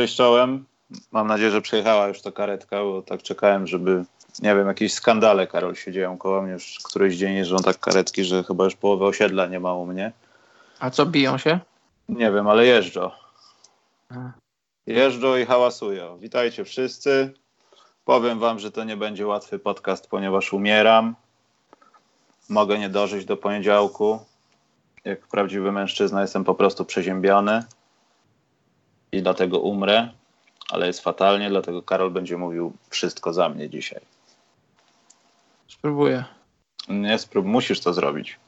Cześć czołem. Mam nadzieję, że przyjechała już ta karetka, bo tak czekałem, żeby, nie wiem, jakieś skandale, Karol, się dzieją koło mnie już któryś dzień jeżdżą tak karetki, że chyba już połowę osiedla nie ma u mnie. A co, biją się? Nie wiem, ale jeżdżą. Jeżdżą i hałasują. Witajcie wszyscy. Powiem wam, że to nie będzie łatwy podcast, ponieważ umieram. Mogę nie dożyć do poniedziałku. Jak prawdziwy mężczyzna jestem po prostu przeziębiony i dlatego umrę, ale jest fatalnie, dlatego Karol będzie mówił wszystko za mnie dzisiaj. Spróbuję. Nie sprób, musisz to zrobić.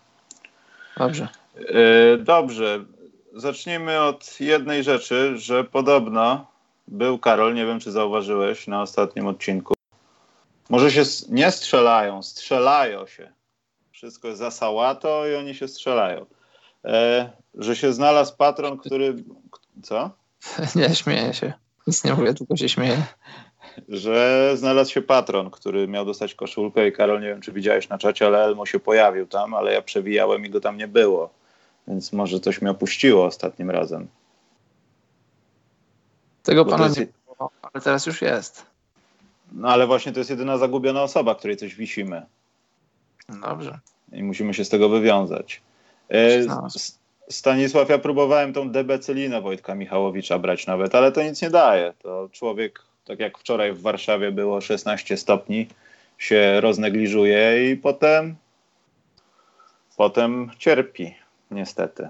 Dobrze. Yy, dobrze, zacznijmy od jednej rzeczy, że podobno był Karol, nie wiem czy zauważyłeś na ostatnim odcinku. Może się nie strzelają, strzelają się. Wszystko jest za sałato i oni się strzelają. E, że się znalazł patron, który. Co? Nie, śmieję się. Nic nie mówię, tylko się śmieję. że znalazł się patron, który miał dostać koszulkę i Karol, nie wiem czy widziałeś na czacie, ale Elmo się pojawił tam, ale ja przewijałem i go tam nie było. Więc może coś mnie opuściło ostatnim razem. Tego Bo pana jest- nie było, ale teraz już jest. No ale właśnie to jest jedyna zagubiona osoba, której coś wisimy Dobrze. i musimy się z tego wywiązać. E. Stanisław, ja próbowałem tą debecylinę Wojtka Michałowicza brać nawet, ale to nic nie daje. To człowiek, tak jak wczoraj w Warszawie było 16 stopni, się roznegliżuje i potem potem cierpi, niestety.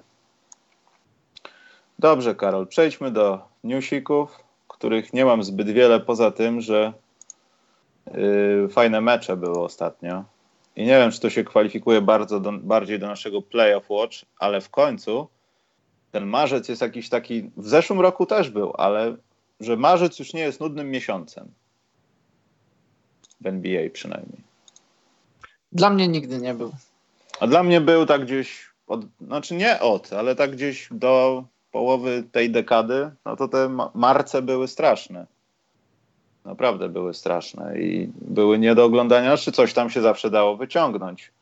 Dobrze, Karol, przejdźmy do newsików, których nie mam zbyt wiele, poza tym, że yy, fajne mecze były ostatnio. I nie wiem, czy to się kwalifikuje bardzo do, bardziej do naszego Playoff Watch, ale w końcu ten marzec jest jakiś taki. W zeszłym roku też był, ale że marzec już nie jest nudnym miesiącem. W NBA przynajmniej. Dla mnie nigdy nie był. A dla mnie był tak gdzieś, od, znaczy nie od, ale tak gdzieś do połowy tej dekady, no to te ma- marce były straszne. Naprawdę były straszne i były nie do oglądania, czy coś tam się zawsze dało wyciągnąć.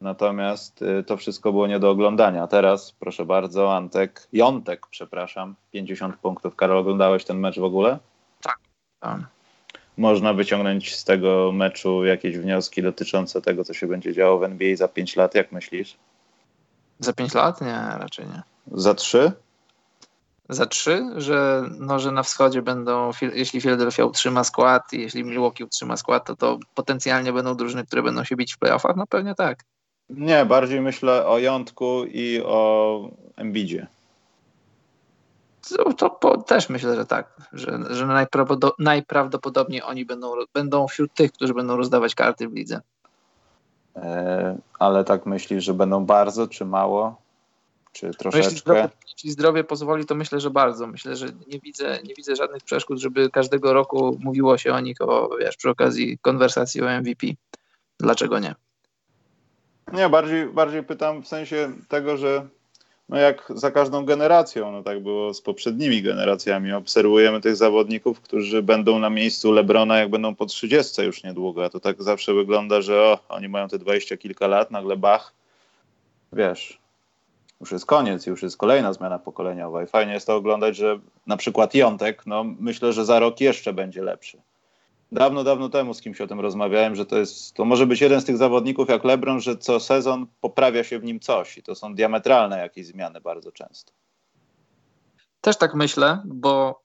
Natomiast y, to wszystko było nie do oglądania. Teraz, proszę bardzo, Antek, Jątek, przepraszam, 50 punktów. Karol, oglądałeś ten mecz w ogóle? Tam. Można wyciągnąć z tego meczu jakieś wnioski dotyczące tego, co się będzie działo w NBA za 5 lat, jak myślisz? Za 5 lat? Nie, raczej nie. Za 3? Za 3, że, no, że na wschodzie będą, jeśli Philadelphia utrzyma skład i jeśli Milwaukee utrzyma skład, to to potencjalnie będą drużyny, które będą się bić w playoffach? No pewnie tak. Nie, bardziej myślę o Jątku i o Embidzie. To, to po, też myślę, że tak, że, że najprawdo, najprawdopodobniej oni będą, będą wśród tych, którzy będą rozdawać karty w lidze. E, ale tak myślisz, że będą bardzo, czy mało? Czy No, jeśli, troszeczkę? zdrowie, jeśli zdrowie pozwoli, to myślę, że bardzo. Myślę, że nie widzę, nie widzę żadnych przeszkód, żeby każdego roku mówiło się o nich o, wiesz, przy okazji konwersacji o MVP. Dlaczego nie? Nie, bardziej, bardziej pytam w sensie tego, że no jak za każdą generacją, no tak było z poprzednimi generacjami, obserwujemy tych zawodników, którzy będą na miejscu Lebrona, jak będą po 30 już niedługo, a to tak zawsze wygląda, że o, oni mają te 20 kilka lat, nagle bach, wiesz, już jest koniec, już jest kolejna zmiana pokoleniowa i fajnie jest to oglądać, że na przykład Jątek, no myślę, że za rok jeszcze będzie lepszy. Dawno, dawno temu z kimś o tym rozmawiałem, że to jest, to może być jeden z tych zawodników jak LeBron, że co sezon poprawia się w nim coś i to są diametralne jakieś zmiany bardzo często. Też tak myślę, bo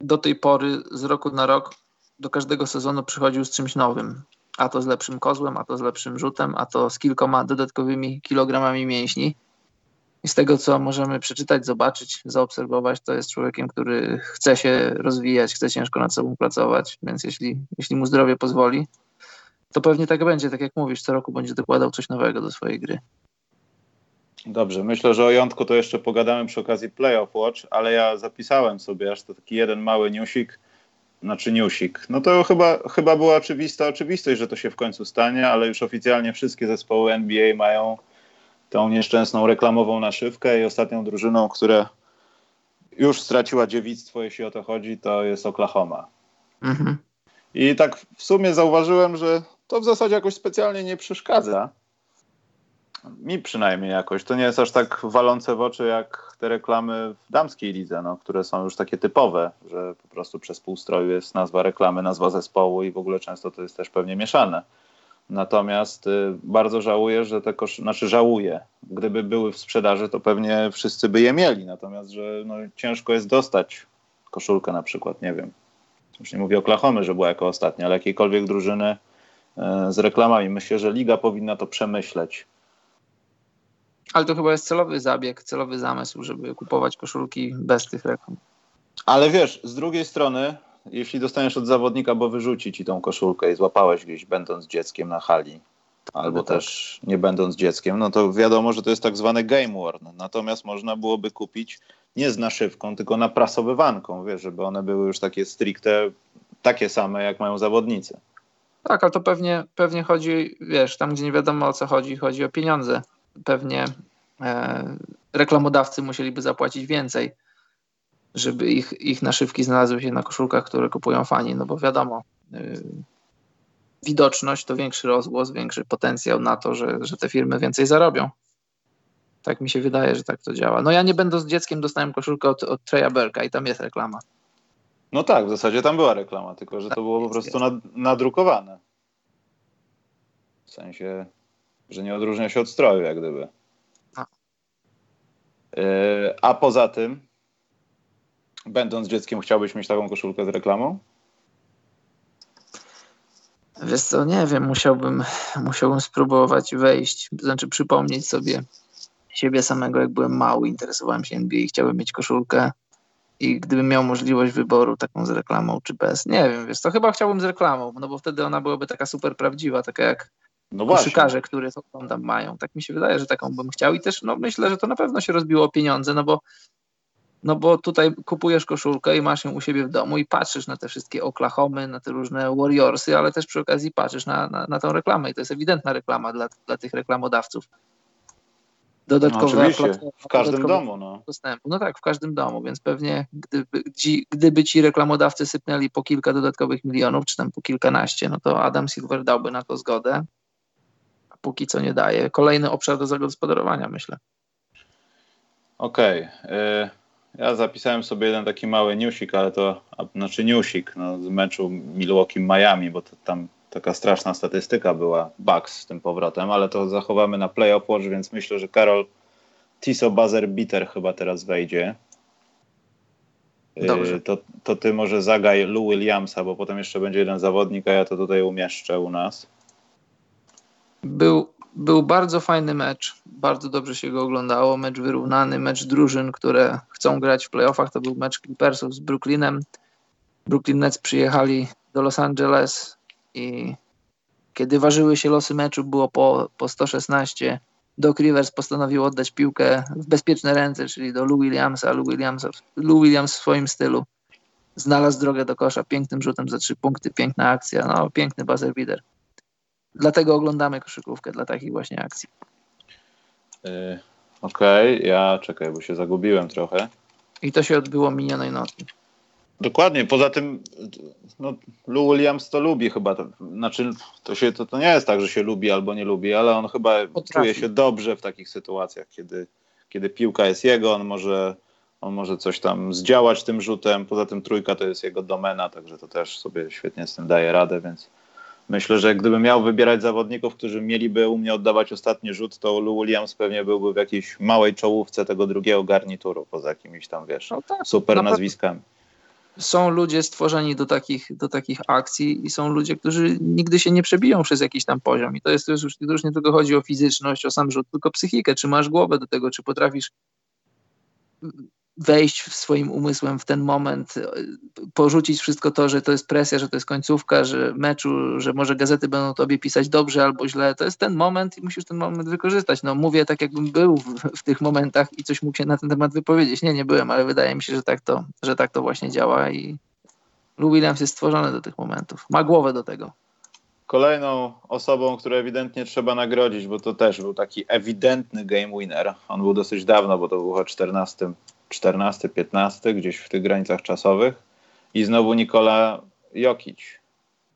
do tej pory z roku na rok do każdego sezonu przychodził z czymś nowym. A to z lepszym kozłem, a to z lepszym rzutem, a to z kilkoma dodatkowymi kilogramami mięśni. I z tego, co możemy przeczytać, zobaczyć, zaobserwować, to jest człowiekiem, który chce się rozwijać, chce ciężko nad sobą pracować, więc jeśli, jeśli mu zdrowie pozwoli, to pewnie tak będzie, tak jak mówisz, co roku będzie dokładał coś nowego do swojej gry. Dobrze, myślę, że o Jątku to jeszcze pogadamy przy okazji Playoff Watch, ale ja zapisałem sobie aż to taki jeden mały newsik, znaczy newsik. No to chyba, chyba była oczywista oczywistość, że to się w końcu stanie, ale już oficjalnie wszystkie zespoły NBA mają tą nieszczęsną reklamową naszywkę i ostatnią drużyną, która już straciła dziewictwo, jeśli o to chodzi, to jest Oklahoma. Mhm. I tak w sumie zauważyłem, że to w zasadzie jakoś specjalnie nie przeszkadza. Mi przynajmniej jakoś. To nie jest aż tak walące w oczy jak te reklamy w damskiej lidze, no, które są już takie typowe, że po prostu przez półstroju jest nazwa reklamy, nazwa zespołu i w ogóle często to jest też pewnie mieszane. Natomiast y, bardzo żałuję, że te kosz... znaczy żałuję. Gdyby były w sprzedaży, to pewnie wszyscy by je mieli. Natomiast, że no, ciężko jest dostać koszulkę na przykład, nie wiem. Już nie mówię Oklahomy, że była jako ostatnia, ale jakiejkolwiek drużyny y, z reklamami. Myślę, że liga powinna to przemyśleć. Ale to chyba jest celowy zabieg, celowy zamysł, żeby kupować koszulki bez tych reklam. Ale wiesz, z drugiej strony jeśli dostaniesz od zawodnika, bo wyrzuci ci tą koszulkę i złapałeś gdzieś będąc dzieckiem na hali, albo no tak. też nie będąc dzieckiem, no to wiadomo, że to jest tak zwany game worn. Natomiast można byłoby kupić nie z naszywką, tylko naprasowywanką, wiesz, żeby one były już takie stricte takie same, jak mają zawodnicy. Tak, ale to pewnie, pewnie chodzi, wiesz, tam gdzie nie wiadomo o co chodzi, chodzi o pieniądze. Pewnie e, reklamodawcy musieliby zapłacić więcej żeby ich, ich naszywki znalazły się na koszulkach, które kupują fani, no bo wiadomo, yy, widoczność to większy rozgłos, większy potencjał na to, że, że te firmy więcej zarobią. Tak mi się wydaje, że tak to działa. No ja nie będąc dzieckiem dostałem koszulkę od, od Treya Berka i tam jest reklama. No tak, w zasadzie tam była reklama, tylko że to tak, było po prostu nad, nadrukowane. W sensie, że nie odróżnia się od stroju, jak gdyby. A, a poza tym, Będąc dzieckiem, chciałbyś mieć taką koszulkę z reklamą? Wiesz co, nie wiem, musiałbym, musiałbym spróbować wejść, znaczy przypomnieć sobie siebie samego, jak byłem mały, interesowałem się NBA i chciałbym mieć koszulkę i gdybym miał możliwość wyboru taką z reklamą czy bez, nie wiem, wiesz, to chyba chciałbym z reklamą, no bo wtedy ona byłaby taka super prawdziwa, taka jak no koszykarze, które oglądam mają. Tak mi się wydaje, że taką bym chciał i też no, myślę, że to na pewno się rozbiło pieniądze, no bo no bo tutaj kupujesz koszulkę i masz ją u siebie w domu i patrzysz na te wszystkie Oklahomy, na te różne Warriorsy, ale też przy okazji patrzysz na, na, na tą reklamę i to jest ewidentna reklama dla, dla tych reklamodawców. Dodatkowo no, w każdym domu. No. Dostępu. No tak, w każdym domu, więc pewnie gdyby, gdyby ci reklamodawcy sypnęli po kilka dodatkowych milionów, czy tam po kilkanaście, no to Adam Silver dałby na to zgodę, a póki co nie daje. Kolejny obszar do zagospodarowania, myślę. Okej. Okay. Ja zapisałem sobie jeden taki mały newsik, ale to, znaczy newsik no, z meczu Milwaukee-Miami, bo to tam taka straszna statystyka była, Bucks z tym powrotem, ale to zachowamy na playoff watch, więc myślę, że Karol Tiso Buzzer Bitter chyba teraz wejdzie. Dobrze. To, to ty może zagaj Lou Williamsa, bo potem jeszcze będzie jeden zawodnik, a ja to tutaj umieszczę u nas. Był był bardzo fajny mecz, bardzo dobrze się go oglądało, mecz wyrównany, mecz drużyn, które chcą grać w playoffach, to był mecz Clippersów z Brooklynem. Brooklyn Nets przyjechali do Los Angeles i kiedy ważyły się losy meczu, było po, po 116. Doc Rivers postanowił oddać piłkę w bezpieczne ręce, czyli do Lou Williamsa. Lou, Williamsa, Lou Williams w swoim stylu znalazł drogę do kosza pięknym rzutem za trzy punkty, piękna akcja, no piękny buzzer beater. Dlatego oglądamy koszykówkę dla takich właśnie akcji. Yy, Okej, okay. ja czekaj, bo się zagubiłem trochę. I to się odbyło minionej nocy. Dokładnie, poza tym no, Lou Williams to lubi chyba, to, znaczy to, się, to, to nie jest tak, że się lubi albo nie lubi, ale on chyba Potrafi. czuje się dobrze w takich sytuacjach, kiedy, kiedy piłka jest jego, on może, on może coś tam zdziałać tym rzutem, poza tym trójka to jest jego domena, także to też sobie świetnie z tym daje radę, więc Myślę, że gdybym miał wybierać zawodników, którzy mieliby u mnie oddawać ostatni rzut, to Lou Williams pewnie byłby w jakiejś małej czołówce tego drugiego garnituru, poza jakimiś tam, wiesz, no tak, super nazwiskami. Są ludzie stworzeni do takich, do takich akcji i są ludzie, którzy nigdy się nie przebiją przez jakiś tam poziom. I to jest to już, to już nie tylko chodzi o fizyczność, o sam rzut, tylko psychikę. Czy masz głowę do tego, czy potrafisz wejść swoim umysłem w ten moment, e, porzucić wszystko to, że to jest presja, że to jest końcówka, że meczu, że może gazety będą tobie pisać dobrze albo źle. To jest ten moment i musisz ten moment wykorzystać. No mówię tak, jakbym był w, w tych momentach i coś mógł się na ten temat wypowiedzieć. Nie, nie byłem, ale wydaje mi się, że tak to, że tak to właśnie działa i Williams jest stworzony do tych momentów. Ma głowę do tego. Kolejną osobą, którą ewidentnie trzeba nagrodzić, bo to też był taki ewidentny game winner. On był dosyć dawno, bo to było o 14 14, 15, gdzieś w tych granicach czasowych. I znowu Nikola Jokic.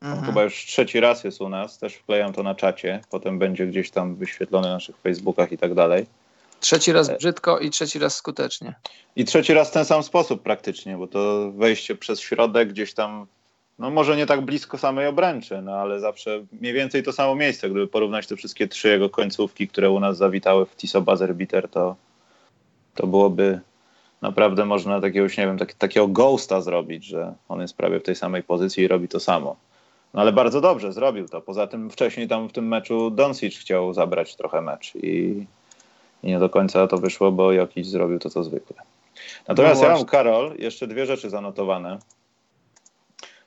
Mhm. Chyba już trzeci raz jest u nas, też wklejam to na czacie, potem będzie gdzieś tam wyświetlone na naszych Facebookach i tak dalej. Trzeci raz brzydko i trzeci raz skutecznie. I trzeci raz w ten sam sposób praktycznie, bo to wejście przez środek gdzieś tam, no może nie tak blisko samej obręczy, no ale zawsze mniej więcej to samo miejsce. Gdyby porównać te wszystkie trzy jego końcówki, które u nas zawitały w Tiso Buzzer Beater, to, to byłoby naprawdę można takiegoś, nie wiem, tak, takiego ghosta zrobić, że on jest prawie w tej samej pozycji i robi to samo. No ale bardzo dobrze zrobił to. Poza tym wcześniej tam w tym meczu Doncic chciał zabrać trochę mecz i, i nie do końca to wyszło, bo jakiś zrobił to co zwykle. Natomiast no ja mam, Karol, jeszcze dwie rzeczy zanotowane.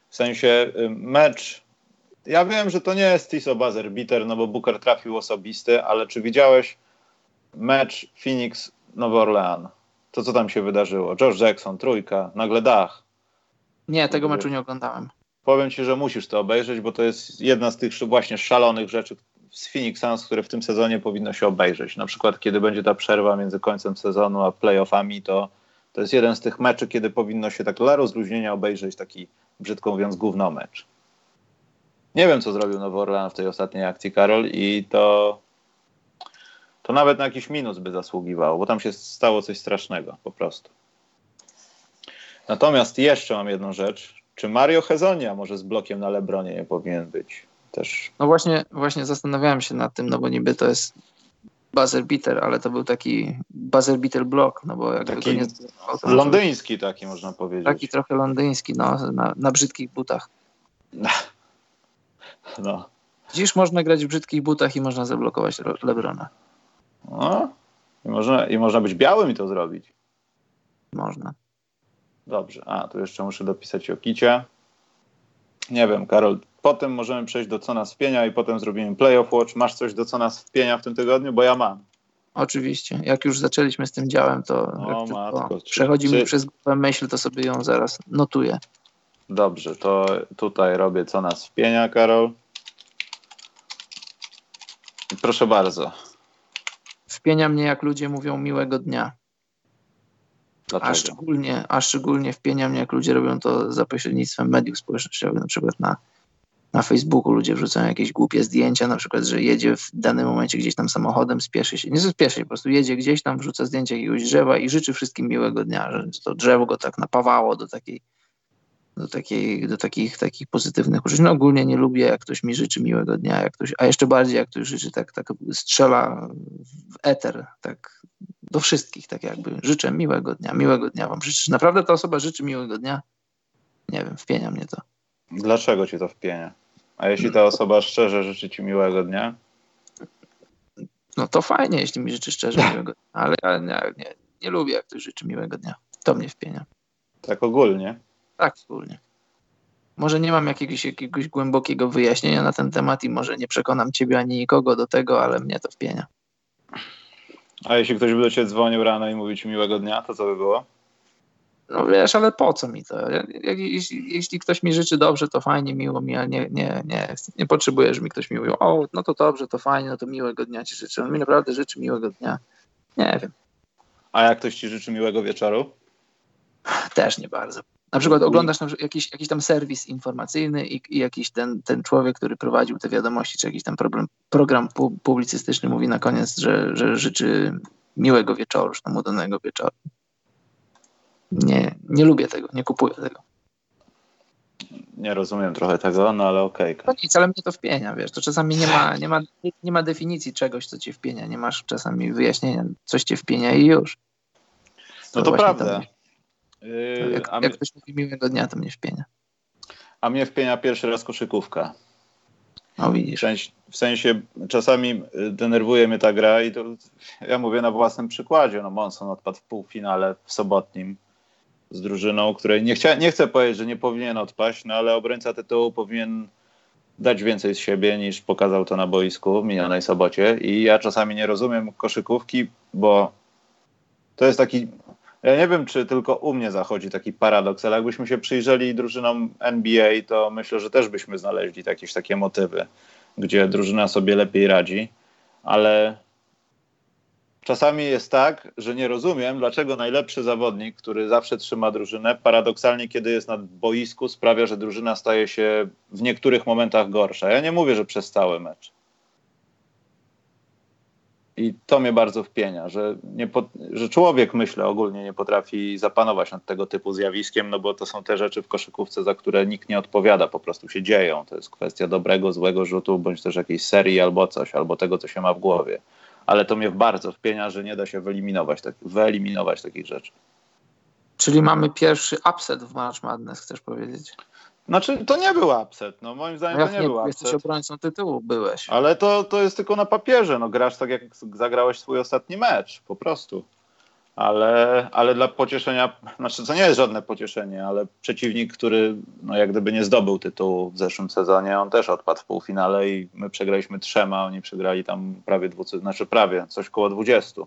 W sensie y, mecz. Ja wiem, że to nie jest Tiso Buzzer Bitter, no bo Booker trafił osobisty, ale czy widziałeś mecz Phoenix-Nowy Orlean? To co tam się wydarzyło? George Jackson, trójka, nagle dach. Nie, tego meczu nie oglądałem. Powiem ci, że musisz to obejrzeć, bo to jest jedna z tych właśnie szalonych rzeczy z Phoenix Suns, które w tym sezonie powinno się obejrzeć. Na przykład, kiedy będzie ta przerwa między końcem sezonu a playoffami, to, to jest jeden z tych meczy, kiedy powinno się tak dla rozluźnienia obejrzeć taki, brzydko mówiąc, gówno mecz. Nie wiem, co zrobił Nowy Orlean w tej ostatniej akcji, Karol, i to to nawet na jakiś minus by zasługiwało, bo tam się stało coś strasznego po prostu. Natomiast jeszcze mam jedną rzecz. Czy Mario Hezonia może z blokiem na Lebronie nie powinien być? Też. No właśnie, właśnie zastanawiałem się nad tym, no bo niby to jest buzzer beater, ale to był taki buzzer beater blok, no bo jakby taki to nie... Londyński taki można powiedzieć. Taki trochę londyński, no, na, na brzydkich butach. No. Dziś można grać w brzydkich butach i można zablokować Lebrona. No, i można, I można być białym i to zrobić. Można. Dobrze. A, tu jeszcze muszę dopisać o kicie. Nie wiem, Karol, potem możemy przejść do co nas wpienia i potem zrobimy playoff watch. Masz coś do co nas wpienia w tym tygodniu? Bo ja mam. Oczywiście. Jak już zaczęliśmy z tym działem, to o, matko, przechodzi czy, mi przez głowę myśl, to sobie ją zaraz notuję. Dobrze, to tutaj robię co nas wpienia, Karol. Proszę bardzo. Wpienia mnie, jak ludzie mówią miłego dnia. A szczególnie, a szczególnie wpienia mnie, jak ludzie robią to za pośrednictwem mediów społecznościowych, na przykład na, na Facebooku. Ludzie wrzucają jakieś głupie zdjęcia, na przykład, że jedzie w danym momencie gdzieś tam samochodem, spieszy się, nie spieszy się, po prostu jedzie gdzieś tam, wrzuca zdjęcie jakiegoś drzewa i życzy wszystkim miłego dnia, że to drzewo go tak napawało do takiej do, takiej, do takich, takich pozytywnych uczuć. No ogólnie nie lubię, jak ktoś mi życzy miłego dnia, jak ktoś, a jeszcze bardziej jak ktoś życzy, tak, tak strzela w eter, tak do wszystkich, tak jakby życzę miłego dnia, miłego dnia wam życzę. Naprawdę ta osoba życzy miłego dnia? Nie wiem, wpienia mnie to. Dlaczego ci to wpienia? A jeśli ta osoba szczerze życzy ci miłego dnia? No to fajnie, jeśli mi życzy szczerze miłego dnia, ale ja nie, nie, nie lubię, jak ktoś życzy miłego dnia. To mnie wpienia. Tak ogólnie? Tak, wspólnie. Może nie mam jakiegoś, jakiegoś głębokiego wyjaśnienia na ten temat i może nie przekonam ciebie ani nikogo do tego, ale mnie to wpienia. A jeśli ktoś by do ciebie dzwonił rano i mówił ci miłego dnia, to co by było? No wiesz, ale po co mi to? jeśli, jeśli, ktoś mi życzy dobrze, to fajnie, miło mi, ale nie, nie, nie, nie potrzebuję, żeby mi ktoś mi mówił, o, no to dobrze, to fajnie, no to miłego dnia ci życzę. On mi naprawdę życzy miłego dnia. Nie wiem. A jak ktoś ci życzy miłego wieczoru? Też nie bardzo. Na przykład oglądasz na przykład jakiś, jakiś tam serwis informacyjny i, i, jakiś ten, ten człowiek, który prowadził te wiadomości, czy jakiś tam problem, program pu, publicystyczny mówi na koniec, że, że życzy miłego wieczoru, czy tam udanego wieczoru. Nie, nie lubię tego, nie kupuję tego. Nie rozumiem trochę tego, no ale okej. Okay. No nic, ale mnie to wpienia, wiesz, to czasami nie ma, nie, ma, nie ma definicji czegoś, co cię wpienia, nie masz czasami wyjaśnienia, coś cię wpienia i już. To no to prawda. Yy, jak, jak ktoś mówi miłego dnia, to mnie wpienia. A mnie wpienia pierwszy raz koszykówka. No widzisz. W sensie czasami denerwuje mnie ta gra i to ja mówię na własnym przykładzie. No Monson odpadł w półfinale w sobotnim z drużyną, której nie, chcia, nie chcę powiedzieć, że nie powinien odpaść, no ale obrońca tytułu powinien dać więcej z siebie niż pokazał to na boisku w minionej sobocie i ja czasami nie rozumiem koszykówki, bo to jest taki ja nie wiem, czy tylko u mnie zachodzi taki paradoks, ale jakbyśmy się przyjrzeli drużynom NBA, to myślę, że też byśmy znaleźli jakieś takie motywy, gdzie drużyna sobie lepiej radzi, ale czasami jest tak, że nie rozumiem, dlaczego najlepszy zawodnik, który zawsze trzyma drużynę, paradoksalnie, kiedy jest na boisku, sprawia, że drużyna staje się w niektórych momentach gorsza. Ja nie mówię, że przez cały mecz. I to mnie bardzo wpienia, że, nie po, że człowiek, myślę, ogólnie nie potrafi zapanować nad tego typu zjawiskiem, no bo to są te rzeczy w koszykówce, za które nikt nie odpowiada, po prostu się dzieją. To jest kwestia dobrego, złego rzutu, bądź też jakiejś serii albo coś, albo tego, co się ma w głowie. Ale to mnie bardzo wpienia, że nie da się wyeliminować, tak, wyeliminować takich rzeczy. Czyli mamy pierwszy upset w March Madness, chcesz powiedzieć? Znaczy, to nie był upset. No, moim zdaniem no to nie, nie był upset. Jesteś obrońcą tytułu, byłeś. Ale to, to jest tylko na papierze. No, grasz tak, jak zagrałeś swój ostatni mecz, po prostu. Ale, ale dla pocieszenia, znaczy to nie jest żadne pocieszenie, ale przeciwnik, który no, jak gdyby nie zdobył tytułu w zeszłym sezonie, on też odpadł w półfinale i my przegraliśmy trzema, oni przegrali tam prawie dwucy, znaczy prawie, coś koło dwudziestu.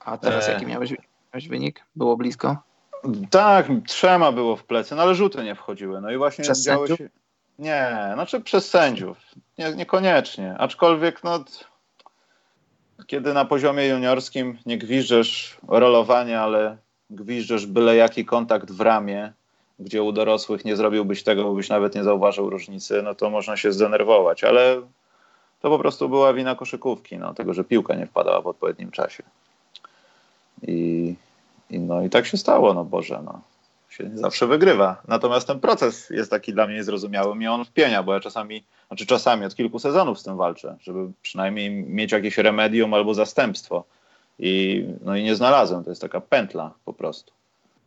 A teraz e... jaki miałeś, miałeś wynik? Było blisko? Tak, trzema było w plecy, no ale rzuty nie wchodziły. No i właśnie przez działo się. Nie, znaczy przez sędziów. Nie, niekoniecznie. Aczkolwiek, no. Kiedy na poziomie juniorskim nie gwiżdżesz rolowania, ale gwiżdżesz byle jaki kontakt w ramię, gdzie u dorosłych nie zrobiłbyś tego, bo byś nawet nie zauważył różnicy, no to można się zdenerwować, ale to po prostu była wina koszykówki, no, tego, że piłka nie wpadała w odpowiednim czasie. I, i, no i tak się stało, no Boże, no. Się nie zawsze wygrywa. Natomiast ten proces jest taki dla mnie niezrozumiały. Mnie on wpienia, bo ja czasami, znaczy czasami od kilku sezonów z tym walczę, żeby przynajmniej mieć jakieś remedium albo zastępstwo. I, no i nie znalazłem. To jest taka pętla po prostu.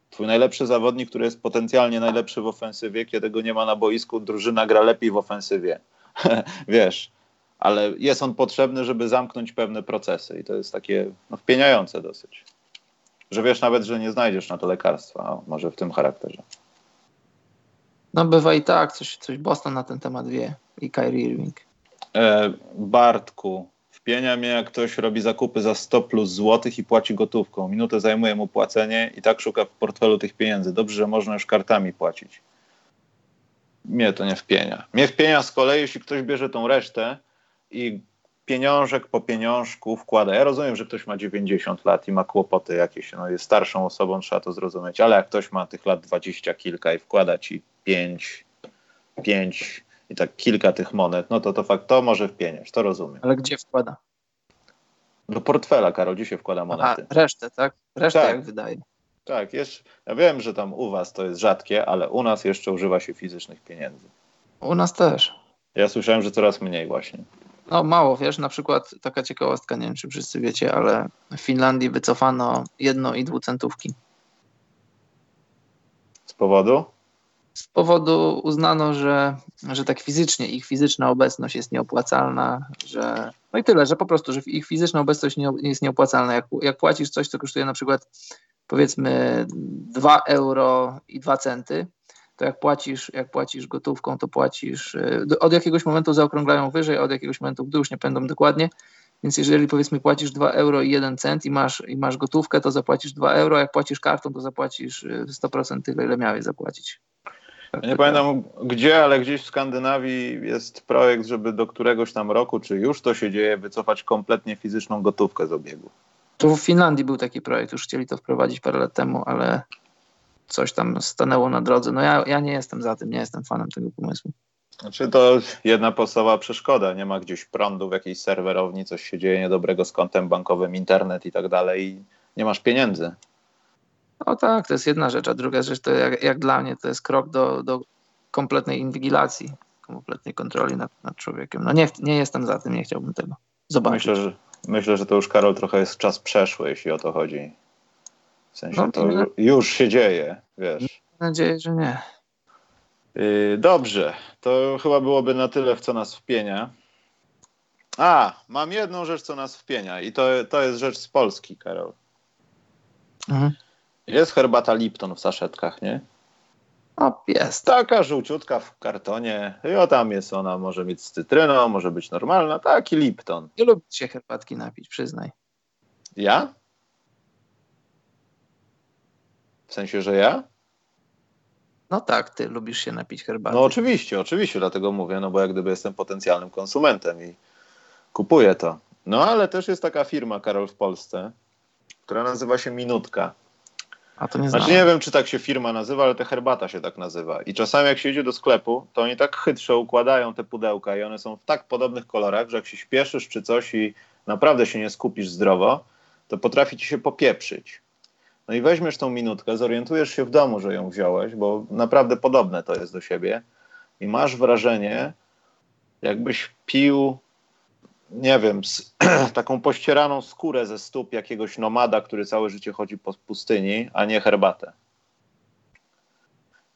Twój najlepszy zawodnik, który jest potencjalnie najlepszy w ofensywie, kiedy go nie ma na boisku, drużyna gra lepiej w ofensywie. Wiesz, ale jest on potrzebny, żeby zamknąć pewne procesy i to jest takie no, wpieniające dosyć że wiesz nawet, że nie znajdziesz na to lekarstwa, może w tym charakterze. No bywa i tak, coś, coś Boston na ten temat wie i Kyrie Irving. E, Bartku, wpienia mnie jak ktoś robi zakupy za 100 plus złotych i płaci gotówką. Minutę zajmuje mu płacenie i tak szuka w portfelu tych pieniędzy. Dobrze, że można już kartami płacić. Mnie to nie wpienia. Mnie wpienia z kolei, jeśli ktoś bierze tą resztę i pieniążek po pieniążku wkłada. Ja rozumiem, że ktoś ma 90 lat i ma kłopoty jakieś, no jest starszą osobą, trzeba to zrozumieć, ale jak ktoś ma tych lat 20 kilka i wkłada ci 5, 5 i tak kilka tych monet, no to to fakt, to może wpieniać, to rozumiem. Ale gdzie wkłada? Do portfela, Karol, gdzie się wkłada monety? A, resztę, tak? Resztę tak. jak wydaje. Tak, jest, ja wiem, że tam u was to jest rzadkie, ale u nas jeszcze używa się fizycznych pieniędzy. U nas też. Ja słyszałem, że coraz mniej właśnie. No mało, wiesz, na przykład taka ciekawostka, nie wiem czy wszyscy wiecie, ale w Finlandii wycofano jedno i dwucentówki. Z powodu? Z powodu uznano, że, że tak fizycznie ich fizyczna obecność jest nieopłacalna, że no i tyle, że po prostu, że ich fizyczna obecność nie, jest nieopłacalna. Jak, jak płacisz coś, co kosztuje na przykład powiedzmy 2 euro i 2 centy, to jak płacisz, jak płacisz gotówką, to płacisz y, od jakiegoś momentu zaokrąglają wyżej, od jakiegoś momentu w dół, już nie pamiętam dokładnie. Więc jeżeli powiedzmy płacisz 2 euro i 1 cent i masz, i masz gotówkę, to zapłacisz 2 euro, jak płacisz kartą, to zapłacisz 100% y, tyle, ile miałeś zapłacić. Tak, nie pamiętam gdzie, ale gdzieś w Skandynawii jest projekt, żeby do któregoś tam roku, czy już to się dzieje, wycofać kompletnie fizyczną gotówkę z obiegu. Tu w Finlandii był taki projekt, już chcieli to wprowadzić parę lat temu, ale coś tam stanęło na drodze. No ja, ja nie jestem za tym, nie jestem fanem tego pomysłu. Znaczy to jedna podstawowa przeszkoda. Nie ma gdzieś prądu w jakiejś serwerowni, coś się dzieje niedobrego z kontem bankowym, internet i tak dalej i nie masz pieniędzy. No tak, to jest jedna rzecz, a druga rzecz to jak, jak dla mnie to jest krok do, do kompletnej inwigilacji, kompletnej kontroli nad, nad człowiekiem. No nie, nie jestem za tym, nie chciałbym tego zobaczyć. Myślę, że, myślę, że to już Karol trochę jest czas przeszły, jeśli o to chodzi. W sensie no, to już się dzieje, wiesz. Mam nadzieję, że nie. Yy, dobrze, to chyba byłoby na tyle, w co nas wpienia. A, mam jedną rzecz, co nas wpienia i to, to jest rzecz z Polski, Karol. Mhm. Jest herbata Lipton w saszetkach, nie? O, jest. Taka żółciutka w kartonie. I o tam jest ona, może mieć z cytryną, może być normalna. Taki Lipton. Nie lubię się herbatki napić, przyznaj. Ja? W sensie, że ja? No tak, ty lubisz się napić herbaty. No oczywiście, oczywiście, dlatego mówię, no bo jak gdyby jestem potencjalnym konsumentem i kupuję to. No ale też jest taka firma, Karol, w Polsce, która nazywa się Minutka. A to nie Znaczy nie wiem, czy tak się firma nazywa, ale ta herbata się tak nazywa. I czasami jak się idzie do sklepu, to oni tak chytrze układają te pudełka i one są w tak podobnych kolorach, że jak się śpieszysz czy coś i naprawdę się nie skupisz zdrowo, to potrafi ci się popieprzyć. No i weźmiesz tą minutkę, zorientujesz się w domu, że ją wziąłeś, bo naprawdę podobne to jest do siebie i masz wrażenie, jakbyś pił nie wiem, taką pościeraną skórę ze stóp jakiegoś nomada, który całe życie chodzi po pustyni, a nie herbatę.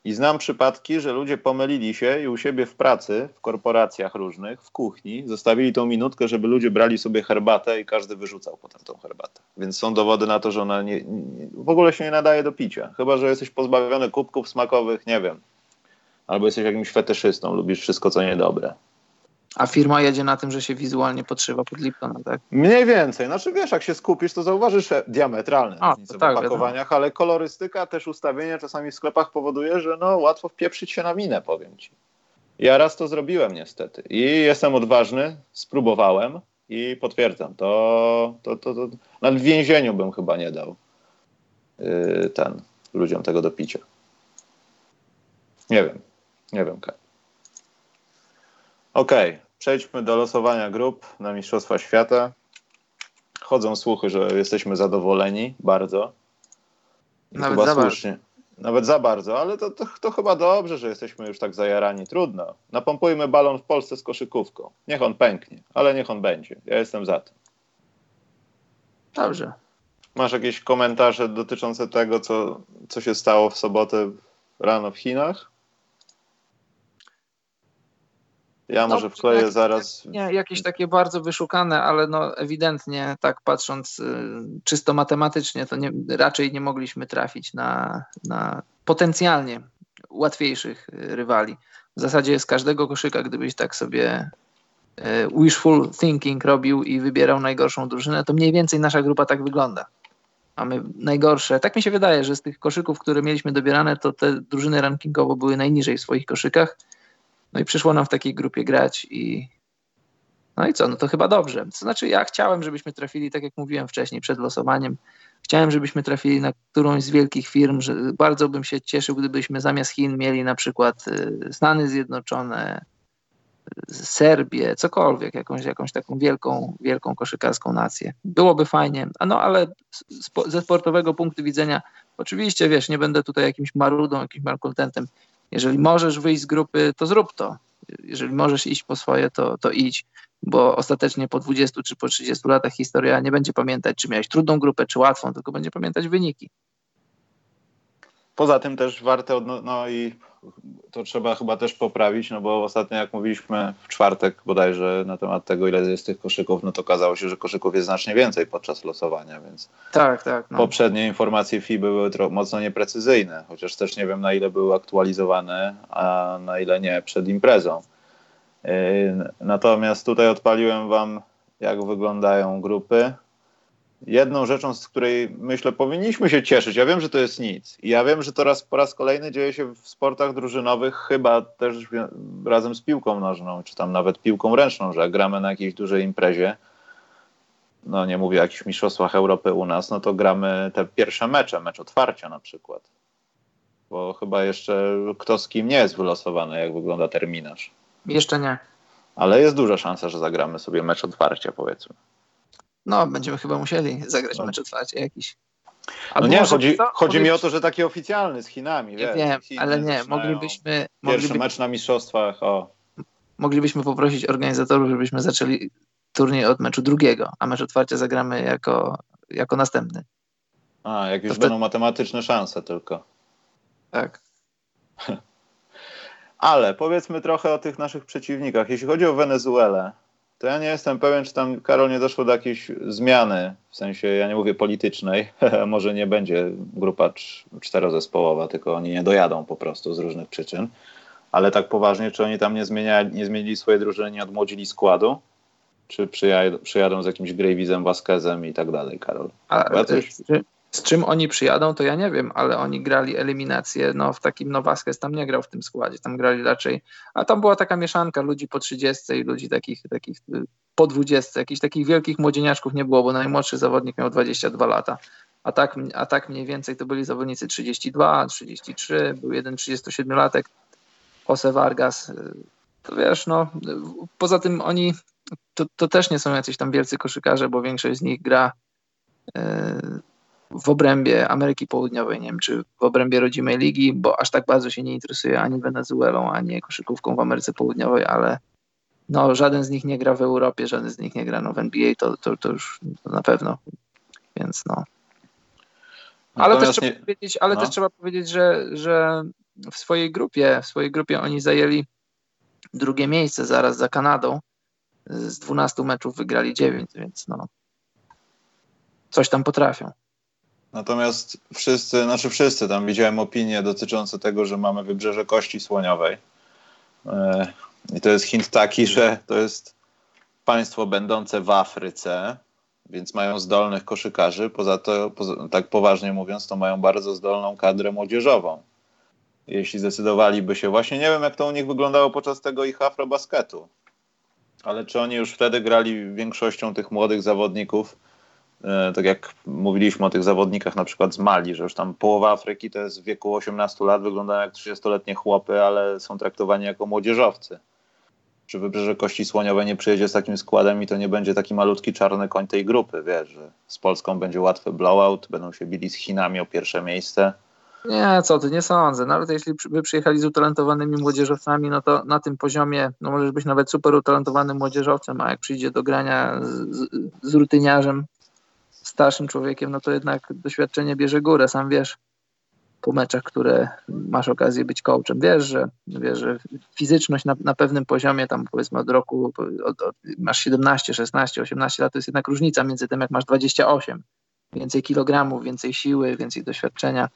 I znam przypadki, że ludzie pomylili się i u siebie w pracy, w korporacjach różnych, w kuchni, zostawili tą minutkę, żeby ludzie brali sobie herbatę i każdy wyrzucał potem tą herbatę. Więc są dowody na to, że ona nie, nie, w ogóle się nie nadaje do picia. Chyba, że jesteś pozbawiony kubków smakowych, nie wiem. Albo jesteś jakimś fetyszystą, lubisz wszystko, co niedobre. A firma jedzie na tym, że się wizualnie podszywa pod Liptona, tak? Mniej więcej. Znaczy wiesz, jak się skupisz, to zauważysz diametralne A, różnice tak, w opakowaniach, ale kolorystyka, też ustawienia czasami w sklepach powoduje, że no łatwo wpieprzyć się na minę, powiem ci. Ja raz to zrobiłem niestety i jestem odważny, spróbowałem i potwierdzam, to, to, to, to nawet w więzieniu bym chyba nie dał yy, ten, ludziom tego do picia. Nie wiem, nie wiem. Okej, okay przejdźmy do losowania grup na Mistrzostwa Świata. Chodzą słuchy, że jesteśmy zadowoleni bardzo. Nawet za słusznie. Bardzo. Nawet za bardzo, ale to, to, to, chyba dobrze, że jesteśmy już tak zajarani. Trudno. Napompujmy balon w Polsce z koszykówką. Niech on pęknie, ale niech on będzie. Ja jestem za tym. Dobrze. Masz jakieś komentarze dotyczące tego, co, co się stało w sobotę rano w Chinach? Ja no, może wkleję jak, zaraz. Nie, jakieś takie bardzo wyszukane, ale no ewidentnie tak patrząc y, czysto matematycznie, to nie, raczej nie mogliśmy trafić na, na potencjalnie łatwiejszych y, rywali. W zasadzie z każdego koszyka, gdybyś tak sobie y, wishful thinking robił i wybierał najgorszą drużynę, to mniej więcej nasza grupa tak wygląda. Mamy najgorsze. Tak mi się wydaje, że z tych koszyków, które mieliśmy dobierane, to te drużyny rankingowo były najniżej w swoich koszykach no i przyszło nam w takiej grupie grać i no i co, no to chyba dobrze. To znaczy ja chciałem, żebyśmy trafili, tak jak mówiłem wcześniej, przed losowaniem, chciałem, żebyśmy trafili na którąś z wielkich firm, że bardzo bym się cieszył, gdybyśmy zamiast Chin mieli na przykład y, Stany Zjednoczone, y, Serbię, cokolwiek, jakąś, jakąś taką wielką, wielką koszykarską nację. Byłoby fajnie, a no ale ze sportowego punktu widzenia, oczywiście, wiesz, nie będę tutaj jakimś marudą, jakimś malkontentem, jeżeli możesz wyjść z grupy, to zrób to. Jeżeli możesz iść po swoje, to, to idź, bo ostatecznie po 20 czy po 30 latach historia nie będzie pamiętać, czy miałeś trudną grupę, czy łatwą, tylko będzie pamiętać wyniki. Poza tym też warte, no i to trzeba chyba też poprawić, no bo ostatnio jak mówiliśmy w czwartek bodajże na temat tego, ile jest tych koszyków, no to okazało się, że koszyków jest znacznie więcej podczas losowania, więc tak, tak, no. poprzednie informacje FI były mocno nieprecyzyjne, chociaż też nie wiem na ile były aktualizowane, a na ile nie przed imprezą. Yy, natomiast tutaj odpaliłem wam, jak wyglądają grupy jedną rzeczą, z której myślę powinniśmy się cieszyć. Ja wiem, że to jest nic. I ja wiem, że to raz, po raz kolejny dzieje się w sportach drużynowych, chyba też razem z piłką nożną, czy tam nawet piłką ręczną, że jak gramy na jakiejś dużej imprezie, no nie mówię o jakichś mistrzostwach Europy u nas, no to gramy te pierwsze mecze, mecz otwarcia na przykład. Bo chyba jeszcze kto z kim nie jest wylosowany, jak wygląda terminarz. Jeszcze nie. Ale jest duża szansa, że zagramy sobie mecz otwarcia, powiedzmy. No, będziemy chyba musieli zagrać mecz otwarcie jakiś. no nie, chodzi, chodzi mi o to, że taki oficjalny z Chinami. Nie wiem, ale nie, moglibyśmy... Pierwszy mogliby... mecz na mistrzostwach, o. Moglibyśmy poprosić organizatorów, żebyśmy zaczęli turniej od meczu drugiego, a mecz otwarcia zagramy jako, jako następny. A, jak już to będą matematyczne szanse tylko. Tak. Ale powiedzmy trochę o tych naszych przeciwnikach. Jeśli chodzi o Wenezuelę, to ja nie jestem pewien, czy tam, Karol, nie doszło do jakiejś zmiany, w sensie, ja nie mówię politycznej, może nie będzie grupa czterozespołowa, tylko oni nie dojadą po prostu z różnych przyczyn, ale tak poważnie, czy oni tam nie, zmieniali, nie zmienili swojej drużyny, nie odmłodzili składu? Czy przyjadą, przyjadą z jakimś Gravizem, Vasquezem i tak dalej, Karol? A, coś... Z czym oni przyjadą, to ja nie wiem, ale oni grali eliminację, no w takim, no Vasquez tam nie grał w tym składzie, tam grali raczej, a tam była taka mieszanka ludzi po 30 i ludzi takich, takich y, po 20, jakichś takich wielkich młodzieniaczków nie było, bo najmłodszy zawodnik miał 22 lata, a tak, a tak mniej więcej to byli zawodnicy 32, 33, był jeden 37-latek, Jose Vargas, y, to wiesz, no poza tym oni, to, to też nie są jacyś tam wielcy koszykarze, bo większość z nich gra yy, w obrębie Ameryki Południowej, nie wiem, czy w obrębie rodzimej ligi, bo aż tak bardzo się nie interesuje ani Wenezuelą, ani koszykówką w Ameryce Południowej, ale no, żaden z nich nie gra w Europie, żaden z nich nie gra no, w NBA, to, to, to już na pewno, więc no. Ale, też trzeba, nie... powiedzieć, ale no. też trzeba powiedzieć, że, że w swojej grupie, w swojej grupie oni zajęli drugie miejsce zaraz za Kanadą. Z 12 meczów wygrali 9, więc no coś tam potrafią. Natomiast wszyscy, znaczy wszyscy, tam widziałem opinie dotyczące tego, że mamy wybrzeże kości słoniowej. E, I to jest hint taki, że to jest państwo będące w Afryce, więc mają zdolnych koszykarzy. Poza to, tak poważnie mówiąc, to mają bardzo zdolną kadrę młodzieżową. Jeśli zdecydowaliby się, właśnie nie wiem, jak to u nich wyglądało podczas tego ich afrobasketu, ale czy oni już wtedy grali większością tych młodych zawodników tak jak mówiliśmy o tych zawodnikach na przykład z Mali, że już tam połowa Afryki to jest w wieku 18 lat, wyglądają jak 30-letnie chłopy, ale są traktowani jako młodzieżowcy. Czy Wybrzeże Kości Słoniowe nie przyjedzie z takim składem i to nie będzie taki malutki czarny koń tej grupy, wiesz, że z Polską będzie łatwy blowout, będą się bili z Chinami o pierwsze miejsce. Nie, co ty, nie sądzę. Nawet jeśli by przyjechali z utalentowanymi młodzieżowcami, no to na tym poziomie, no możesz być nawet super utalentowanym młodzieżowcem, a jak przyjdzie do grania z, z rutyniarzem, starszym człowiekiem, no to jednak doświadczenie bierze górę. Sam wiesz po meczach, które masz okazję być coachem, wiesz, że, wiesz, że fizyczność na, na pewnym poziomie, tam powiedzmy od roku, od, od, masz 17, 16, 18 lat, to jest jednak różnica między tym, jak masz 28. Więcej kilogramów, więcej siły, więcej doświadczenia.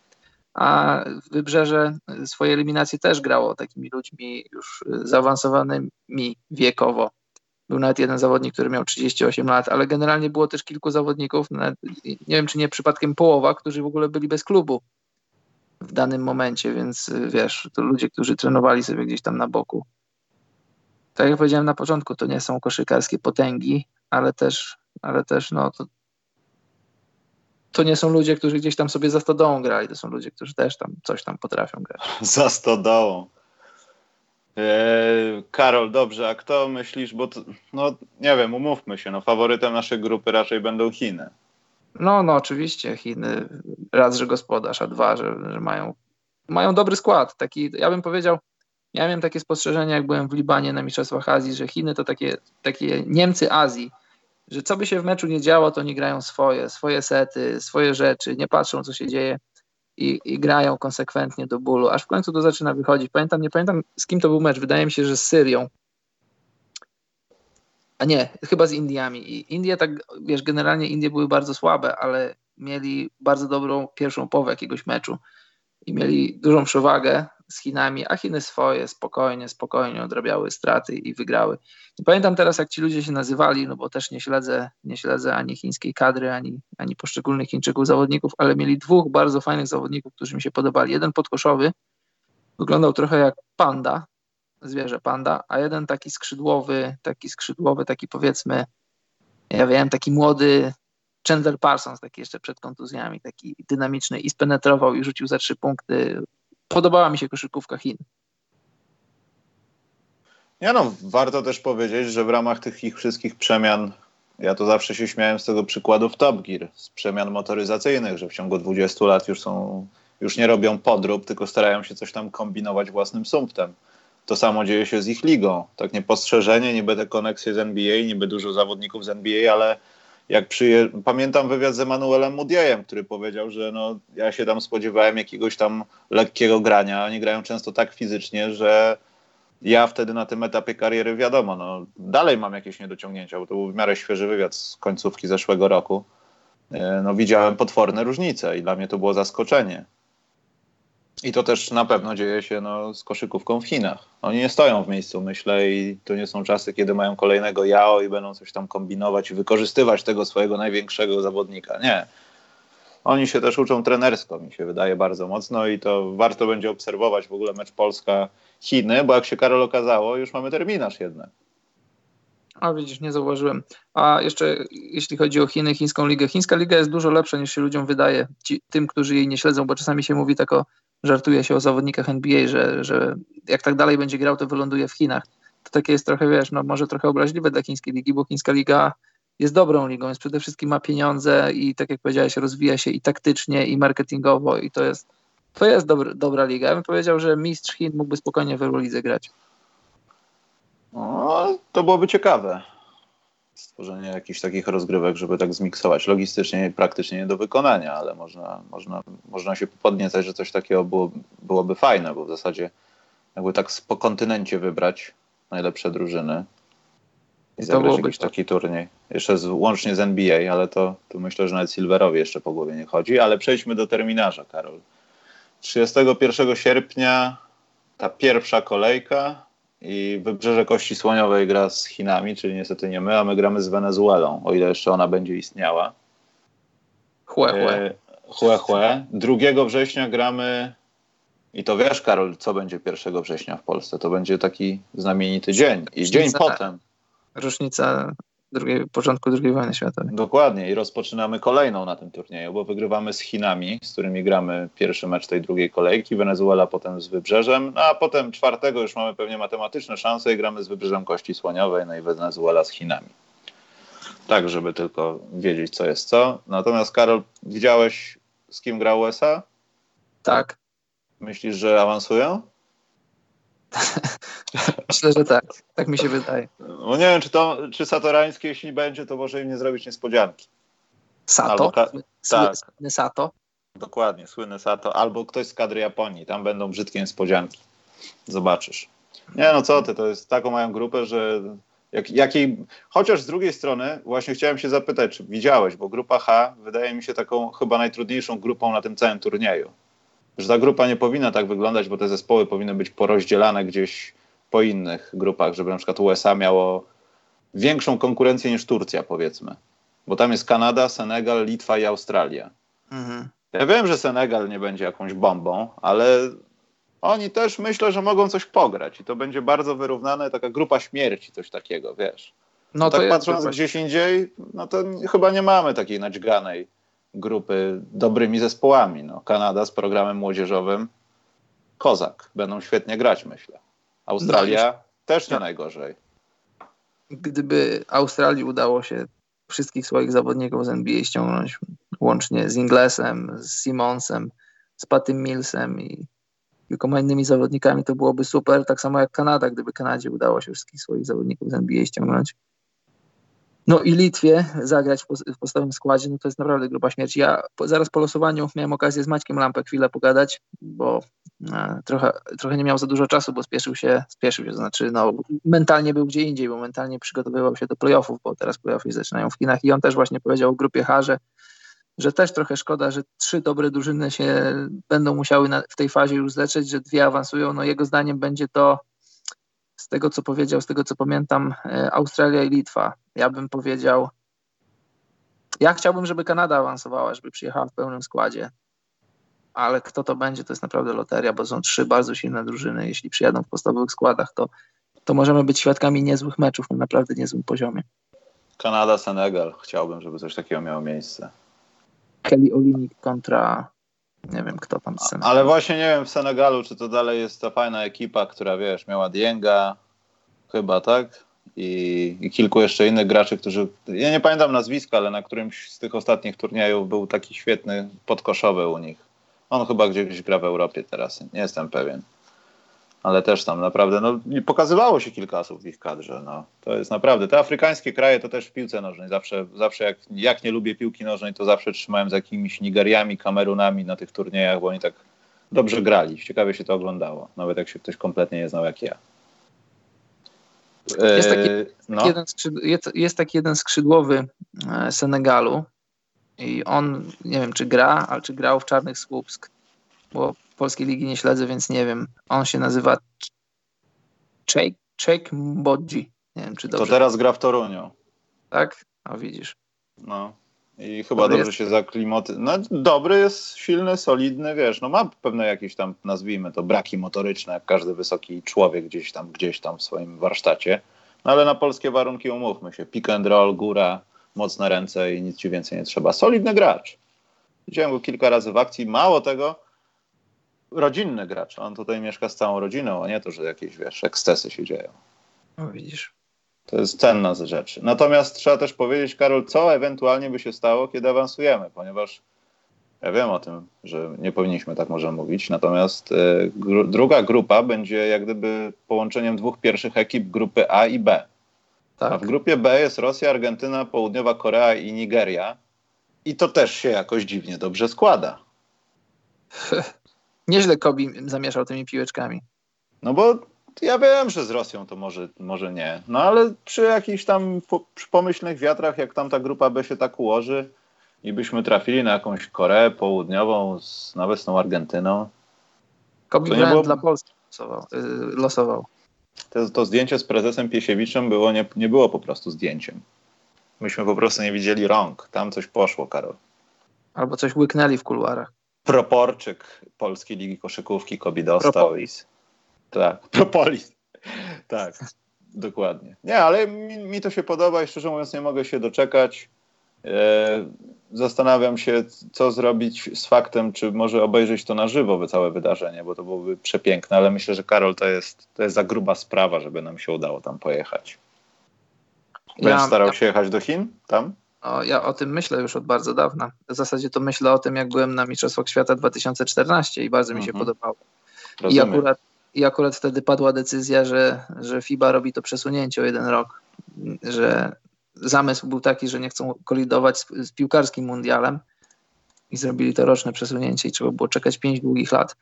A Wybrzeże swoje eliminacje też grało takimi ludźmi już zaawansowanymi wiekowo. Był nawet jeden zawodnik, który miał 38 lat, ale generalnie było też kilku zawodników, nie wiem czy nie przypadkiem połowa, którzy w ogóle byli bez klubu w danym momencie, więc y, wiesz, to ludzie, którzy trenowali sobie gdzieś tam na boku. Tak jak powiedziałem na początku, to nie są koszykarskie potęgi, ale też, ale też no to, to nie są ludzie, którzy gdzieś tam sobie za stodołą grali, to są ludzie, którzy też tam coś tam potrafią grać. Za stodołą. Eee, Karol, dobrze, a kto myślisz, bo to, no nie wiem, umówmy się, no faworytem naszej grupy raczej będą Chiny. No, no oczywiście Chiny, raz, że gospodarz, a dwa, że, że mają, mają dobry skład. Taki, ja bym powiedział, ja miałem takie spostrzeżenie, jak byłem w Libanie na Mistrzostwach Azji, że Chiny to takie, takie Niemcy Azji, że co by się w meczu nie działo, to oni grają swoje, swoje sety, swoje rzeczy, nie patrzą, co się dzieje i, i, grają konsekwentnie do bólu, aż w końcu to zaczyna wychodzić. Pamiętam, nie pamiętam z kim to był mecz, wydaje mi się, że z Syrią. A nie, chyba z Indiami. I Indie tak, wiesz, generalnie Indie były bardzo słabe, ale mieli bardzo dobrą pierwszą połowę jakiegoś meczu i mieli dużą przewagę z Chinami, a Chiny swoje spokojnie, spokojnie odrabiały straty i wygrały. Nie pamiętam teraz, jak ci ludzie się nazywali, no bo też nie śledzę, nie śledzę ani chińskiej kadry, ani, ani poszczególnych Chińczyków zawodników, ale mieli dwóch bardzo fajnych zawodników, którzy mi się podobali. Jeden podkoszowy, wyglądał trochę jak panda, zwierzę panda, a jeden taki skrzydłowy, taki skrzydłowy, taki powiedzmy, ja wiem, taki młody, Chandler Parsons, taki jeszcze przed kontuzjami, taki dynamiczny i spenetrował i rzucił za trzy punkty. Podobała mi się koszykówka Chin. Ja no, warto też powiedzieć, że w ramach tych ich wszystkich przemian, ja to zawsze się śmiałem z tego przykładu w Top Gear, z przemian motoryzacyjnych, że w ciągu 20 lat już są, już nie robią podrób, tylko starają się coś tam kombinować własnym sumptem. To samo dzieje się z ich ligą. Tak niepostrzeżenie, niby te koneksje z NBA, niby dużo zawodników z NBA, ale jak przyje... pamiętam wywiad z Emanuelem Mudiejem, który powiedział, że no, ja się tam spodziewałem jakiegoś tam lekkiego grania. Oni grają często tak fizycznie, że ja wtedy na tym etapie kariery, wiadomo, no, dalej mam jakieś niedociągnięcia, bo to był w miarę świeży wywiad z końcówki zeszłego roku. E, no, widziałem potworne różnice i dla mnie to było zaskoczenie. I to też na pewno dzieje się no, z koszykówką w Chinach. Oni nie stoją w miejscu, myślę, i to nie są czasy, kiedy mają kolejnego Yao i będą coś tam kombinować i wykorzystywać tego swojego największego zawodnika. Nie. Oni się też uczą trenersko, mi się wydaje, bardzo mocno i to warto będzie obserwować w ogóle mecz Polska-Chiny, bo jak się Karol okazało, już mamy terminarz jednak. A widzisz, nie zauważyłem. A jeszcze jeśli chodzi o Chiny, chińską ligę. Chińska liga jest dużo lepsza niż się ludziom wydaje, ci, tym, którzy jej nie śledzą, bo czasami się mówi tak o, żartuje się o zawodnikach NBA, że, że jak tak dalej będzie grał, to wyląduje w Chinach. To takie jest trochę, wiesz, no może trochę obraźliwe dla chińskiej ligi, bo chińska liga jest dobrą ligą, jest przede wszystkim ma pieniądze i tak jak powiedziałeś, rozwija się i taktycznie, i marketingowo i to jest, to jest dobra liga. Ja bym powiedział, że mistrz Chin mógłby spokojnie w Eurolidze grać. No, to byłoby ciekawe. Stworzenie jakichś takich rozgrywek, żeby tak zmiksować. Logistycznie i praktycznie nie do wykonania, ale można, można, można się podniecać, że coś takiego było, byłoby fajne, bo w zasadzie jakby tak po kontynencie wybrać najlepsze drużyny i zagrać jakiś to. taki turniej. Jeszcze z, łącznie z NBA, ale to, to myślę, że nawet Silverowi jeszcze po głowie nie chodzi. Ale przejdźmy do terminarza, Karol. 31 sierpnia ta pierwsza kolejka i Wybrzeże Kości Słoniowej gra z Chinami, czyli niestety nie my, a my gramy z Wenezuelą, o ile jeszcze ona będzie istniała. Chłe, chłe. Chłe, chłe. 2 września gramy i to wiesz, Karol, co będzie 1 września w Polsce? To będzie taki znamienity dzień. I dzień potem. Rocznica drugiej, początku II wojny światowej. Dokładnie i rozpoczynamy kolejną na tym turnieju, bo wygrywamy z Chinami, z którymi gramy pierwszy mecz tej drugiej kolejki, Wenezuela potem z Wybrzeżem, no a potem czwartego już mamy pewnie matematyczne szanse i gramy z Wybrzeżem Kości Słoniowej, no i Wenezuela z Chinami. Tak, żeby tylko wiedzieć, co jest co. Natomiast Karol, widziałeś, z kim grał USA? Tak. Myślisz, że awansują? Myślę, że tak. Tak mi się wydaje. No nie wiem, czy, to, czy Satorański, jeśli będzie, to może im nie zrobić niespodzianki. Sato? Ka- tak. Słynny Sato? Dokładnie, słynny Sato. Albo ktoś z kadry Japonii. Tam będą brzydkie niespodzianki. Zobaczysz. Nie no co ty, to jest taką mają grupę, że jak, jakiej, chociaż z drugiej strony właśnie chciałem się zapytać, czy widziałeś, bo grupa H wydaje mi się taką chyba najtrudniejszą grupą na tym całym turnieju że ta grupa nie powinna tak wyglądać, bo te zespoły powinny być porozdzielane gdzieś po innych grupach, żeby na przykład USA miało większą konkurencję niż Turcja, powiedzmy. Bo tam jest Kanada, Senegal, Litwa i Australia. Mhm. Ja wiem, że Senegal nie będzie jakąś bombą, ale oni też myślę, że mogą coś pograć i to będzie bardzo wyrównane, taka grupa śmierci, coś takiego, wiesz. No, no tak patrząc gdzieś indziej, no to chyba nie mamy takiej naćganej grupy dobrymi zespołami. No, Kanada z programem młodzieżowym, kozak. Będą świetnie grać, myślę. Australia no, też nie no. najgorzej. Gdyby Australii udało się wszystkich swoich zawodników z NBA ściągnąć, łącznie z Inglesem, z Simonsem, z Patym Millsem i kilkoma innymi zawodnikami, to byłoby super. Tak samo jak Kanada, gdyby Kanadzie udało się wszystkich swoich zawodników z NBA ściągnąć. No i Litwie zagrać w podstawowym składzie, no to jest naprawdę gruba śmierć. Ja zaraz po losowaniu miałem okazję z Maćkiem Lampę chwilę pogadać, bo e, trochę, trochę nie miał za dużo czasu, bo spieszył się, spieszył się, to znaczy no, mentalnie był gdzie indziej, bo mentalnie przygotowywał się do playoffów, bo teraz playoffy zaczynają w Chinach i on też właśnie powiedział o grupie H, że, też trochę szkoda, że trzy dobre drużyny się będą musiały na, w tej fazie już zleczyć, że dwie awansują. No jego zdaniem będzie to z tego, co powiedział, z tego, co pamiętam, e, Australia i Litwa. Ja bym powiedział, ja chciałbym, żeby Kanada awansowała, żeby przyjechała w pełnym składzie, ale kto to będzie, to jest naprawdę loteria, bo są trzy bardzo silne drużyny. Jeśli przyjadą w podstawowych składach, to, to możemy być świadkami niezłych meczów na naprawdę niezłym poziomie. Kanada, Senegal. Chciałbym, żeby coś takiego miało miejsce. Kelly Olinik kontra nie wiem, kto tam. Ale właśnie nie wiem w Senegalu, czy to dalej jest ta fajna ekipa, która wiesz, miała Dienga, chyba, tak? I, I, kilku jeszcze innych graczy, którzy. Ja nie pamiętam nazwiska, ale na którymś z tych ostatnich turniejów był taki świetny podkoszowy u nich. On chyba gdzieś gra w Europie teraz, nie jestem pewien ale też tam naprawdę, no pokazywało się kilka osób w ich kadrze, no. To jest naprawdę, te afrykańskie kraje to też w piłce nożnej, zawsze, zawsze jak, jak nie lubię piłki nożnej, to zawsze trzymałem z jakimiś Nigeriami, Kamerunami na tych turniejach, bo oni tak dobrze grali, ciekawie się to oglądało, nawet jak się ktoś kompletnie nie znał jak ja. Jest taki, no. jeden, jest, jest taki jeden skrzydłowy e, Senegalu i on, nie wiem czy gra, ale czy grał w Czarnych Słupsk, bo polskiej ligi nie śledzę, więc nie wiem. On się nazywa Cheik Mbodzi. Nie wiem, czy dobrze. To teraz gra w Toruniu. Tak? A widzisz. No. I chyba dobry dobrze jest. się zaklimaty. No dobry jest, silny, solidny, wiesz, no ma pewne jakieś tam, nazwijmy to, braki motoryczne, jak każdy wysoki człowiek gdzieś tam, gdzieś tam w swoim warsztacie. No ale na polskie warunki umówmy się. Pick and roll, góra, mocne ręce i nic ci więcej nie trzeba. Solidny gracz. Widziałem go kilka razy w akcji. Mało tego, rodzinny gracz. On tutaj mieszka z całą rodziną, a nie to, że jakieś, wiesz, ekscesy się dzieją. No widzisz. To jest cenna z rzeczy. Natomiast trzeba też powiedzieć, Karol, co ewentualnie by się stało, kiedy awansujemy, ponieważ ja wiem o tym, że nie powinniśmy tak może mówić, natomiast y, gru druga grupa będzie jak gdyby połączeniem dwóch pierwszych ekip grupy A i B. Tak. A w grupie B jest Rosja, Argentyna, Południowa Korea i Nigeria. I to też się jakoś dziwnie dobrze składa. Nieźle Kobi zamieszał tymi piłeczkami. No bo ja wiem, że z Rosją to może, może nie. No ale przy jakichś tam po, przy pomyślnych wiatrach, jak tam ta grupa B się tak ułoży i byśmy trafili na jakąś Koreę Południową, z, nawet z tą Argentyną. Kobi było... dla Polski losował. Yy, losował. To, to, zdjęcie z prezesem Piesiewiczem było, nie, nie było po prostu zdjęciem. Myśmy po prostu nie widzieli rąk. Tam coś poszło, Karol. Albo coś łyknęli w kuluarach. Proporczyk Polskiej Ligi Koszykówki Kobi dostał. Propolis. Tak, propolis. Tak, dokładnie. Nie, ale mi, mi, to się podoba i szczerze mówiąc nie mogę się doczekać. E, zastanawiam się, co zrobić z faktem, czy może obejrzeć to na żywo, całe wydarzenie, bo to byłoby przepiękne, ale myślę, że Karol, to jest, to jest za gruba sprawa, żeby nam się udało tam pojechać. Będziesz ja, starał się jechać do Chin? Tam? Ja o tym myślę już od bardzo dawna. W zasadzie to myślę o tym, jak byłem na Mistrzostwach Świata 2014 i bardzo mi się mhm. podobało. I akurat, I akurat wtedy padła decyzja, że, że FIBA robi to przesunięcie o jeden rok, że zamysł był taki, że nie chcą kolidować z, z piłkarskim mundialem i zrobili to roczne przesunięcie i trzeba było czekać pięć długich lat.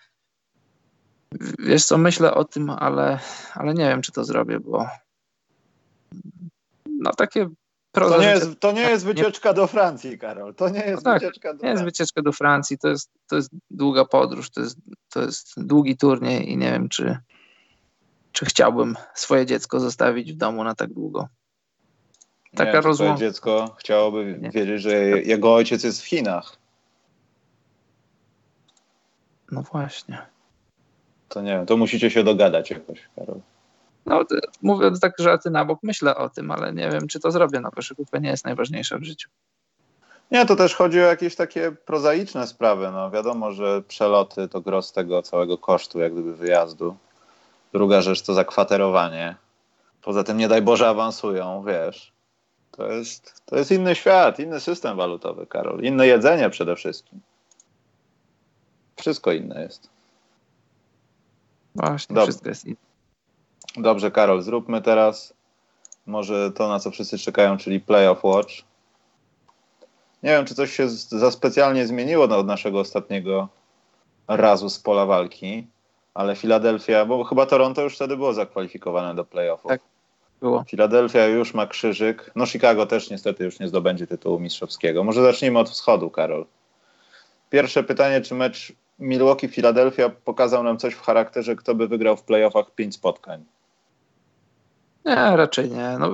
Wiesz co, myślę o tym, ale, ale nie wiem, czy to zrobię, bo no takie to nie, jest, to nie jest wycieczka do Francji, Karol. To nie jest no tak, wycieczka do nie Francji. jest wycieczka do Francji. To jest, to jest długa podróż, to jest, to jest długi turniej i nie wiem, czy, czy chciałbym swoje dziecko zostawić w domu na tak długo. Taka rozmowa. dziecko chciałoby nie. wiedzieć, że jego ojciec jest w Chinach. No właśnie. To nie wiem, to musicie się dogadać jakoś, Karol. No, mówiąc tak żarty na bok, myślę o tym, ale nie wiem, czy to zrobię. No, koszykówka nie jest najważniejsza w życiu. Nie, to też chodzi o jakieś takie prozaiczne sprawy. No, wiadomo, że przeloty to gros tego całego kosztu, jak gdyby wyjazdu. Druga rzecz to zakwaterowanie. Poza tym, nie daj Boże, awansują, wiesz. To jest, to jest inny świat, inny system walutowy, Karol. Inne jedzenie przede wszystkim. Wszystko inne jest. Właśnie, Dob wszystko jest inne. Dobrze, Karol, zróbmy teraz może to, na co wszyscy czekają, czyli Playoff Watch. Nie wiem, czy coś się za specjalnie zmieniło od naszego ostatniego razu z pola walki, ale Filadelfia, bo chyba Toronto już wtedy było zakwalifikowane do playoffów. Tak, było. Filadelfia już ma krzyżyk. No Chicago też niestety już nie zdobędzie tytułu mistrzowskiego. Może zacznijmy od wschodu, Karol. Pierwsze pytanie, czy mecz Milwaukee-Filadelfia pokazał nam coś w charakterze, kto by wygrał w playoffach pięć spotkań? Nie, raczej nie. No,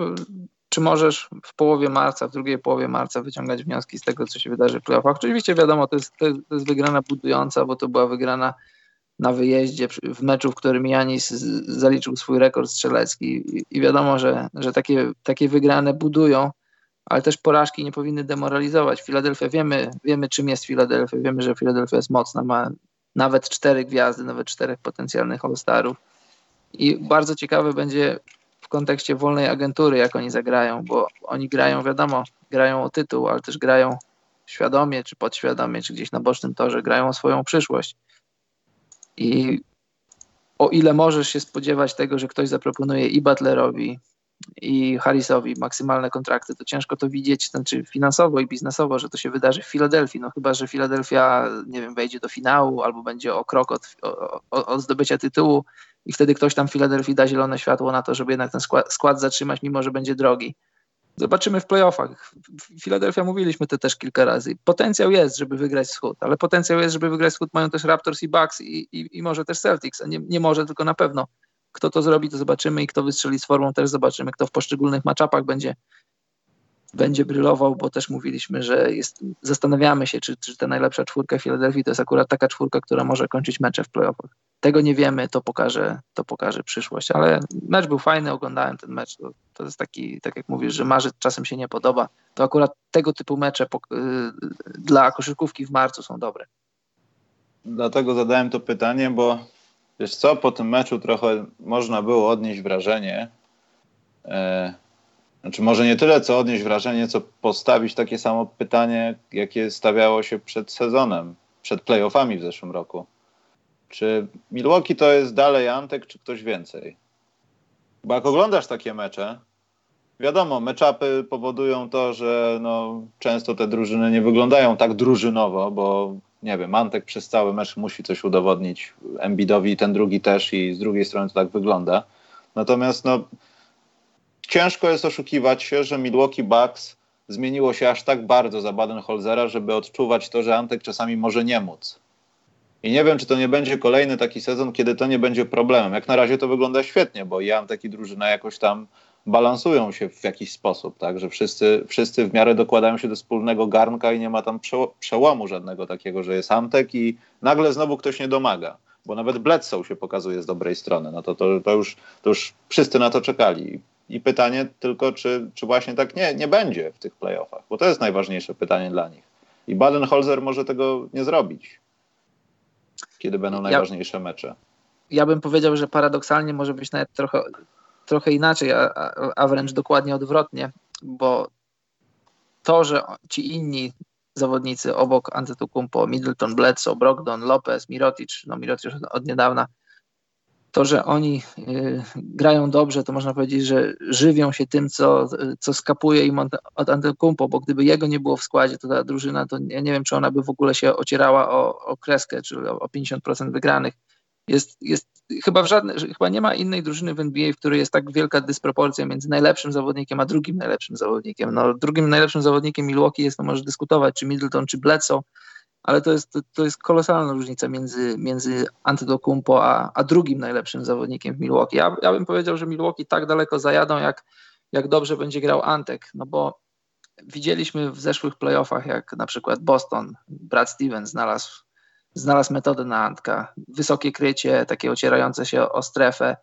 czy możesz w połowie marca, w drugiej połowie marca wyciągać wnioski z tego, co się wydarzy w playoffach? Oczywiście wiadomo, to jest, to jest, wygrana budująca, bo to była wygrana na wyjeździe w meczu, w którym Janis zaliczył swój rekord strzelecki i wiadomo, że, że takie, takie wygrane budują, ale też porażki nie powinny demoralizować. Filadelfia, wiemy, wiemy czym jest Filadelfia, wiemy, że Filadelfia jest mocna, ma nawet cztery gwiazdy, nawet czterech potencjalnych All-Starów i bardzo ciekawe będzie kontekście wolnej agentury, jak oni zagrają, bo oni grają, wiadomo, grają o tytuł, ale też grają świadomie, czy podświadomie, czy gdzieś na bocznym torze, grają o swoją przyszłość. I o ile możesz się spodziewać tego, że ktoś zaproponuje i Butlerowi, i Harrisowi maksymalne kontrakty, to ciężko to widzieć, znaczy finansowo i biznesowo, że to się wydarzy w Filadelfii. No chyba, że Filadelfia, nie wiem, wejdzie do finału albo będzie o krok od, od, od zdobycia tytułu i wtedy ktoś tam w Filadelfii da zielone światło na to, żeby jednak ten skład, skład zatrzymać, mimo że będzie drogi. Zobaczymy w playoffach. Filadelfia mówiliśmy to też kilka razy. Potencjał jest, żeby wygrać wschód, ale potencjał jest, żeby wygrać wschód mają też Raptors i Bucks i, i, i może też Celtics. Nie, nie może, tylko na pewno. Kto to zrobi, to zobaczymy i kto wystrzeli z formą, też zobaczymy. Kto w poszczególnych matchupach będzie, będzie brylował, bo też mówiliśmy, że jest, zastanawiamy się, czy, czy ta najlepsza czwórka Filadelfii to jest akurat taka czwórka, która może kończyć mecze w playoffach. Tego nie wiemy, to pokaże, to pokaże przyszłość, ale mecz był fajny, oglądałem ten mecz. To, to jest taki, tak jak mówisz, że marzec czasem się nie podoba. To akurat tego typu mecze po, y, dla koszykówki w marcu są dobre. Dlatego zadałem to pytanie, bo wiesz co, po tym meczu trochę można było odnieść wrażenie, e, znaczy może nie tyle co odnieść wrażenie, co postawić takie samo pytanie, jakie stawiało się przed sezonem, przed playoffami w zeszłym roku. Czy Milwaukee to jest dalej Antek, czy ktoś więcej? Bo jak oglądasz takie mecze, wiadomo, meczapy powodują to, że no, często te drużyny nie wyglądają tak drużynowo, bo nie wiem, Antek przez cały mecz musi coś udowodnić Embiidowi i ten drugi też i z drugiej strony to tak wygląda. Natomiast no, ciężko jest oszukiwać się, że Milwaukee Bucks zmieniło się aż tak bardzo za Baden-Holzera, żeby odczuwać to, że Antek czasami może nie móc. I nie wiem, czy to nie będzie kolejny taki sezon, kiedy to nie będzie problemem. Jak na razie to wygląda świetnie, bo i Antek i drużyna jakoś tam balansują się w jakiś sposób, tak, że wszyscy, wszyscy w miarę dokładają się do wspólnego garnka i nie ma tam przełomu żadnego takiego, że jest Antek i nagle znowu ktoś nie domaga, bo nawet Bledsoe się pokazuje z dobrej strony, no to, to, to, już, to już wszyscy na to czekali. I pytanie tylko, czy, czy właśnie tak nie, nie będzie w tych playoffach, bo to jest najważniejsze pytanie dla nich. I Baden-Holzer może tego nie zrobić, kiedy będą najważniejsze mecze. Ja bym powiedział, że paradoksalnie może być nawet trochę, trochę inaczej, a, a wręcz dokładnie odwrotnie, bo to, że ci inni zawodnicy obok Antetokounmpo, Middleton, Bledsoe, Brogdon, Lopez, Mirotic, no Mirotic od niedawna, to, że oni y, grają dobrze, to można powiedzieć, że żywią się tym, co, co skapuje im od Antetokounmpo, bo gdyby jego nie było w składzie, to ta drużyna, to ja nie wiem, czy ona by w ogóle się ocierała o, o kreskę, czyli o 50% wygranych. Jest, jest chyba, w żadne, chyba nie ma innej drużyny w NBA, w której jest tak wielka dysproporcja między najlepszym zawodnikiem a drugim najlepszym zawodnikiem. No, drugim najlepszym zawodnikiem Milwaukee jest, no możesz dyskutować, czy Middleton, czy Bledsoe, ale to jest, to jest kolosalna różnica między, między Antetokounmpo a, a drugim najlepszym zawodnikiem w Milwaukee. Ja, ja bym powiedział, że Milwaukee tak daleko zajadą, jak, jak dobrze będzie grał Antek, no bo widzieliśmy w zeszłych playoffach, jak na przykład Boston, Brad Stevens znalazł znalazł metodę na Antka. Wysokie krycie, takie ocierające się o strefę.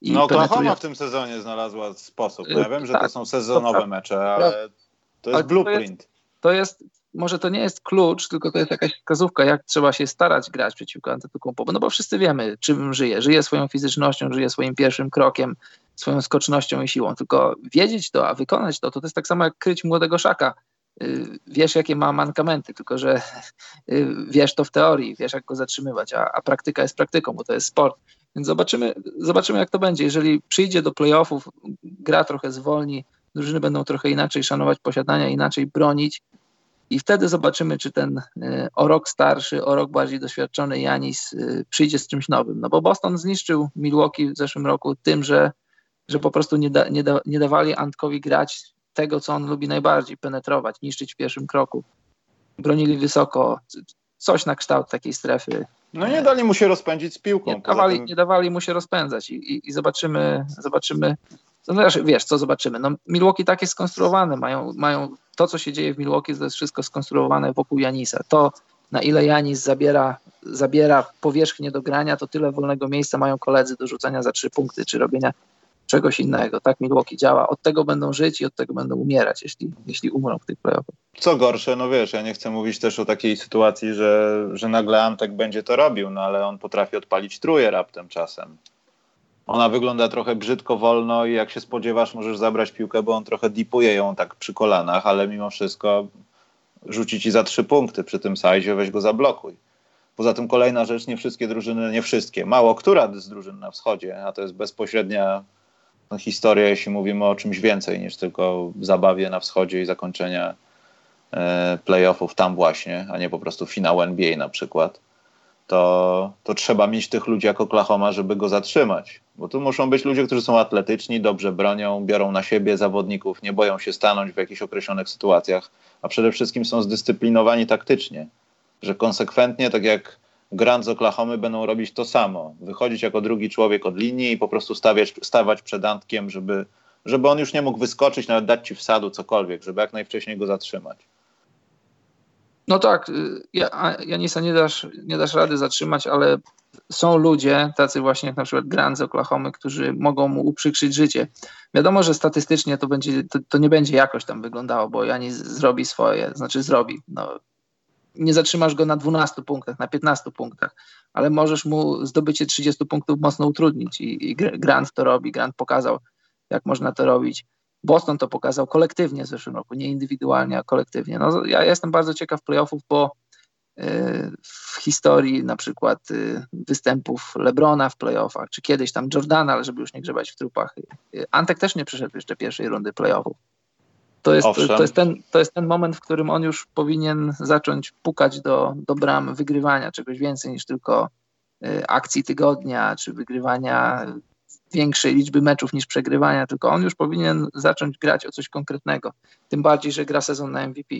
I no Oklahoma penetrują... w tym sezonie znalazła sposób. No ja wiem, że tak, to są sezonowe to mecze, ale to jest ale blueprint. To jest, to jest, może to nie jest klucz, tylko to jest jakaś wskazówka, jak trzeba się starać grać przeciwko Antetokounmpo. No bo wszyscy wiemy, czym żyje. Żyje swoją fizycznością, żyje swoim pierwszym krokiem, swoją skocznością i siłą. Tylko wiedzieć to, a wykonać to, to, to jest tak samo jak kryć młodego szaka Y, wiesz, jakie ma mankamenty, tylko że y, wiesz to w teorii, wiesz, jak go zatrzymywać, a, a praktyka jest praktyką, bo to jest sport. Więc zobaczymy, zobaczymy, jak to będzie. Jeżeli przyjdzie do playoffów, gra trochę zwolni, drużyny będą trochę inaczej szanować posiadania, inaczej bronić, i wtedy zobaczymy, czy ten y, o rok starszy, o rok bardziej doświadczony Janis przyjdzie z czymś nowym. No bo Boston zniszczył Milwaukee w zeszłym roku tym, że, że po prostu nie, da, nie, da, nie dawali Antkowi grać tego, co on lubi najbardziej, penetrować, niszczyć w pierwszym kroku. Bronili wysoko, coś na kształt takiej strefy. No nie dali mu się rozpędzić z piłką. Nie dawali, tym... nie dawali mu się rozpędzać i, i, i zobaczymy, zobaczymy, no, znaczy, wiesz, co zobaczymy. No, Milwaukee tak jest skonstruowane, mają, mają to, co się dzieje w Milwaukee, to jest wszystko skonstruowane wokół Janisa. To, na ile Janis zabiera, zabiera powierzchnię do grania, to tyle wolnego miejsca mają koledzy do rzucania za trzy punkty, czy robienia czegoś innego. Tak Milwaukee działa. Od tego będą żyć i od tego będą umierać, jeśli, jeśli umrą w tych playoffach. Co gorsze, no wiesz, ja nie chcę mówić też o takiej sytuacji, że, że nagle Antek będzie to robił, no ale on potrafi odpalić truje raptem czasem. Ona wygląda trochę brzydko, wolno i jak się spodziewasz, możesz zabrać piłkę, bo on trochę dipuje ją tak przy kolanach, ale mimo wszystko rzuci ci za trzy punkty przy tym sajzie, weź go zablokuj. Poza tym kolejna rzecz, nie wszystkie drużyny, nie wszystkie, mało która z drużyn na wschodzie, a to jest bezpośrednia no, historia, jeśli mówimy o czymś więcej niż tylko zabawie na wschodzie i zakończenia e, playoffów tam właśnie, a nie po prostu finał NBA na przykład. To, to trzeba mieć tych ludzi jak Oklahoma, żeby go zatrzymać. Bo tu muszą być ludzie, którzy są atletyczni, dobrze bronią, biorą na siebie zawodników, nie boją się stanąć w jakichś określonych sytuacjach, a przede wszystkim są zdyscyplinowani taktycznie, że konsekwentnie, tak jak Grant z Oklahomy, będą robić to samo. Wychodzić jako drugi człowiek od linii i po prostu stawiać, stawać przed Antkiem, żeby, żeby on już nie mógł wyskoczyć, nawet dać ci wsadu, cokolwiek, żeby jak najwcześniej go zatrzymać. No tak, y, ja, Janisa nie dasz, nie dasz rady zatrzymać, ale są ludzie, tacy właśnie jak na przykład Grant z Oklahomy, którzy mogą mu uprzykrzyć życie. Wiadomo, że statystycznie to, będzie, to, to nie będzie jakoś tam wyglądało, bo Janis zrobi swoje, znaczy zrobi. No, nie zatrzymasz go na 12 punktach, na 15 punktach, ale możesz mu zdobycie 30 punktów mocno utrudnić i, i Grant to robi, Grant pokazał, jak można to robić. Boston to pokazał kolektywnie w zeszłym roku, nie indywidualnie, a kolektywnie. No, ja jestem bardzo ciekaw playoffów, bo y, w historii na przykład y, występów Lebrona w playoffach, czy kiedyś tam Jordana, ale żeby już nie grzebać w trupach. Y, Antek też nie przeszedł jeszcze pierwszej rundy playoffów. To jest, to, jest ten, to jest ten moment, w którym on już powinien zacząć pukać do, do bram wygrywania czegoś więcej niż tylko akcji tygodnia, czy wygrywania większej liczby meczów niż przegrywania, tylko on już powinien zacząć grać o coś konkretnego. Tym bardziej, że gra sezon na MVP.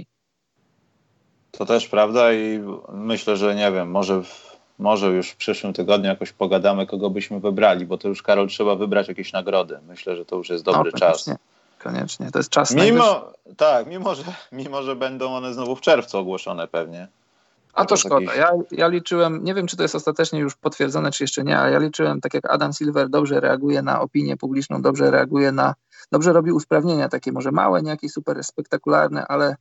To też prawda i myślę, że nie wiem, może, w, może już w przyszłym tygodniu jakoś pogadamy, kogo byśmy wybrali, bo to już Karol trzeba wybrać jakieś nagrody. Myślę, że to już jest dobry no, czas. Koniecznie, to jest czas mimo, Tak, mimo że, mimo że będą one znowu w czerwcu ogłoszone pewnie. A to szkoda. Ja, ja liczyłem, nie wiem czy to jest ostatecznie już potwierdzone, czy jeszcze nie, ale ja liczyłem, tak jak Adam Silver dobrze reaguje na opinię publiczną, dobrze reaguje na, dobrze robi usprawnienia takie może małe, nie jakieś super spektakularne, ale,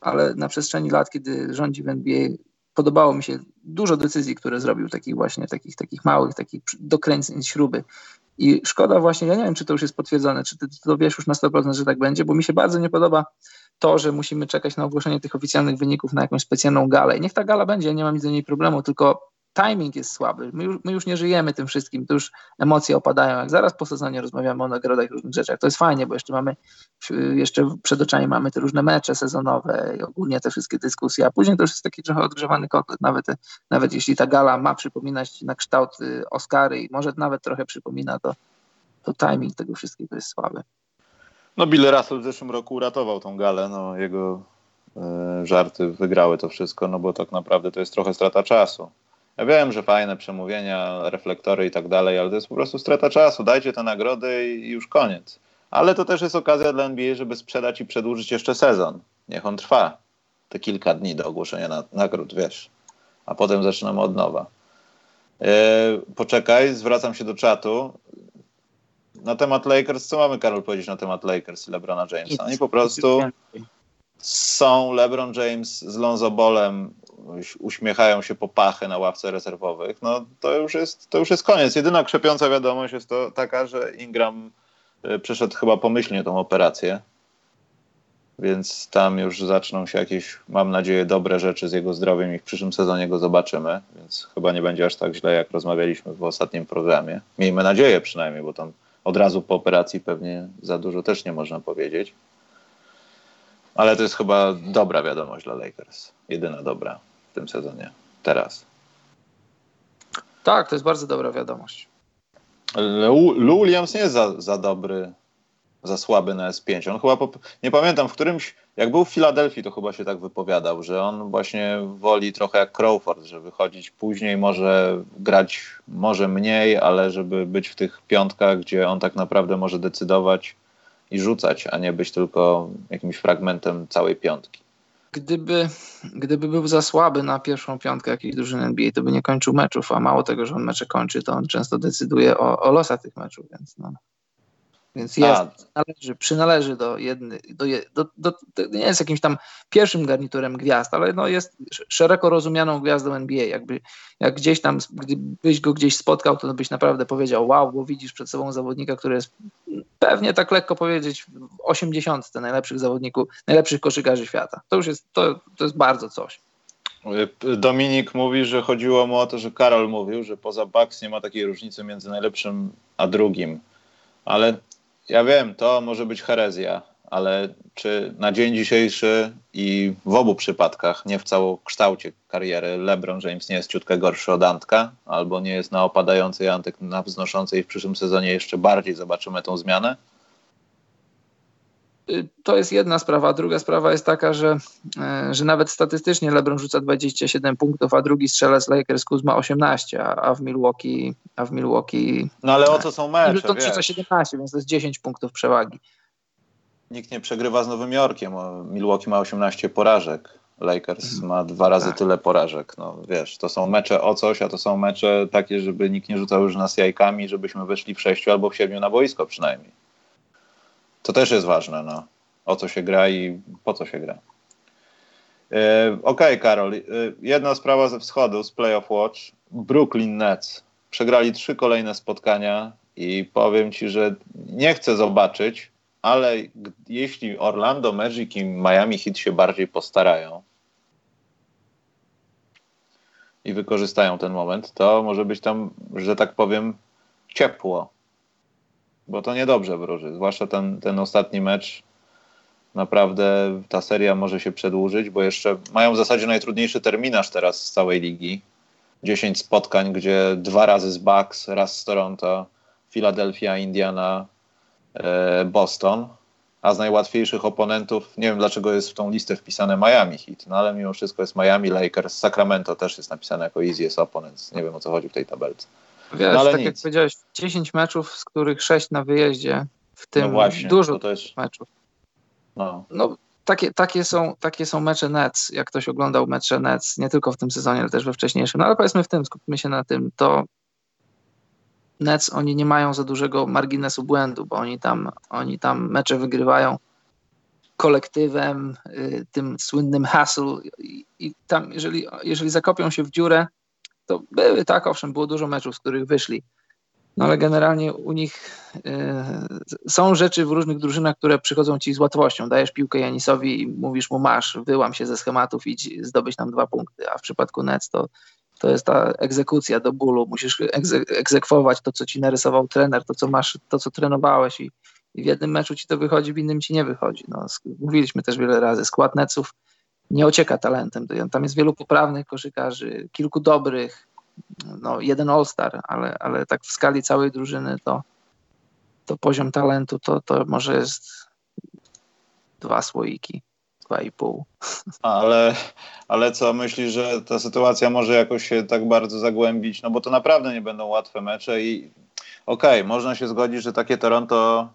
ale na przestrzeni lat, kiedy rządzi w NBA, podobało mi się dużo decyzji, które zrobił, takich właśnie, takich, takich małych, takich dokręceń śruby. I szkoda właśnie, ja nie wiem, czy to już jest potwierdzone, czy ty, ty to wiesz już na 100%, że tak będzie, bo mi się bardzo nie podoba to, że musimy czekać na ogłoszenie tych oficjalnych wyników na jakąś specjalną galę. I niech ta gala będzie, nie mam nic do niej problemu, tylko timing jest słaby. My już, my już nie żyjemy tym wszystkim, to już emocje opadają. Jak zaraz po sezonie rozmawiamy o nagrodach i różnych rzeczach, to jest fajnie, bo jeszcze mamy, jeszcze przed oczami mamy te różne mecze sezonowe i ogólnie te wszystkie dyskusje, a później to już jest taki trochę odgrzewany kotlet, nawet, nawet jeśli ta gala ma przypominać na kształt y, Oscary i może nawet trochę przypomina, to, to timing tego wszystkiego jest słaby. No Bill Russell w zeszłym roku uratował tą galę, no jego y, żarty wygrały to wszystko, no bo tak naprawdę to jest trochę strata czasu. Ja wiem, że fajne przemówienia, reflektory i tak dalej, ale to jest po prostu strata czasu. Dajcie te nagrody i już koniec. Ale to też jest okazja dla NBA, żeby sprzedać i przedłużyć jeszcze sezon. Niech on trwa te kilka dni do ogłoszenia na, nagród, wiesz. A potem zaczynamy od nowa. Yy, poczekaj, zwracam się do czatu na temat Lakers, co mamy, Karol, powiedzieć na temat Lakers i LeBrona Jamesa? Oni po prostu są LeBron James z Lonzo Bolem, uśmiechają się po pachy na ławce rezerwowych. No to już jest, to już jest koniec. Jedyna krzepiąca wiadomość jest to taka, że Ingram y, przeszedł chyba pomyślnie tą operację. Więc tam już zaczną się jakieś, mam nadzieję, dobre rzeczy z jego zdrowiem i w przyszłym sezonie go zobaczymy. Więc chyba nie będzie aż tak źle, jak rozmawialiśmy w ostatnim programie. Miejmy nadzieję przynajmniej, bo tam od razu po operacji pewnie za dużo też nie można powiedzieć. Ale to jest chyba dobra wiadomość dla Lakers. Jedyna dobra w tym sezonie. Teraz. Tak, to jest bardzo dobra wiadomość. Lou Williams nie jest za, za dobry za słaby na S5. On chyba, po, nie pamiętam, w którymś, jak był w Filadelfii, to chyba się tak wypowiadał, że on właśnie woli trochę jak Crawford, że wychodzić później, może grać może mniej, ale żeby być w tych piątkach, gdzie on tak naprawdę może decydować i rzucać, a nie być tylko jakimś fragmentem całej piątki. Gdyby, gdyby był za słaby na pierwszą piątkę jakiejś drużyny NBA, to by nie kończył meczów, a mało tego, że on mecze kończy, to on często decyduje o, o losach tych meczów, więc no. Więc jest, należy, przynależy do jednej, do, do, do, do, nie jest jakimś tam pierwszym garniturem gwiazd, ale no jest szeroko rozumianą gwiazdą NBA. Jakby, jak gdzieś tam, gdybyś go gdzieś spotkał, to byś naprawdę powiedział, wow, bo widzisz przed sobą zawodnika, który jest pewnie tak lekko powiedzieć w 80 najlepszych zawodników, najlepszych koszykarzy świata. To już jest, to, to jest bardzo coś. Dominik mówi, że chodziło mu o to, że Karol mówił, że poza Bucks nie ma takiej różnicy między najlepszym a drugim. Ale ja wiem, to może być herezja, ale czy na dzień dzisiejszy i w obu przypadkach, nie w całokształcie kariery, LeBron James nie jest ciutkę gorszy od Antka, albo nie jest na opadającej Antek na wznoszącej w przyszłym sezonie jeszcze bardziej zobaczymy tą zmianę? To jest jedna sprawa. Druga sprawa jest taka, że, e, że nawet statystycznie LeBron rzuca 27 punktów, a drugi strzela z Lakers Kuzma 18, a w Milwaukee a w Milwaukee No ale o co są mecze, To rzuca 17, więc to jest 10 punktów przewagi. Nikt nie przegrywa z Nowym Jorkiem. Milwaukee ma 18 porażek. Lakers mhm. ma dwa razy tak. tyle porażek. No wiesz, to są mecze o coś, a to są mecze takie, żeby nikt nie rzucał już nas jajkami, żebyśmy wyszli w sześciu albo w siedmiu na boisko przynajmniej. To też jest ważne, no. O co się gra i po co się gra. E, Okej, okay, Karol. E, jedna sprawa ze wschodu, z Playoff Watch. Brooklyn Nets. Przegrali trzy kolejne spotkania i powiem ci, że nie chcę zobaczyć, ale jeśli Orlando Magic i Miami Heat się bardziej postarają i wykorzystają ten moment, to może być tam, że tak powiem, ciepło bo to niedobrze wróży. Zwłaszcza ten, ten ostatni mecz. Naprawdę ta seria może się przedłużyć, bo jeszcze mają w zasadzie najtrudniejszy terminarz teraz z całej ligi. 10 spotkań, gdzie dwa razy z Bucks, raz z Toronto, Philadelphia, Indiana, e, Boston. A z najłatwiejszych oponentów, nie wiem dlaczego jest w tą listę wpisane Miami Heat, no ale mimo wszystko jest Miami, Lakers, Sacramento też jest napisane jako easiest opponents. Nie wiem o co chodzi w tej tabelce. Wiesz, no, tak nic. jak powiedziałeś, 10 meczów, z których 6 na wyjeździe, w tym no właśnie, dużo to jest... meczów. No. no takie, takie, są, takie są mecze Nets. Jak ktoś oglądał mecze Nets, nie tylko w tym sezonie, ale też we wcześniejszym, no ale powiedzmy w tym, skupmy się na tym, to Nets, oni nie mają za dużego marginesu błędu, bo oni tam, oni tam mecze wygrywają kolektywem, y, tym słynnym hustle i, i tam, jeżeli, jeżeli zakopią się w dziurę, to były, tak, owszem, było dużo meczów, z których wyszli. No ale generalnie u nich y, są rzeczy w różnych drużynach, które przychodzą ci z łatwością. Dajesz piłkę Janisowi i mówisz mu masz, wyłam się ze schematów, idź zdobyć nam dwa punkty. A w przypadku Nets to, to jest ta egzekucja do bólu. Musisz egze egzekwować to, co ci narysował trener, to, co masz, to, co trenowałeś i, i w jednym meczu ci to wychodzi, w innym ci nie wychodzi. No, mówiliśmy też wiele razy, skład Netsów nie ocieka talentem. Tam jest wielu poprawnych koszykarzy, kilku dobrych, no jeden All-Star, ale, ale tak w skali całej drużyny to, to poziom talentu to, to może jest dwa słoiki, dwa i pół. Ale, ale co, myślisz, że ta sytuacja może jakoś się tak bardzo zagłębić? No bo to naprawdę nie będą łatwe mecze i okej, okay, można się zgodzić, że takie Toronto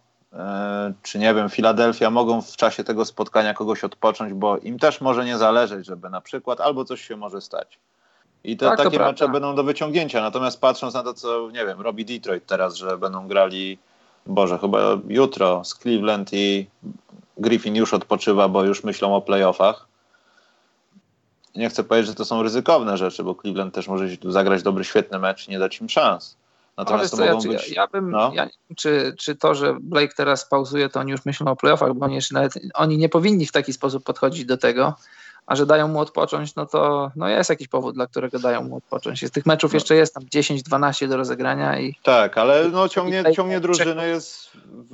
czy nie wiem, Filadelfia mogą w czasie tego spotkania kogoś odpocząć, bo im też może nie zależeć, żeby na przykład albo coś się może stać. I te, tak, takie mecze prawda. będą do wyciągnięcia. Natomiast patrząc na to, co nie wiem, robi Detroit teraz, że będą grali, Boże, chyba jutro z Cleveland i Griffin już odpoczywa, bo już myślą o playoffach. Nie chcę powiedzieć, że to są ryzykowne rzeczy, bo Cleveland też może zagrać dobry, świetny mecz i nie dać im szans. Natomiast to mogą ja, być... Ja, bym, no. ja czy, czy to, że Blake teraz pauzuje, to oni już myślą o playoffach, bo oni nawet, oni nie powinni w taki sposób podchodzić do tego, a że dają mu odpocząć, no to no jest jakiś powód, dla którego dają mu odpocząć. Z tych meczów no. jeszcze jest tam 10-12 do rozegrania i... Tak, ale no ciągnie, ciągnie drużyny jest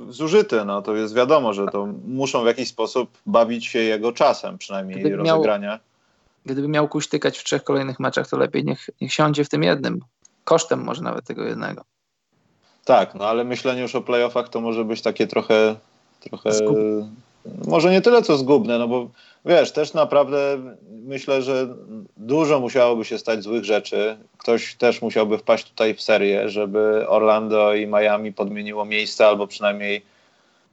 zużyty, no to jest wiadomo, że to muszą w jakiś sposób bawić się jego czasem, przynajmniej gdyby rozegrania. Miał, gdyby miał kuśtykać w trzech kolejnych meczach, to lepiej niech, niech siądzie w tym jednym, kosztem może nawet tego jednego. Tak, no ale myślenie już o playoffach to może być takie trochę, trochę może nie tyle co zgubne, no bo wiesz, też naprawdę myślę, że dużo musiałoby się stać złych rzeczy. Ktoś też musiałby wpaść tutaj w serię, żeby Orlando i Miami podmieniło miejsce, albo przynajmniej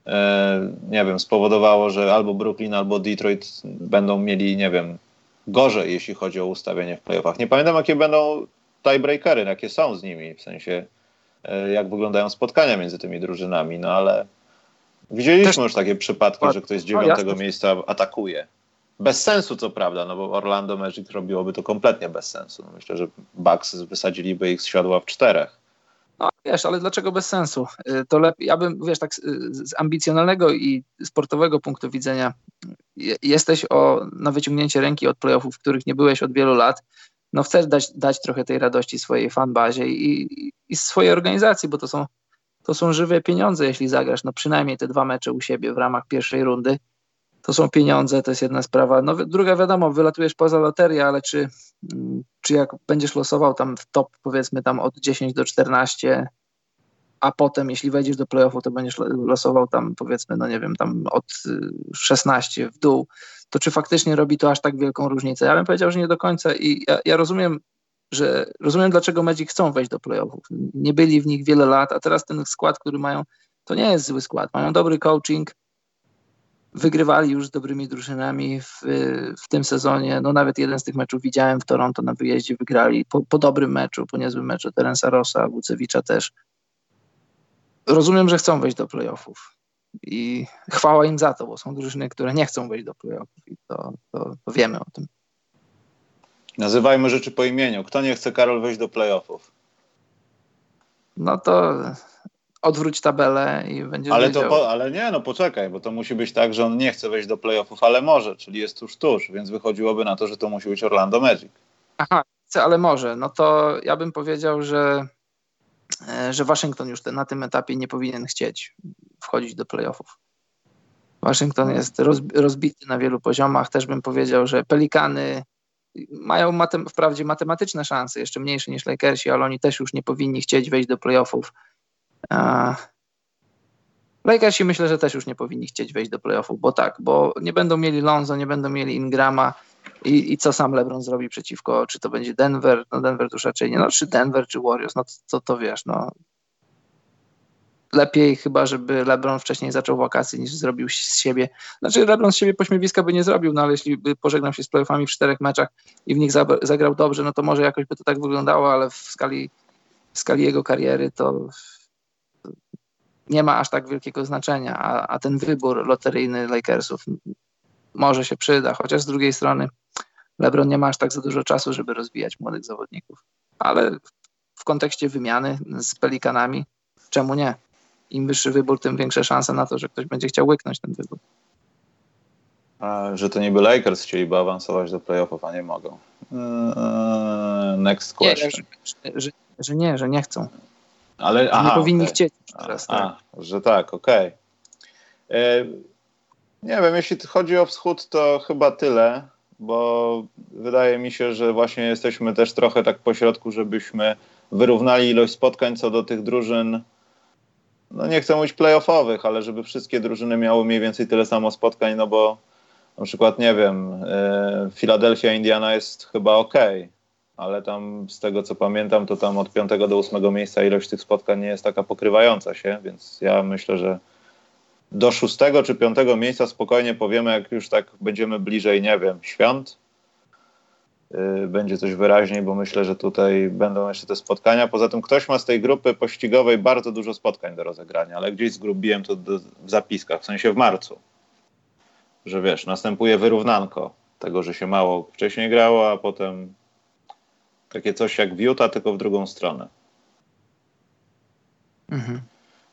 e, nie wiem, spowodowało, że albo Brooklyn, albo Detroit będą mieli, nie wiem, gorzej, jeśli chodzi o ustawienie w playoffach. Nie pamiętam, jakie będą tiebreakery, jakie są z nimi, w sensie e, jak wyglądają spotkania między tymi drużynami, no ale widzieliśmy Też... już takie przypadki, że ktoś z dziewiątego no, miejsca atakuje. Bez sensu co prawda, no bo Orlando Magic robiłoby to kompletnie bez sensu. No myślę, że Bucks wysadziliby ich z siodła w czterech. No wiesz, ale dlaczego bez sensu? Y, to lepiej, ja bym, wiesz, tak z ambicjonalnego i sportowego punktu widzenia jesteś o, na wyciągnięcie ręki od playoffów, w których nie byłeś od wielu lat, no chcesz dać, dać trochę tej radości swojej fanbazie i, i, swojej organizacji, bo to są, to są żywe pieniądze, jeśli zagrasz no przynajmniej te dwa mecze u siebie w ramach pierwszej rundy. To są pieniądze, to jest jedna sprawa. No, druga wiadomo, wylatujesz poza loterię, ale czy, mm, czy jak będziesz losował tam w top, powiedzmy tam od 10 do 14, a potem jeśli wejdziesz do playoffu, to będziesz losował tam powiedzmy, no nie wiem, tam od 16 y, w dół, to czy faktycznie robi to aż tak wielką różnicę? Ja bym powiedział, że nie do końca i ja, ja rozumiem, że rozumiem, dlaczego Magic chcą wejść do playoffów. Nie byli w nich wiele lat, a teraz ten skład, który mają, to nie jest zły skład. Mają dobry coaching, wygrywali już z dobrymi drużynami w, w tym sezonie. No nawet jeden z tych meczów widziałem w Toronto na wyjeździe, wygrali po, po dobrym meczu, po niezłym meczu Terensa Rossa, Wucewicza też. Rozumiem, że chcą wejść do playoffów i chwała im za to, bo są drużyny, które nie chcą wejść do playoffów i to, to, to wiemy o tym. Nazywajmy rzeczy po imieniu. Kto nie chce, Karol, wejść do playoffów? No to odwróć tabelę i będzie ale wiedział. To ale nie, no poczekaj, bo to musi być tak, że on nie chce wejść do playoffów, ale może, czyli jest tuż, tuż, więc wychodziłoby na to, że to musi być Orlando Magic. Aha, ale może. No to ja bym powiedział, że, że Waszyngton już na tym etapie nie powinien chcieć wchodzić do playoffów. Waszyngton jest rozbity na wielu poziomach. Też bym powiedział, że Pelikany mają matem, wprawdzie matematyczne szanse, jeszcze mniejsze niż Lakersi, ale oni też już nie powinni chcieć wejść do playoffów. Lakersi myślę, że też już nie powinni chcieć wejść do playoffów, bo tak, bo nie będą mieli Lonzo, nie będą mieli Ingrama i, i co sam LeBron zrobi przeciwko, czy to będzie Denver, no Denver już raczej nie, no czy Denver, czy Warriors, no to, to wiesz, no. Lepiej chyba, żeby LeBron wcześniej zaczął wakacje niż zrobił z siebie. Znaczy LeBron z siebie pośmiewiska by nie zrobił, no ale jeśli by pożegnał się z playoffami w czterech meczach i w nich zagrał dobrze, no to może jakoś by to tak wyglądało, ale w skali, w skali jego kariery to nie ma aż tak wielkiego znaczenia, a, a ten wybór loteryjny Lakersów może się przyda, chociaż z drugiej strony LeBron nie ma aż tak za dużo czasu, żeby rozwijać młodych zawodników. Ale w kontekście wymiany z Pelikanami, czemu nie? im wyższy wybór, tym większe szanse na to, że ktoś będzie chciał łyknąć ten wybór. A, że to niby Lakers chcieliby awansować do playoffów, a nie mogą. Eee, next question. Nie, że, że, że, nie, że nie chcą. Ale aha, nie powinni okay. chcieć teraz. A, tak. a, że tak, okej. Okay. E, nie wiem, jeśli chodzi o wschód, to chyba tyle, bo wydaje mi się, że właśnie jesteśmy też trochę tak po środku, żebyśmy wyrównali ilość spotkań co do tych drużyn. No nie chcę mówić playoffowych, ale żeby wszystkie drużyny miały mniej więcej tyle samo spotkań, no bo na przykład, nie wiem, Philadelphia, Indiana jest chyba ok, ale tam z tego co pamiętam, to tam od 5 do 8 miejsca ilość tych spotkań nie jest taka pokrywająca się, więc ja myślę, że do 6 czy 5 miejsca spokojnie powiemy, jak już tak będziemy bliżej, nie wiem, świąt, Y, będzie coś wyraźniej, bo myślę, że tutaj będą jeszcze te spotkania. Poza tym ktoś ma z tej grupy pościgowej bardzo dużo spotkań do rozegrania, ale gdzieś zgrubiłem to do, w zapiskach, w sensie w marcu. Że wiesz, następuje wyrównanko tego, że się mało wcześniej grało, a potem takie coś jak Wiuta, tylko w drugą stronę. Mhm.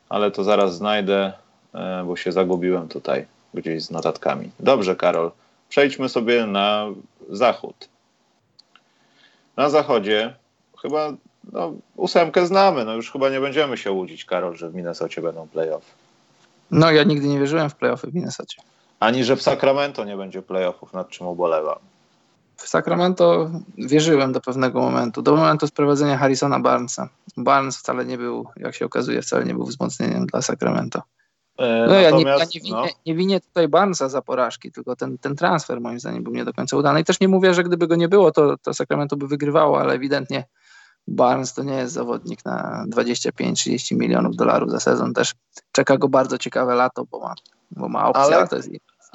Ale to zaraz znajdę, bo się zagubiłem tutaj gdzieś z notatkami. Dobrze, Karol. Przejdźmy sobie na zachód na zachodzie chyba no, ósemkę znamy. No już chyba nie będziemy się łudzić, Karol, że w Minnesocie będą playoffy. No ja nigdy nie wierzyłem w playoffy w Minnesocie. Ani, że w Sacramento nie będzie playoffów, nad czym ubolewam. W Sacramento wierzyłem do pewnego momentu, do momentu sprowadzenia Harrisona Barnesa. Barnes wcale nie był, jak się okazuje, wcale nie był wzmocnieniem dla Sacramento. E, no ja, nie, ja nie, winię, no. nie winię tutaj Barnesa za porażki, tylko ten, ten transfer moim zdaniem był nie do końca udany. I też nie mówię, że gdyby go nie było, to, to Sacramento by wygrywało, ale ewidentnie Barnes to nie jest zawodnik na 25-30 milionów dolarów za sezon. Też czeka go bardzo ciekawe lato, bo ma, bo ma opcję, ale, ale to jest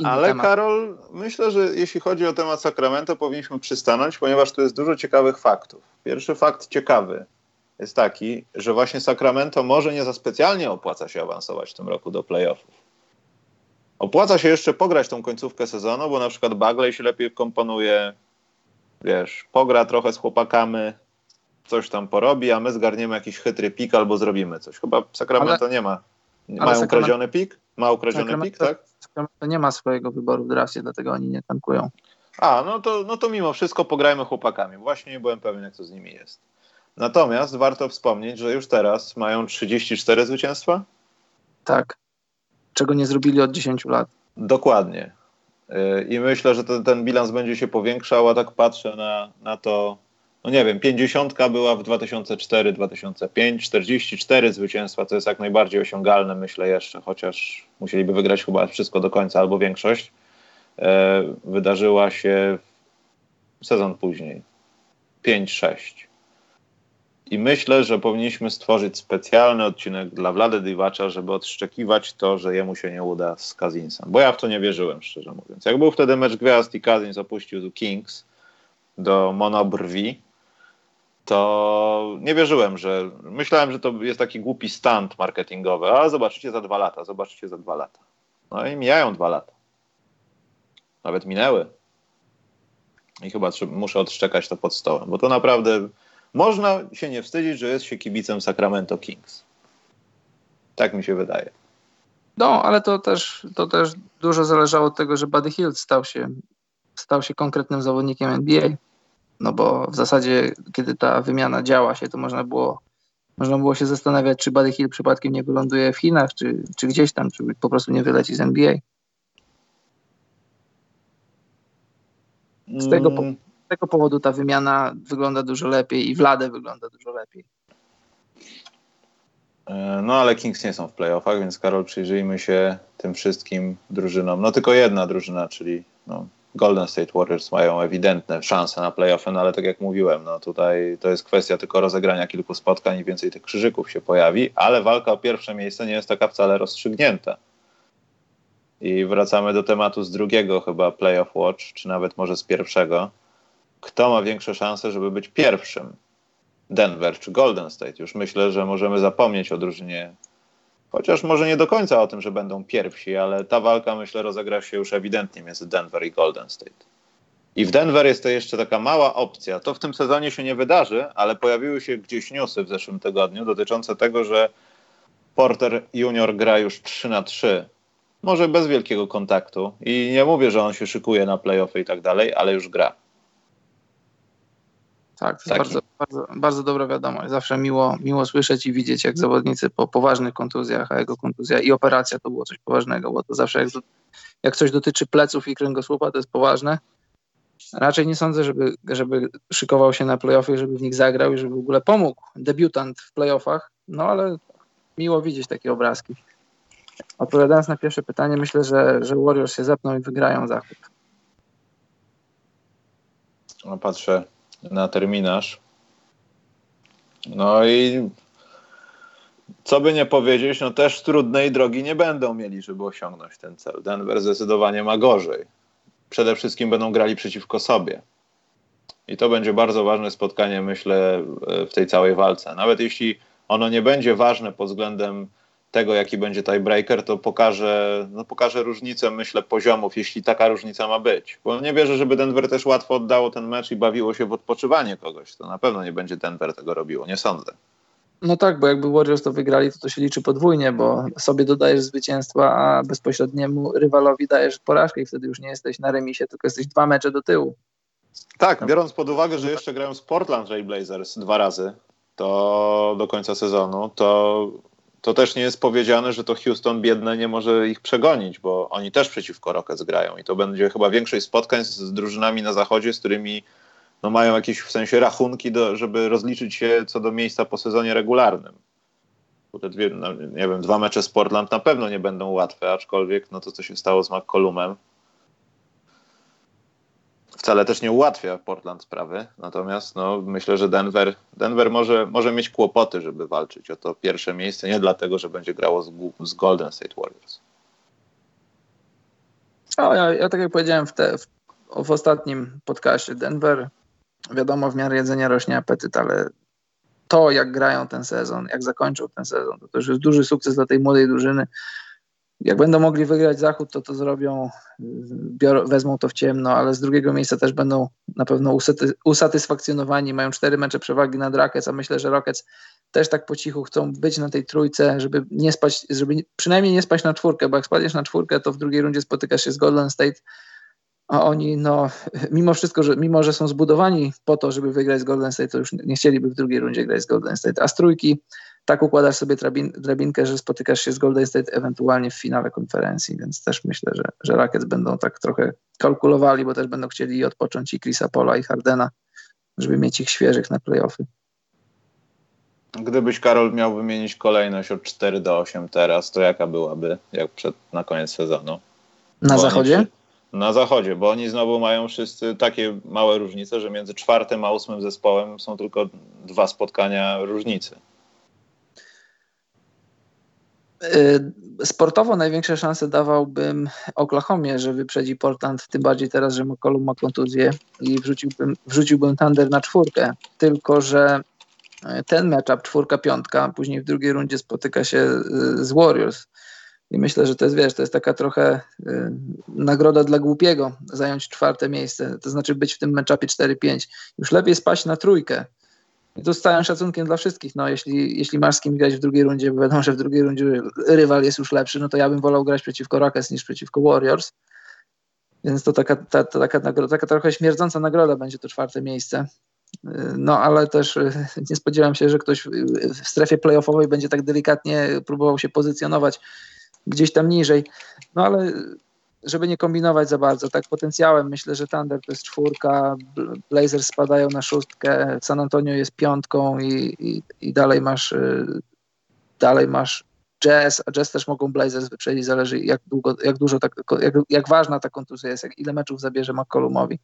ale temat. Karol, myślę, że jeśli chodzi o temat Sacramento, powinniśmy przystanąć, ponieważ tu jest dużo ciekawych faktów. Pierwszy fakt ciekawy jest taki, że właśnie Sacramento może nie za specjalnie opłaca się awansować w tym roku do playoffów. Opłaca się jeszcze pograć tą końcówkę sezonu, bo na przykład Bagley się lepiej komponuje, wiesz, pogra trochę z chłopakami, coś tam porobi, a my zgarniemy jakiś chytry pik albo zrobimy coś. Chyba Sacramento ale, nie ma. Mają ukradziony pik? Ma ukradziony pik, tak? Sacramento nie ma swojego wyboru w drafcie, dlatego oni nie tankują. A, no to, no to mimo wszystko pograjmy chłopakami. Właśnie nie byłem pewien, jak to z nimi jest. Natomiast warto wspomnieć, że już teraz mają 34 zwycięstwa. Tak. Czego nie zrobili od 10 lat. Dokładnie. Y, I myślę, że ten, ten bilans będzie się powiększał, a tak patrzę na, na to, no nie wiem, 50 była w 2004, 2005, 44 zwycięstwa, to jest jak najbardziej osiągalne, myślę jeszcze, chociaż musieliby wygrać chyba wszystko do końca albo większość. E, wydarzyła się sezon później. 5-6. I myślę, że powinniśmy stworzyć specjalny odcinek dla Wlady Diwacza, żeby odszczekiwać to, że jemu się nie uda z Kazinsem. Bo ja w to nie wierzyłem, szczerze mówiąc. Jak był wtedy mecz gwiazd i Kazins opuścił Kings do Monobrwi, to nie wierzyłem, że myślałem, że to jest taki głupi stand marketingowy, a zobaczycie za dwa lata, zobaczycie za dwa lata. No i mijają dwa lata. Nawet minęły. I chyba muszę odszczekać to pod stołem, bo to naprawdę można się nie wstydzić, że jest się kibicem Sacramento Kings. Tak mi się wydaje. No, ale to też, to też dużo zależało od tego, że Buddy Hield stał się, stał się konkretnym zawodnikiem NBA. No bo w zasadzie, kiedy ta wymiana działa się, to można było, można było się zastanawiać, czy Buddy Hill przypadkiem nie wyląduje w Chinach, czy, czy gdzieś tam, czy po prostu nie wyleci z NBA. Z tego, po, z tego powodu ta wymiana wygląda dużo lepiej i Wladę wygląda dużo lepiej. E, no ale Kings nie są w playoffach, więc Karol, przyjrzyjmy się tym wszystkim drużynom. No tylko jedna drużyna, czyli no, Golden State Warriors mają ewidentne szanse na playoffy, no ale tak jak mówiłem, no tutaj to jest kwestia tylko rozegrania kilku spotkań i więcej tych krzyżyków się pojawi, ale walka o pierwsze miejsce nie jest taka wcale rozstrzygnięta. I wracamy do tematu z drugiego chyba Playoff Watch, czy nawet może z pierwszego. Kto ma większe szanse, żeby być pierwszym? Denver czy Golden State? Już myślę, że możemy zapomnieć o drużynie, chociaż może nie do końca o tym, że będą pierwsi, ale ta walka myślę rozegra się już ewidentnie między Denver i Golden State. I w Denver jest to jeszcze taka mała opcja. To w tym sezonie się nie wydarzy, ale pojawiły się gdzieś newsy w zeszłym tygodniu dotyczące tego, że Porter Junior gra już 3 na 3 może bez wielkiego kontaktu. I nie mówię, że on się szykuje na playoffy i tak dalej, ale już gra. Tak, to jest bardzo, bardzo, bardzo dobra wiadomość. Zawsze miło, miło słyszeć i widzieć, jak zawodnicy po poważnych kontuzjach, a jego kontuzja i operacja to było coś poważnego, bo to zawsze jak, jak coś dotyczy pleców i kręgosłupa, to jest poważne. Raczej nie sądzę, żeby, żeby szykował się na playoffy, żeby w nich zagrał i żeby w ogóle pomógł debiutant w playoffach, no ale miło widzieć takie obrazki. Odpowiadając na pierwsze pytanie, myślę, że, że Warriors się zepną i wygrają zachód. No, patrzę na terminarz. No i co by nie powiedzieć, no też trudnej drogi nie będą mieli, żeby osiągnąć ten cel. Denver zdecydowanie ma gorzej. Przede wszystkim będą grali przeciwko sobie. I to będzie bardzo ważne spotkanie, myślę, w tej całej walce. Nawet jeśli ono nie będzie ważne pod względem tego, jaki będzie tiebreaker, to pokaże, no pokaże różnicę, myślę, poziomów, jeśli taka różnica ma być. Bo nie wierzę, żeby Denver też łatwo oddało ten mecz i bawiło się w odpoczywanie kogoś. To na pewno nie będzie Denver tego robiło, nie sądzę. No tak, bo jakby Warriors to wygrali, to to się liczy podwójnie, bo sobie dodajesz zwycięstwa, a bezpośredniemu rywalowi dajesz porażkę i wtedy już nie jesteś na remisie, tylko jesteś dwa mecze do tyłu. Tak, biorąc pod uwagę, że jeszcze grają z Portland Trail Blazers dwa razy, to do końca sezonu, to to też nie jest powiedziane, że to Houston biedne nie może ich przegonić, bo oni też przeciwko Rockets grają i to będzie chyba większość spotkań z drużynami na zachodzie, z którymi no, mają jakieś w sensie rachunki, do, żeby rozliczyć się co do miejsca po sezonie regularnym. Bo te dwie, no, nie wiem, dwa mecze z Portland na pewno nie będą łatwe, aczkolwiek no to, co się stało z McCollumem, wcale też nie ułatwia Portland sprawy. Natomiast no, myślę, że Denver, Denver może, może mieć kłopoty, żeby walczyć o to pierwsze miejsce. Nie dlatego, że będzie grało z, z Golden State Warriors. O, ja, ja tak jak powiedziałem w, te, w, w ostatnim podcaście, Denver, wiadomo, w miarę jedzenia rośnie apetyt, ale to, jak grają ten sezon, jak zakończą ten sezon, to też jest duży sukces dla tej młodej drużyny jak będą mogli wygrać zachód, to to zrobią, wezmą to w ciemno, ale z drugiego miejsca też będą na pewno usaty, usatysfakcjonowani. Mają cztery mecze przewagi nad Rockets, a myślę, że Rockets też tak po cichu chcą być na tej trójce, żeby nie spać, żeby przynajmniej nie spać na czwórkę, bo jak spadniesz na czwórkę, to w drugiej rundzie spotykasz się z Golden State a oni, no, mimo wszystko, że mimo, że są zbudowani po to, żeby wygrać z Golden State, to już nie chcieliby w drugiej rundzie grać z Golden State. A z trójki tak układasz sobie drabin, drabinkę, że spotykasz się z Golden State ewentualnie w finale konferencji, więc też myślę, że, że Rockets będą tak trochę kalkulowali, bo też będą chcieli odpocząć i Chrisa Pola i Hardena, żeby mieć ich świeżych na playoffy. Gdybyś, Karol, miał wymienić kolejność od 4 do 8 teraz, to jaka byłaby, jak przed, na koniec sezonu? Na bo zachodzie? na zachodzie, bo oni znowu mają wszyscy takie małe różnice, że między czwartym a ósmym zespołem są tylko dwa spotkania różnicy. Y, sportowo największe szanse dawałbym Oklahomie, że wyprzedzi Portland, tym bardziej teraz, że McCollum ma kontuzję i wrzuciłbym, wrzuciłbym Thunder na czwórkę. Tylko, że y, ten matchup czwórka-piątka, później w drugiej rundzie spotyka się y, z Warriors. I myślę, że to jest, wiesz, to jest taka trochę y, nagroda dla głupiego, zająć czwarte miejsce, to znaczy być w tym matchupie 4-5. Już lepiej spaść na trójkę, to z całym szacunkiem dla wszystkich. No, jeśli, jeśli masz z kim grać w drugiej rundzie, bo wiadomo, że w drugiej rundzie rywal jest już lepszy, no to ja bym wolał grać przeciwko Rockets niż przeciwko Warriors. Więc to taka, ta, ta, taka, nagroda, taka trochę śmierdząca nagroda będzie to czwarte miejsce. No, ale też nie spodziewałem się, że ktoś w strefie playoffowej będzie tak delikatnie próbował się pozycjonować gdzieś tam niżej. No ale żeby nie kombinować za bardzo, tak potencjałem myślę, że Thunder to jest czwórka, Blazers spadają na szóstkę, San Antonio jest piątką i, i, i dalej masz y, dalej masz Jazz, a Jazz też mogą Blazers wyprzedzić, zależy jak długo, jak dużo, tak, jak, jak ważna ta kontuzja jest, jak, ile meczów zabierze McCollumowi.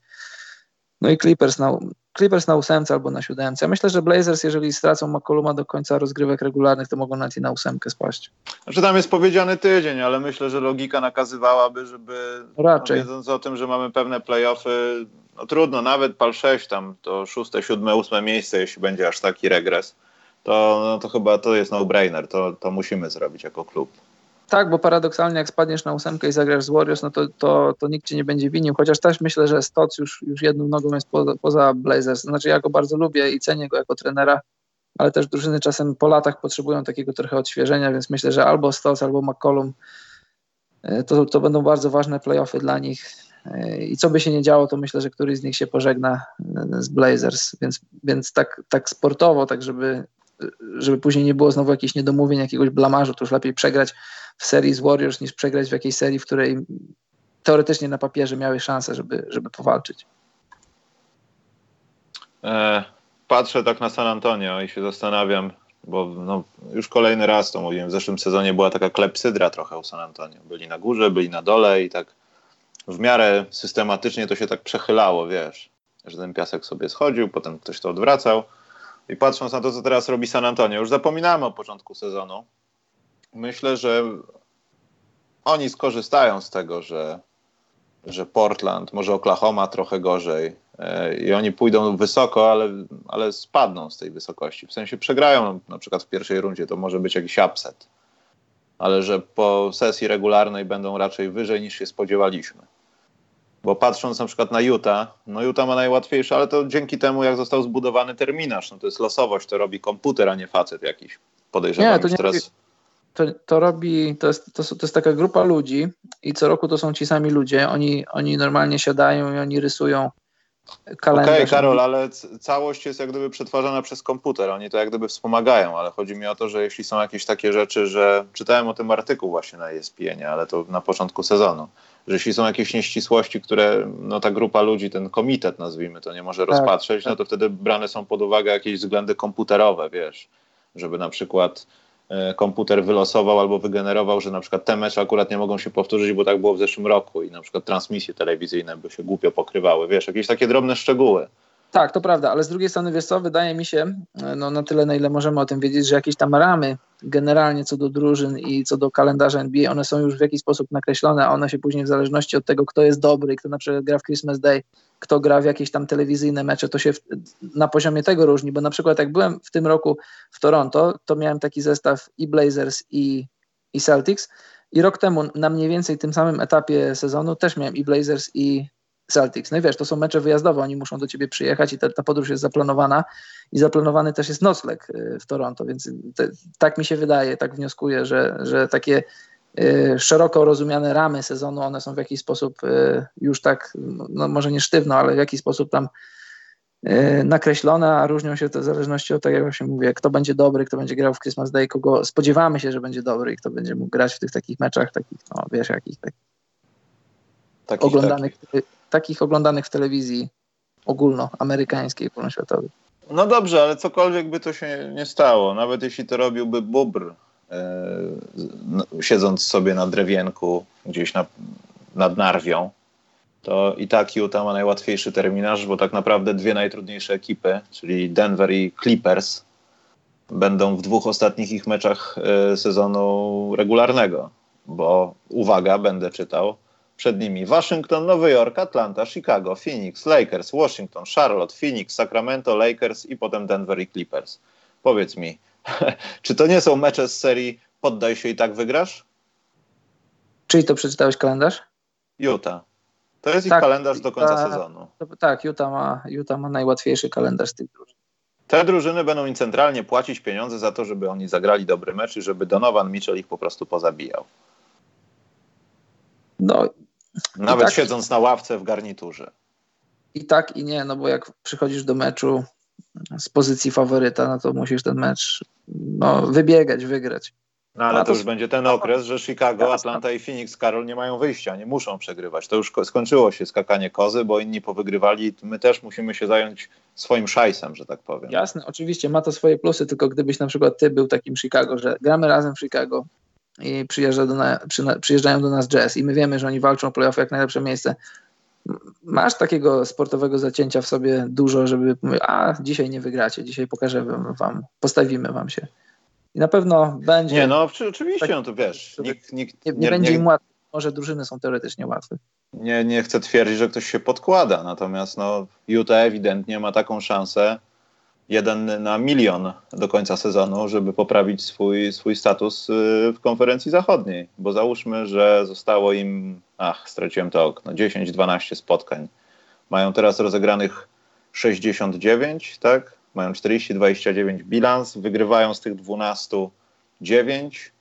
No i Clippers na, Clippers na ósemce albo na siódemce. Ja myślę, że Blazers, jeżeli stracą McColluma do końca rozgrywek regularnych, to mogą nawet i na ósemkę spaść. Znaczy tam jest powiedziany tydzień, ale myślę, że logika nakazywałaby, żeby Raczej. No, wiedząc o tym, że mamy pewne playoffy, no trudno, nawet pal 6 tam, to szóste, siódme, ósme miejsce, jeśli będzie aż taki regres, to, no, to chyba to jest no-brainer, to, to musimy zrobić jako klub. Tak, bo paradoksalnie jak spadniesz na ósemkę i zagrasz z Warriors, no to, to, to nikt cię nie będzie winił, chociaż też myślę, że Stoc już, już jedną nogą jest poza, poza Blazers. Znaczy ja go bardzo lubię i cenię go jako trenera, ale też drużyny czasem po latach potrzebują takiego trochę odświeżenia, więc myślę, że albo Stoc, albo McCollum e, to, to będą bardzo ważne playoffy dla nich. E, I co by się nie działo, to myślę, że któryś z nich się pożegna e, z Blazers, więc, więc tak, tak sportowo, tak żeby, żeby później nie było znowu jakichś niedomówień, jakiegoś blamażu, to już lepiej przegrać w serii z Warriors niż przegrać w jakiejś serii, w której teoretycznie na papierze miały szansę, żeby, żeby powalczyć. E, patrzę tak na San Antonio i się zastanawiam, bo no, już kolejny raz to mówiłem, w zeszłym sezonie była taka klepsydra trochę u San Antonio. Byli na górze, byli na dole i tak w miarę systematycznie to się tak przechylało, wiesz, że ten piasek sobie schodził, potem ktoś to odwracał. I patrząc na to, co teraz robi San Antonio, już zapominamy o początku sezonu, myślę, że oni skorzystają z tego, że, że Portland, może Oklahoma trochę gorzej e, i oni pójdą wysoko, ale, ale spadną z tej wysokości. W sensie przegrają na przykład w pierwszej rundzie, to może być jakiś upset, ale że po sesji regularnej będą raczej wyżej niż się spodziewaliśmy. Bo patrząc na przykład na Utah, no Utah ma najłatwiejsze, ale to dzięki temu, jak został zbudowany terminarz. No to jest losowość, to robi komputer, a nie facet jakiś. Podejrzewam nie, to nie, teraz to, to robi, to jest, to, to jest taka grupa ludzi i co roku to są ci sami ludzie. Oni, oni normalnie siadają i oni rysują kalendarz. Okej, okay, Karol, ale całość jest jak gdyby przetwarzana przez komputer. Oni to jak gdyby wspomagają, ale chodzi mi o to, że jeśli są jakieś takie rzeczy, że czytałem o tym artykuł właśnie na ESPN, ale to na początku sezonu, że jeśli są jakieś nieścisłości, które no, ta grupa ludzi, ten komitet nazwijmy to, nie może tak, rozpatrzeć, tak. no to wtedy brane są pod uwagę jakieś względy komputerowe, wiesz, żeby na przykład komputer wylosował albo wygenerował, że na przykład te mecze akurat nie mogą się powtórzyć, bo tak było w zeszłym roku i na przykład transmisje telewizyjne by się głupio pokrywały, wiesz, jakieś takie drobne szczegóły. Tak, to prawda, ale z drugiej strony, wiesz co, wydaje mi się, no na tyle, na ile możemy o tym wiedzieć, że jakieś tam ramy generalnie co do drużyn i co do kalendarza NBA, one są już w jakiś sposób nakreślone, a one się później w zależności od tego, kto jest dobry, kto na przykład gra w Christmas Day, kto gra w jakieś tam telewizyjne mecze, to się w, na poziomie tego różni, bo na przykład jak byłem w tym roku w Toronto, to miałem taki zestaw i Blazers i, i Celtics i rok temu na mniej więcej tym samym etapie sezonu też miałem i Blazers i Celtics. No i wiesz, to są mecze wyjazdowe, oni muszą do ciebie przyjechać i ta, ta podróż jest zaplanowana i zaplanowany też jest nocleg y, w Toronto, więc te, tak mi się wydaje, tak wnioskuję, że, że takie y, szeroko rozumiane ramy sezonu, one są w jakiś sposób y, już tak, no może nie sztywno, ale w jakiś sposób tam y, nakreślone, a różnią się to w zależności od tego, jak właśnie mówię, kto będzie dobry, kto będzie grał w Christmas Day, kogo spodziewamy się, że będzie dobry i kto będzie mógł grać w tych takich meczach, takich, no wiesz, jakich takich, takich oglądanych, takich. takich oglądanych w telewizji ogólnoamerykańskiej, ogólnoświatowej. No dobrze, ale cokolwiek by to się nie stało, nawet jeśli to robiłby bubr, e, siedząc sobie na drewienku gdzieś na, nad Narwią, to i tak Utah ma najłatwiejszy terminarz, bo tak naprawdę dwie najtrudniejsze ekipy, czyli Denver i Clippers, będą w dwóch ostatnich ich meczach e, sezonu regularnego. Bo uwaga, będę czytał, przed nimi Waszyngton, Nowy Jork, Atlanta, Chicago, Phoenix, Lakers, Washington, Charlotte, Phoenix, Sacramento, Lakers i potem Denver i Clippers. Powiedz mi, czy to nie są mecze z serii poddaj się i tak wygrasz? Czyli to przeczytałeś kalendarz? Utah. To jest tak, ich kalendarz do końca ta, sezonu. To, tak, Utah ma, Utah ma najłatwiejszy kalendarz z tych drużyn. Te drużyny będą im centralnie płacić pieniądze za to, żeby oni zagrali dobry mecz i żeby Donovan Mitchell ich po prostu pozabijał. No, nawet tak, siedząc na ławce w garniturze. I tak, i nie, no bo jak przychodzisz do meczu z pozycji faworyta, no to musisz ten mecz no, wybiegać, wygrać. No ale to, to już będzie ten okres, że Chicago, Atlanta i Phoenix, Karol, nie mają wyjścia, nie muszą przegrywać. To już skończyło się skakanie kozy, bo inni powygrywali. My też musimy się zająć swoim szajsem, że tak powiem. Jasne, oczywiście ma to swoje plusy, tylko gdybyś na przykład ty był takim Chicago, że gramy razem w Chicago, i przyjeżdża do na, przy, przyjeżdżają do nas jazz i my wiemy, że oni walczą o playoff jak najlepsze miejsce. Masz takiego sportowego zacięcia w sobie dużo, żeby mówić, a dzisiaj nie wygracie, dzisiaj pokażemy wam, postawimy wam się. I na pewno będzie. Nie, no oczywiście, tak, no to wiesz. Nikt, nikt, nie, nie, nie będzie im łatwo. Może drużyny są teoretycznie łatwe. Nie, nie chcę twierdzić, że ktoś się podkłada, natomiast no, Utah ewidentnie ma taką szansę, jeden na milion do końca sezonu, żeby poprawić swój, swój status y, w konferencji zachodniej. Bo załóżmy, że zostało im, ach, straciłem to okno, 10-12 spotkań. Mają teraz rozegranych 69, tak? Mają 40-29 bilans, wygrywają z tych 12 9.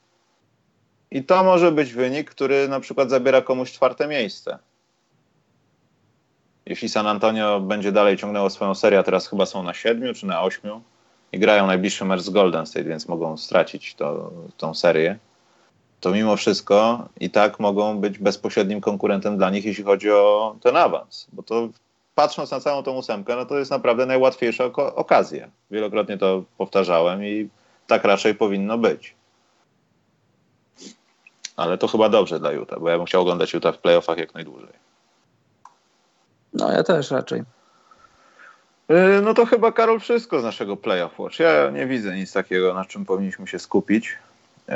I to może być wynik, który na przykład zabiera komuś czwarte miejsce jeśli San Antonio będzie dalej ciągnęło swoją serię, a teraz chyba są na siedmiu czy na ośmiu i grają najbliższy mecz z Golden State, więc mogą stracić to, tą serię, to mimo wszystko i tak mogą być bezpośrednim konkurentem dla nich, jeśli chodzi o ten awans. Bo to patrząc na całą tą ósemkę, no to jest naprawdę najłatwiejsza okazja. Wielokrotnie to powtarzałem i tak raczej powinno być. Ale to chyba dobrze dla Utah, bo ja bym chciał oglądać Utah w playoffach jak najdłużej. No ja też raczej. Y, no to chyba, Karol, wszystko z naszego Playoff Watch. Ja nie widzę nic takiego, na czym powinniśmy się skupić. Y,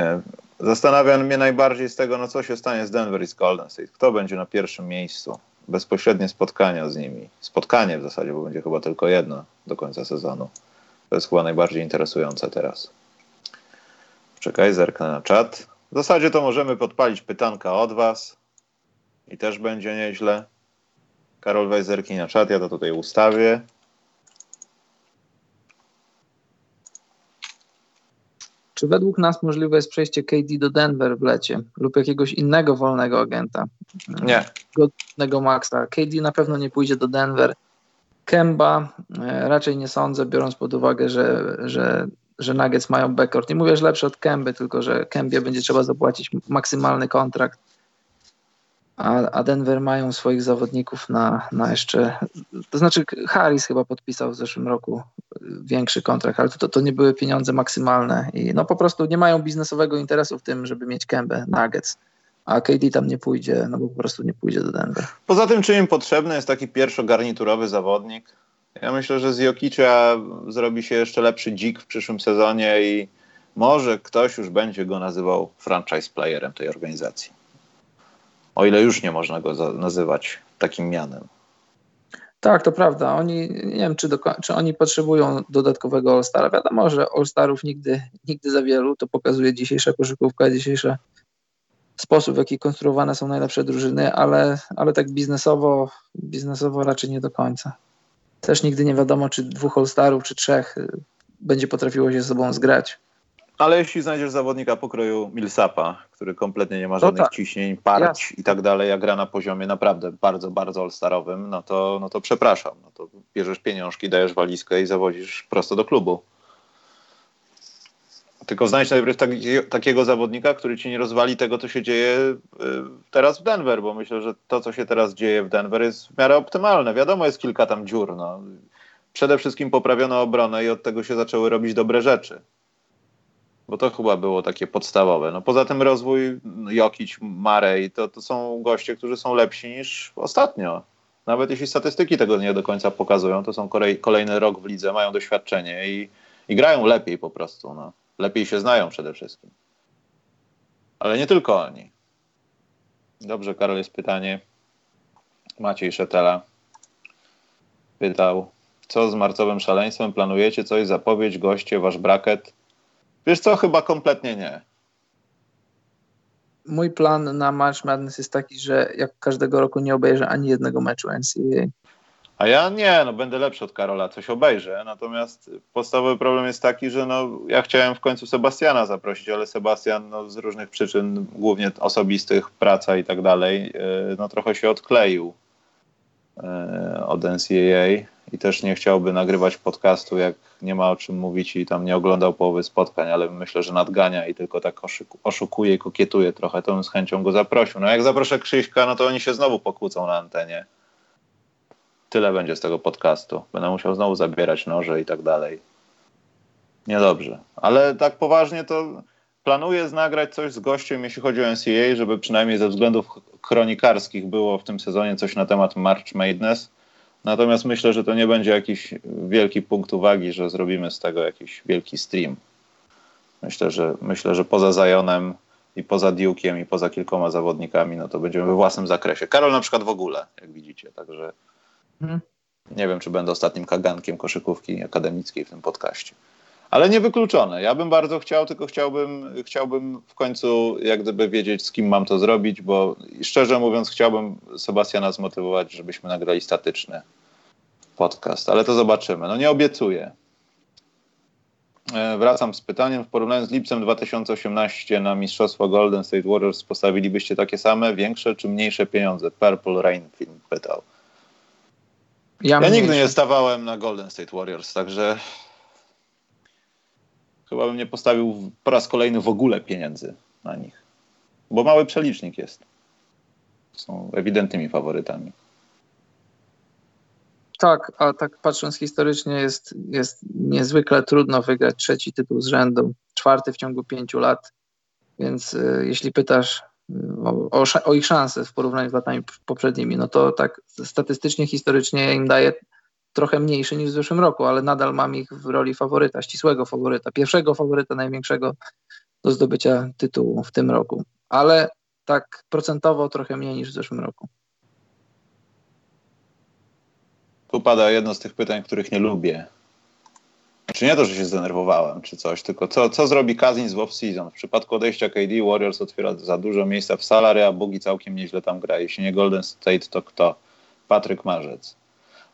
Zastanawiam mnie najbardziej z tego, no co się stanie z Denver i z Golden State. Kto będzie na pierwszym miejscu? Bezpośrednie spotkania z nimi. Spotkanie w zasadzie, bo będzie chyba tylko jedno do końca sezonu. To jest chyba najbardziej interesujące teraz. Czekaj, zerknę na czat. W zasadzie to możemy podpalić pytanka od Was i też będzie nieźle. Karol Wejzerki na czat, ja to tutaj ustawię. Czy według nas możliwe jest przejście KD do Denver w lecie lub jakiegoś innego wolnego agenta? Nie. Godnego Maxa. KD na pewno nie pójdzie do Denver. Kemba e, raczej nie sądzę, biorąc pod uwagę, że, że, że Nuggets mają backcourt. Nie mówię, że lepszy od Kemby, tylko że Kembie będzie trzeba zapłacić maksymalny kontrakt a, a Denver mają swoich zawodników na, na jeszcze. To znaczy, Harris chyba podpisał w zeszłym roku większy kontrakt, ale to, to nie były pieniądze maksymalne i no po prostu nie mają biznesowego interesu w tym, żeby mieć Kębę Nuggets. A KD tam nie pójdzie, no bo po prostu nie pójdzie do Denver. Poza tym, czy im potrzebny jest taki pierwszogarniturowy zawodnik? Ja myślę, że z Jokicza zrobi się jeszcze lepszy dzik w przyszłym sezonie i może ktoś już będzie go nazywał franchise playerem tej organizacji o ile już nie można go nazywać takim mianem. Tak, to prawda. Oni, nie wiem, czy, do, czy oni potrzebują dodatkowego All-Stara. Wiadomo, że All-Starów nigdy, nigdy za wielu. To pokazuje dzisiejsza koszykówka, dzisiejszy sposób, w jaki konstruowane są najlepsze drużyny, ale, ale tak biznesowo, biznesowo raczej nie do końca. Też nigdy nie wiadomo, czy dwóch All-Starów, czy trzech y, będzie potrafiło się ze sobą zgrać. Ale jeśli znajdziesz zawodnika pokroju Millsapa, który kompletnie nie ma żadnych tak. ciśnień, parć i tak dalej, a gra na poziomie naprawdę bardzo, bardzo all-starowym, no to, no to przepraszam. No to bierzesz pieniążki, dajesz walizkę i zawodzisz prosto do klubu. Tylko znajdź najpierw taki, takiego zawodnika, który ci nie rozwali tego, co się dzieje y, teraz w Denver, bo myślę, że to, co się teraz dzieje w Denver jest w miarę optymalne. Wiadomo, jest kilka tam dziur. No. Przede wszystkim poprawiono obronę i od tego się zaczęły robić dobre rzeczy. Bo to chyba było takie podstawowe. No poza tym rozwój Jokic, Marej, to, to są goście, którzy są lepsi niż ostatnio. Nawet jeśli statystyki tego nie do końca pokazują, to są kolejny rok w lidze, mają doświadczenie i, i grają lepiej po prostu. No lepiej się znają przede wszystkim. Ale nie tylko oni. Dobrze, Karol, jest pytanie. Maciej Szetela pytał, co z marcowym szaleństwem? Planujecie coś, zapowiedź, goście, wasz braket? Wiesz co, chyba kompletnie nie. Mój plan na March Madness jest taki, że jak każdego roku nie obejrzę ani jednego meczu NCAA. A ja nie, no będę lepszy od Karola, coś obejrzę. Natomiast podstawowy problem jest taki, że no, ja chciałem w końcu Sebastiana zaprosić, ale Sebastian no, z różnych przyczyn, głównie osobistych, praca i tak dalej, y, no trochę się odkleił od NCAA i też nie chciałby nagrywać podcastu, jak nie ma o czym mówić i tam nie oglądał połowy spotkań, ale myślę, że nadgania i tylko tak oszukuje i kokietuje trochę, to bym z chęcią go zaprosił. No jak zaproszę Krzyśka, no to oni się znowu pokłócą na antenie tyle będzie z tego podcastu. Będę musiał znowu zabierać noże i tak dalej. Niedobrze. Ale tak poważnie to planuję nagrać coś z gościem, jeśli chodzi o NCAA, żeby przynajmniej ze względów kronikarskich było w tym sezonie coś na temat March Madness. Natomiast myślę, że to nie będzie jakiś wielki punkt uwagi, że zrobimy z tego jakiś wielki stream. Myślę, że myślę, że poza Zajonem i poza Duke'iem i poza kilkoma zawodnikami, no to będziemy we własnym zakresie. Karol na przykład w ogóle, jak widzicie, także Mhm. Nie wiem, czy będę ostatnim kagankiem koszykówki akademickiej w tym podcaście. Ale niewykluczone. Ja bym bardzo chciał, tylko chciałbym, chciałbym w końcu jak gdyby wiedzieć, z kim mam to zrobić, bo szczerze mówiąc chciałbym Sebastiana zmotywować, żebyśmy nagrali statyczny podcast, ale to zobaczymy. No nie obiecuję. E, wracam z pytaniem. W porównaniu z lipcem 2018 na Mistrzostwo Golden State Warriors postawilibyście takie same, większe czy mniejsze pieniądze? Purple Rain Film pytał. Ja, ja nigdy nie stawałem na Golden State Warriors, także chyba bym nie postawił po raz kolejny w ogóle pieniędzy na nich. Bo mały przelicznik jest. Są ewidentnymi faworytami. Tak, a tak patrząc historycznie jest, jest niezwykle trudno wygrać trzeci tytuł z rzędu, czwarty w ciągu pięciu lat. Więc y, jeśli pytasz o, o, ich szanse w porównaniu z latami poprzednimi, no to tak statystycznie, historycznie im daję trochę mniejszy niż w zeszłym roku, ale nadal mam ich w roli faworyta, ścisłego faworyta, pierwszego faworyta, największego do zdobycia tytułu w tym roku. Ale tak procentowo trochę mniej niż w zeszłym roku. Tu pada jedno z tych pytań, których nie lubię. Znaczy nie to, że się zdenerwowałem czy coś, tylko co, co zrobi Cousins w off-season? W przypadku odejścia KD Warriors otwiera za dużo miejsca w salary, a Bugi całkiem nieźle tam gra. Jeśli nie Golden State, to kto? Patryk Marzec.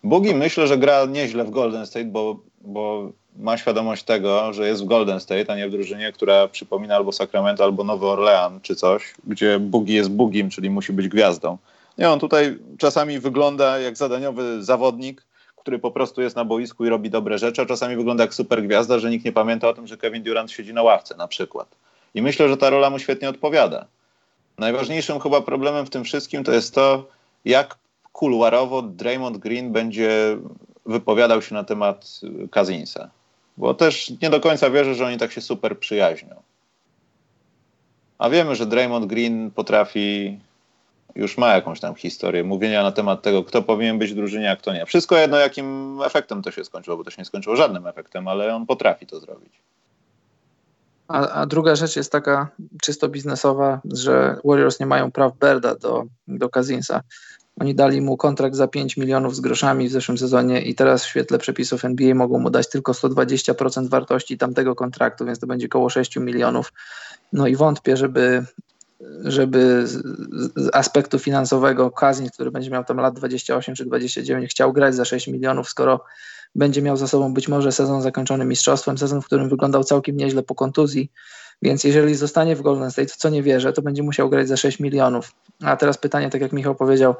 Bugi myślę, że gra nieźle w Golden State, bo, bo ma świadomość tego, że jest w Golden State, a nie w drużynie, która przypomina albo Sacramento, albo Nowy Orlean czy coś, gdzie Bugi jest Bugim, czyli musi być gwiazdą. Nie, on tutaj czasami wygląda jak zadaniowy zawodnik, który po prostu jest na boisku i robi dobre rzeczy, a czasami wygląda jak super gwiazda, że nikt nie pamięta o tym, że Kevin Durant siedzi na ławce na przykład. I myślę, że ta rola mu świetnie odpowiada. Najważniejszym chyba problemem w tym wszystkim to jest to, jak kuluarowo Draymond Green będzie wypowiadał się na temat Kazinsa. Bo też nie do końca wierzę, że oni tak się super przyjaźnią. A wiemy, że Draymond Green potrafi już ma jakąś tam historię mówienia na temat tego, kto powinien być w drużynie, a kto nie. Wszystko jedno, jakim efektem to się skończyło, bo to się nie skończyło żadnym efektem, ale on potrafi to zrobić. A, a, druga rzecz jest taka czysto biznesowa, że Warriors nie mają praw Berda do, do Kazinsa. Oni dali mu kontrakt za 5 milionów z groszami w zeszłym sezonie i teraz w świetle przepisów NBA mogą mu dać tylko 120% wartości tamtego kontraktu, więc to będzie około 6 milionów. No i wątpię, żeby żeby z, aspektu finansowego Kazin, który będzie miał tam lat 28 czy 29, chciał grać za 6 milionów, skoro będzie miał za sobą być może sezon zakończony mistrzostwem, sezon, w którym wyglądał całkiem nieźle po kontuzji. Więc jeżeli zostanie w Golden State, w co nie wierzę, to będzie musiał grać za 6 milionów. A teraz pytanie, tak jak Michał powiedział,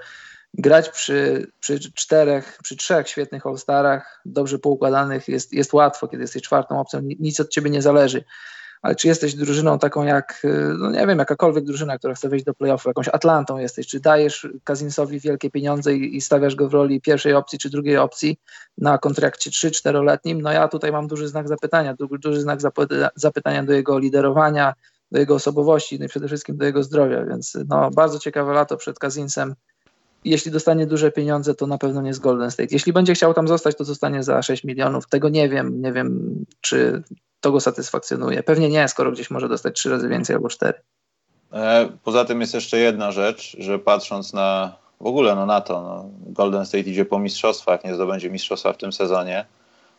grać przy, przy czterech, przy trzech świetnych All-Starach, dobrze poukładanych jest, jest łatwo, kiedy jesteś czwartą opcją, nic od ciebie nie zależy ale czy jesteś drużyną taką jak, y, no nie wiem, jakakolwiek drużyna, która chce wejść do playoffu, jakąś Atlantą jesteś, czy dajesz Kazinsowi wielkie pieniądze i, i stawiasz go w roli pierwszej opcji czy drugiej opcji na kontrakcie 3-4-letnim, no ja tutaj mam duży znak zapytania, duży, duży znak zapytania do jego liderowania, do jego osobowości, no i przede wszystkim do jego zdrowia, więc no bardzo ciekawe lato przed Kazinsem. Jeśli dostanie duże pieniądze, to na pewno nie z Golden State. Jeśli będzie chciał tam zostać, to zostanie za 6 milionów. Tego nie wiem. Nie wiem, czy to go satysfakcjonuje. Pewnie nie, skoro gdzieś może dostać trzy razy więcej albo cztery. E, poza tym jest jeszcze jedna rzecz, że patrząc na w ogóle no na to, no, Golden State idzie po mistrzostwach, nie zdobędzie mistrzostwa w tym sezonie,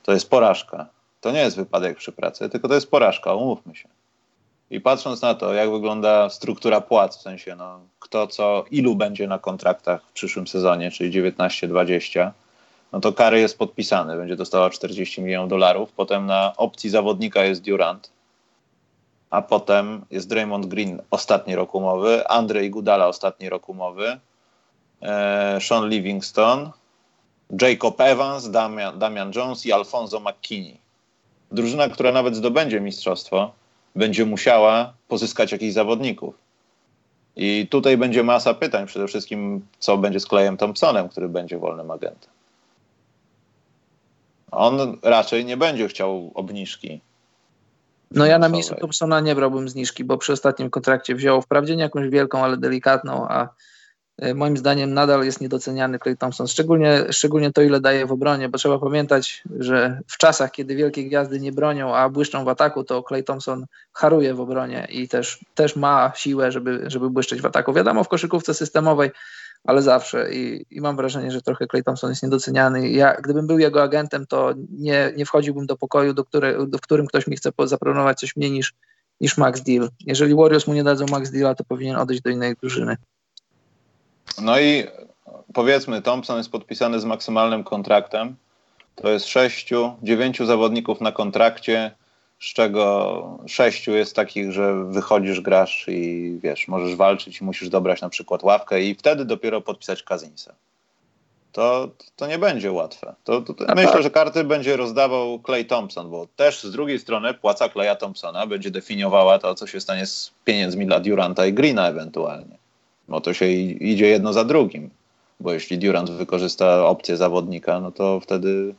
to jest porażka. To nie jest wypadek przy pracy, tylko to jest porażka, umówmy się. I patrząc na to, jak wygląda struktura płac, w sensie no, kto co, ilu będzie na kontraktach w przyszłym sezonie, czyli 19-20, no to Kary jest podpisany, będzie dostała 40 milionów dolarów. Potem na opcji zawodnika jest Durant, a potem jest Draymond Green, ostatni rok umowy, Andrzej Gudala, ostatni rok umowy, e, Sean Livingston, Jacob Evans, Damian, Damian Jones i Alfonso McKinney. Drużyna, która nawet zdobędzie mistrzostwo, będzie musiała pozyskać jakichś zawodników. I tutaj będzie masa pytań, przede wszystkim co będzie z Clayem Thompsonem, który będzie wolnym agentem. On raczej nie będzie chciał obniżki. No ja na miejscu Thompsona nie brałbym zniżki, bo przy ostatnim kontrakcie wziął wprawdzie nie jakąś wielką, ale delikatną, a e, moim zdaniem nadal jest niedoceniany Clay Thompson, szczególnie, szczególnie to, ile daje w obronie, bo trzeba pamiętać, że w czasach, kiedy wielkie gwiazdy nie bronią, a błyszczą w ataku, to Clay Thompson haruje w obronie i też, też ma siłę, żeby, żeby błyszczeć w ataku. Wiadomo, w koszykówce systemowej ale zawsze I, i mam wrażenie, że trochę Clay Thompson jest niedoceniany. Ja, gdybym był jego agentem, to nie, nie wchodziłbym do pokoju, do, które, do w którym ktoś mi chce zaproponować coś mniej niż, niż Max Deal. Jeżeli Warriors mu nie dadzą Max Deala, to powinien odejść do innej drużyny. No i powiedzmy, Thompson jest podpisany z maksymalnym kontraktem. To jest sześciu, dziewięciu zawodników na kontrakcie z czego sześciu jest takich, że wychodzisz, grasz i wiesz, możesz walczyć i musisz dobrać na przykład ławkę i wtedy dopiero podpisać Kazinsa. To, to nie będzie łatwe. To, to, to myślę, tak. że karty będzie rozdawał Clay Thompson, bo też z drugiej strony płaca Claya Thompsona będzie definiowała to, co się stanie z pieniędzmi dla Duranta i Greena ewentualnie. Bo to się idzie jedno za drugim. Bo jeśli Durant wykorzysta opcję zawodnika, no to wtedy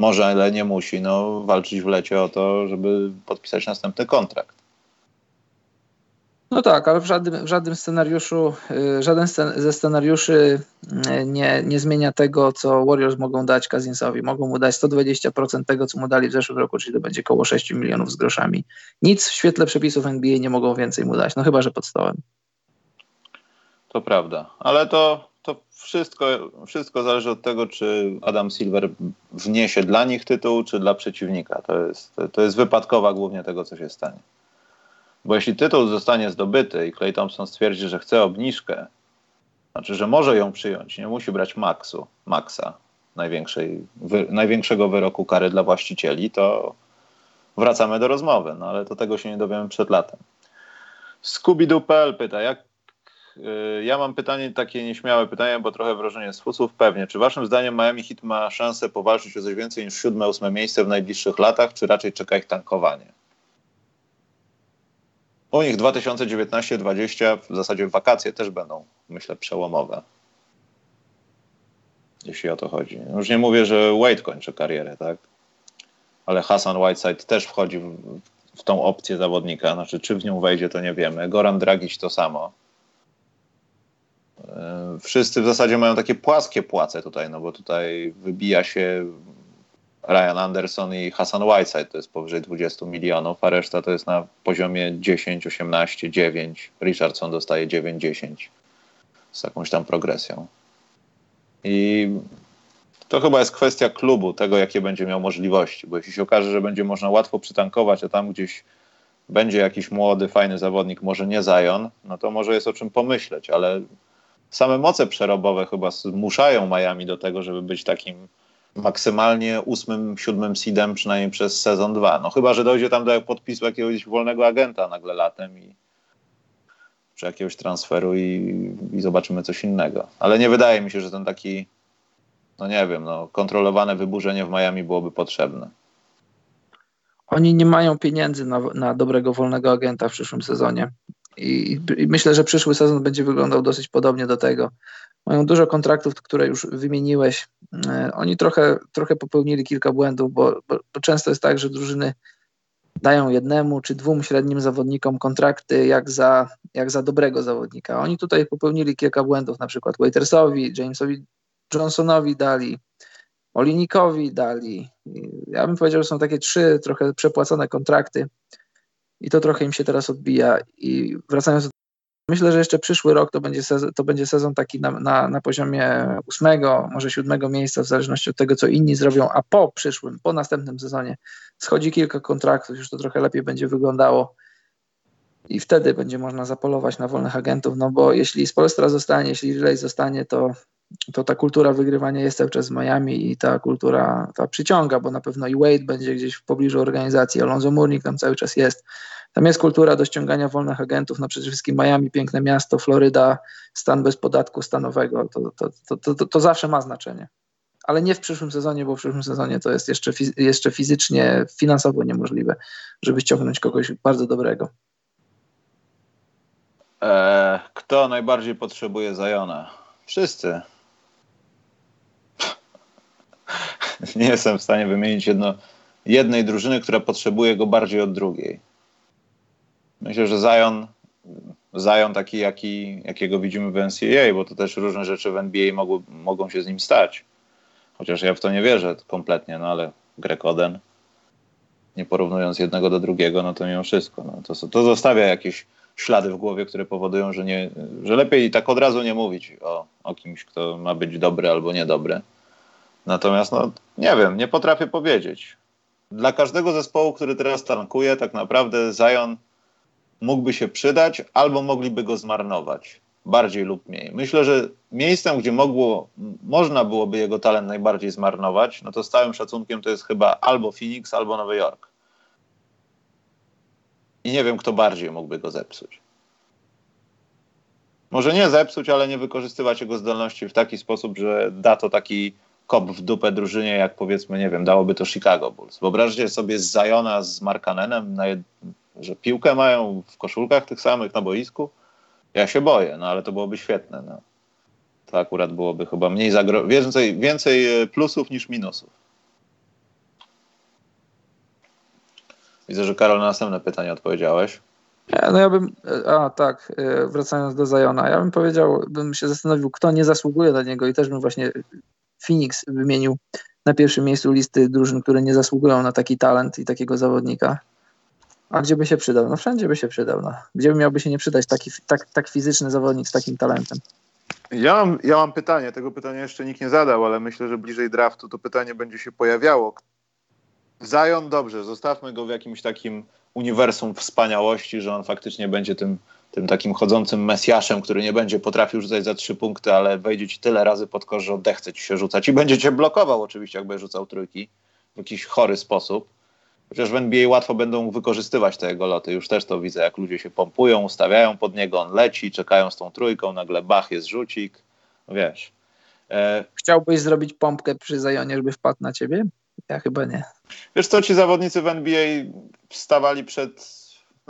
może, ale nie musi, no, walczyć w lecie o to, żeby podpisać następny kontrakt. No tak, ale w żadnym, w żadnym scenariuszu, y, żaden ze scenariuszy y, nie, nie zmienia tego, co Warriors mogą dać Kazinsowi. Mogą mu dać 120% tego, co mu dali w zeszłym roku, czyli to będzie około 6 milionów z groszami. Nic w świetle przepisów NBA nie mogą więcej mu dać, no chyba, że pod stołem. To prawda, ale to to wszystko, wszystko zależy od tego, czy Adam Silver wniesie dla nich tytuł, czy dla przeciwnika. To jest, to jest wypadkowa głównie tego, co się stanie. Bo jeśli tytuł zostanie zdobyty i Clay Thompson stwierdzi, że chce obniżkę, znaczy, że może ją przyjąć, nie musi brać maksu, maksa, największej, wy, największego wyroku kary dla właścicieli, to wracamy do rozmowy, no ale to tego się nie dowiemy przed latem. Scooby-Doo.pl pyta, jak ja mam pytanie, takie nieśmiałe pytanie, bo trochę wrażenie z fusów. Pewnie. Czy waszym zdaniem Miami Heat ma szansę powalczyć o coś więcej niż siódme, ósme miejsce w najbliższych latach, czy raczej czeka ich tankowanie? U nich 2019-2020 w zasadzie wakacje też będą, myślę, przełomowe. Jeśli o to chodzi. Już nie mówię, że Wade kończy karierę, tak? Ale Hassan Whiteside też wchodzi w, w tą opcję zawodnika. Znaczy, czy w nią wejdzie, to nie wiemy. Goran Dragic to samo. E, wszyscy w zasadzie mają takie płaskie płace tutaj, no bo tutaj wybija się Ryan Anderson i Hassan Whiteside, to jest powyżej 20 milionów, a reszta to jest na poziomie 10, 18, 9. Richardson dostaje 9, 10 z jakąś tam progresją. I to chyba jest kwestia klubu, tego jakie będzie miał możliwości, bo jeśli się okaże, że będzie można łatwo przytankować, a tam gdzieś będzie jakiś młody, fajny zawodnik, może nie Zion, no to może jest o czym pomyśleć, ale same moce przerobowe chyba zmuszają Miami do tego, żeby być takim maksymalnie ósmym, siódmym seedem przynajmniej przez sezon dwa. No chyba, że dojdzie tam do podpisu jakiegoś wolnego agenta nagle latem i czy jakiegoś transferu i, i zobaczymy coś innego. Ale nie wydaje mi się, że ten taki, no nie wiem, no, kontrolowane wyburzenie w Miami byłoby potrzebne. Oni nie mają pieniędzy na, na dobrego wolnego agenta w przyszłym sezonie. I, I, myślę, że przyszły sezon będzie wyglądał dosyć podobnie do tego. Mają dużo kontraktów, które już wymieniłeś. E, oni trochę, trochę popełnili kilka błędów, bo, bo, bo często jest tak, że drużyny dają jednemu czy dwóm średnim zawodnikom kontrakty jak za, jak za dobrego zawodnika. Oni tutaj popełnili kilka błędów, na przykład Waitersowi, Jamesowi Johnsonowi dali, Olinikowi dali. Ja bym powiedział, że są takie trzy trochę przepłacone kontrakty i to trochę im się teraz odbija. I wracając do Myślę, że jeszcze przyszły rok to będzie sezon, to będzie sezon taki na, na, na poziomie ósmego, może siódmego miejsca, w zależności od tego, co inni zrobią, a po przyszłym, po następnym sezonie schodzi kilka kontraktów, już to trochę lepiej będzie wyglądało i wtedy będzie można zapolować na wolnych agentów, no bo jeśli Spolstra zostanie, jeśli Relay zostanie, to, to ta kultura wygrywania jest cały czas w Miami i ta kultura ta przyciąga, bo na pewno i Wade będzie gdzieś w pobliżu organizacji, Alonso Murnik tam cały czas jest, tam jest kultura do ściągania wolnych agentów, no przede wszystkim Miami, piękne miasto, Floryda, stan bez podatku stanowego, to, to, to, to, to zawsze ma znaczenie. Ale nie w przyszłym sezonie, bo w przyszłym sezonie to jest jeszcze, jeszcze fizycznie, finansowo niemożliwe, żeby ściągnąć kogoś bardzo dobrego. Eee, kto najbardziej potrzebuje Zajona? Wszyscy. Nie jestem w stanie wymienić jedno, jednej drużyny, która potrzebuje go bardziej od drugiej. Myślę, że Zion, Zion taki, jaki, jakiego widzimy w NCAA, bo to też różne rzeczy w NBA mogły, mogą się z nim stać. Chociaż ja w to nie wierzę kompletnie, no ale Greg Oden, nie porównując jednego do drugiego, no to mimo wszystko. No, to, to zostawia jakieś ślady w głowie, które powodują, że, nie, że lepiej tak od razu nie mówić o, o kimś, kto ma być dobry albo niedobry. Natomiast, no, nie wiem, nie potrafię powiedzieć. Dla każdego zespołu, który teraz tankuje, tak naprawdę Zion mógłby się przydać, albo mogliby go zmarnować, bardziej lub mniej. Myślę, że miejscem, gdzie mogło, można byłoby jego talent najbardziej zmarnować, no to z całym szacunkiem to jest chyba albo Phoenix, albo Nowy Jork. I nie wiem, kto bardziej mógłby go zepsuć. Może nie zepsuć, ale nie wykorzystywać jego zdolności w taki sposób, że da to taki kop w dupę drużynie, jak powiedzmy, nie wiem, dałoby to Chicago Bulls. Wyobraźcie sobie z Zajona z Markanenem na, że piłkę mają w koszulkach tych samych na boisku. Ja się boję, no ale to byłoby świetne. No. To akurat byłoby chyba mniej zagro- więcej, więcej e, plusów niż minusów. Widzę, że Karol na następne pytanie odpowiedziałeś. No ja bym, e, a tak, e, wracając do Zajona, ja bym powiedział, bym się zastanowił, kto nie zasługuje na niego i też bym właśnie Phoenix wymienił na pierwszym miejscu listy drużyn, które nie zasługują na taki talent i takiego zawodnika. A gdzie by się przydał? No wszędzie by się przydał. No. Gdzie by miałby się nie przydać taki, tak, tak fizyczny zawodnik z takim talentem? Ja mam, ja mam pytanie, tego pytania jeszcze nikt nie zadał, ale myślę, że bliżej draftu to pytanie będzie się pojawiało. Zion, dobrze, zostawmy go w jakimś takim uniwersum wspaniałości, że on faktycznie będzie tym, tym takim chodzącym mesjaszem, który nie będzie potrafił rzucać za trzy punkty, ale wejdzie ci tyle razy pod kosz, że odechce ci się rzucać i będzie cię blokował oczywiście, jakby rzucał trójki w jakiś chory sposób. Chociaż w NBA łatwo będą wykorzystywać te jego loty. Już też to widzę, jak ludzie się pompują, ustawiają pod niego, on leci, czekają z tą trójką, nagle bach, jest rzucik. Wiesz. E... Chciałbyś zrobić pompkę przy Zajonie, żeby wpadł na ciebie? Ja chyba nie. Wiesz co, ci zawodnicy w NBA stawali przed,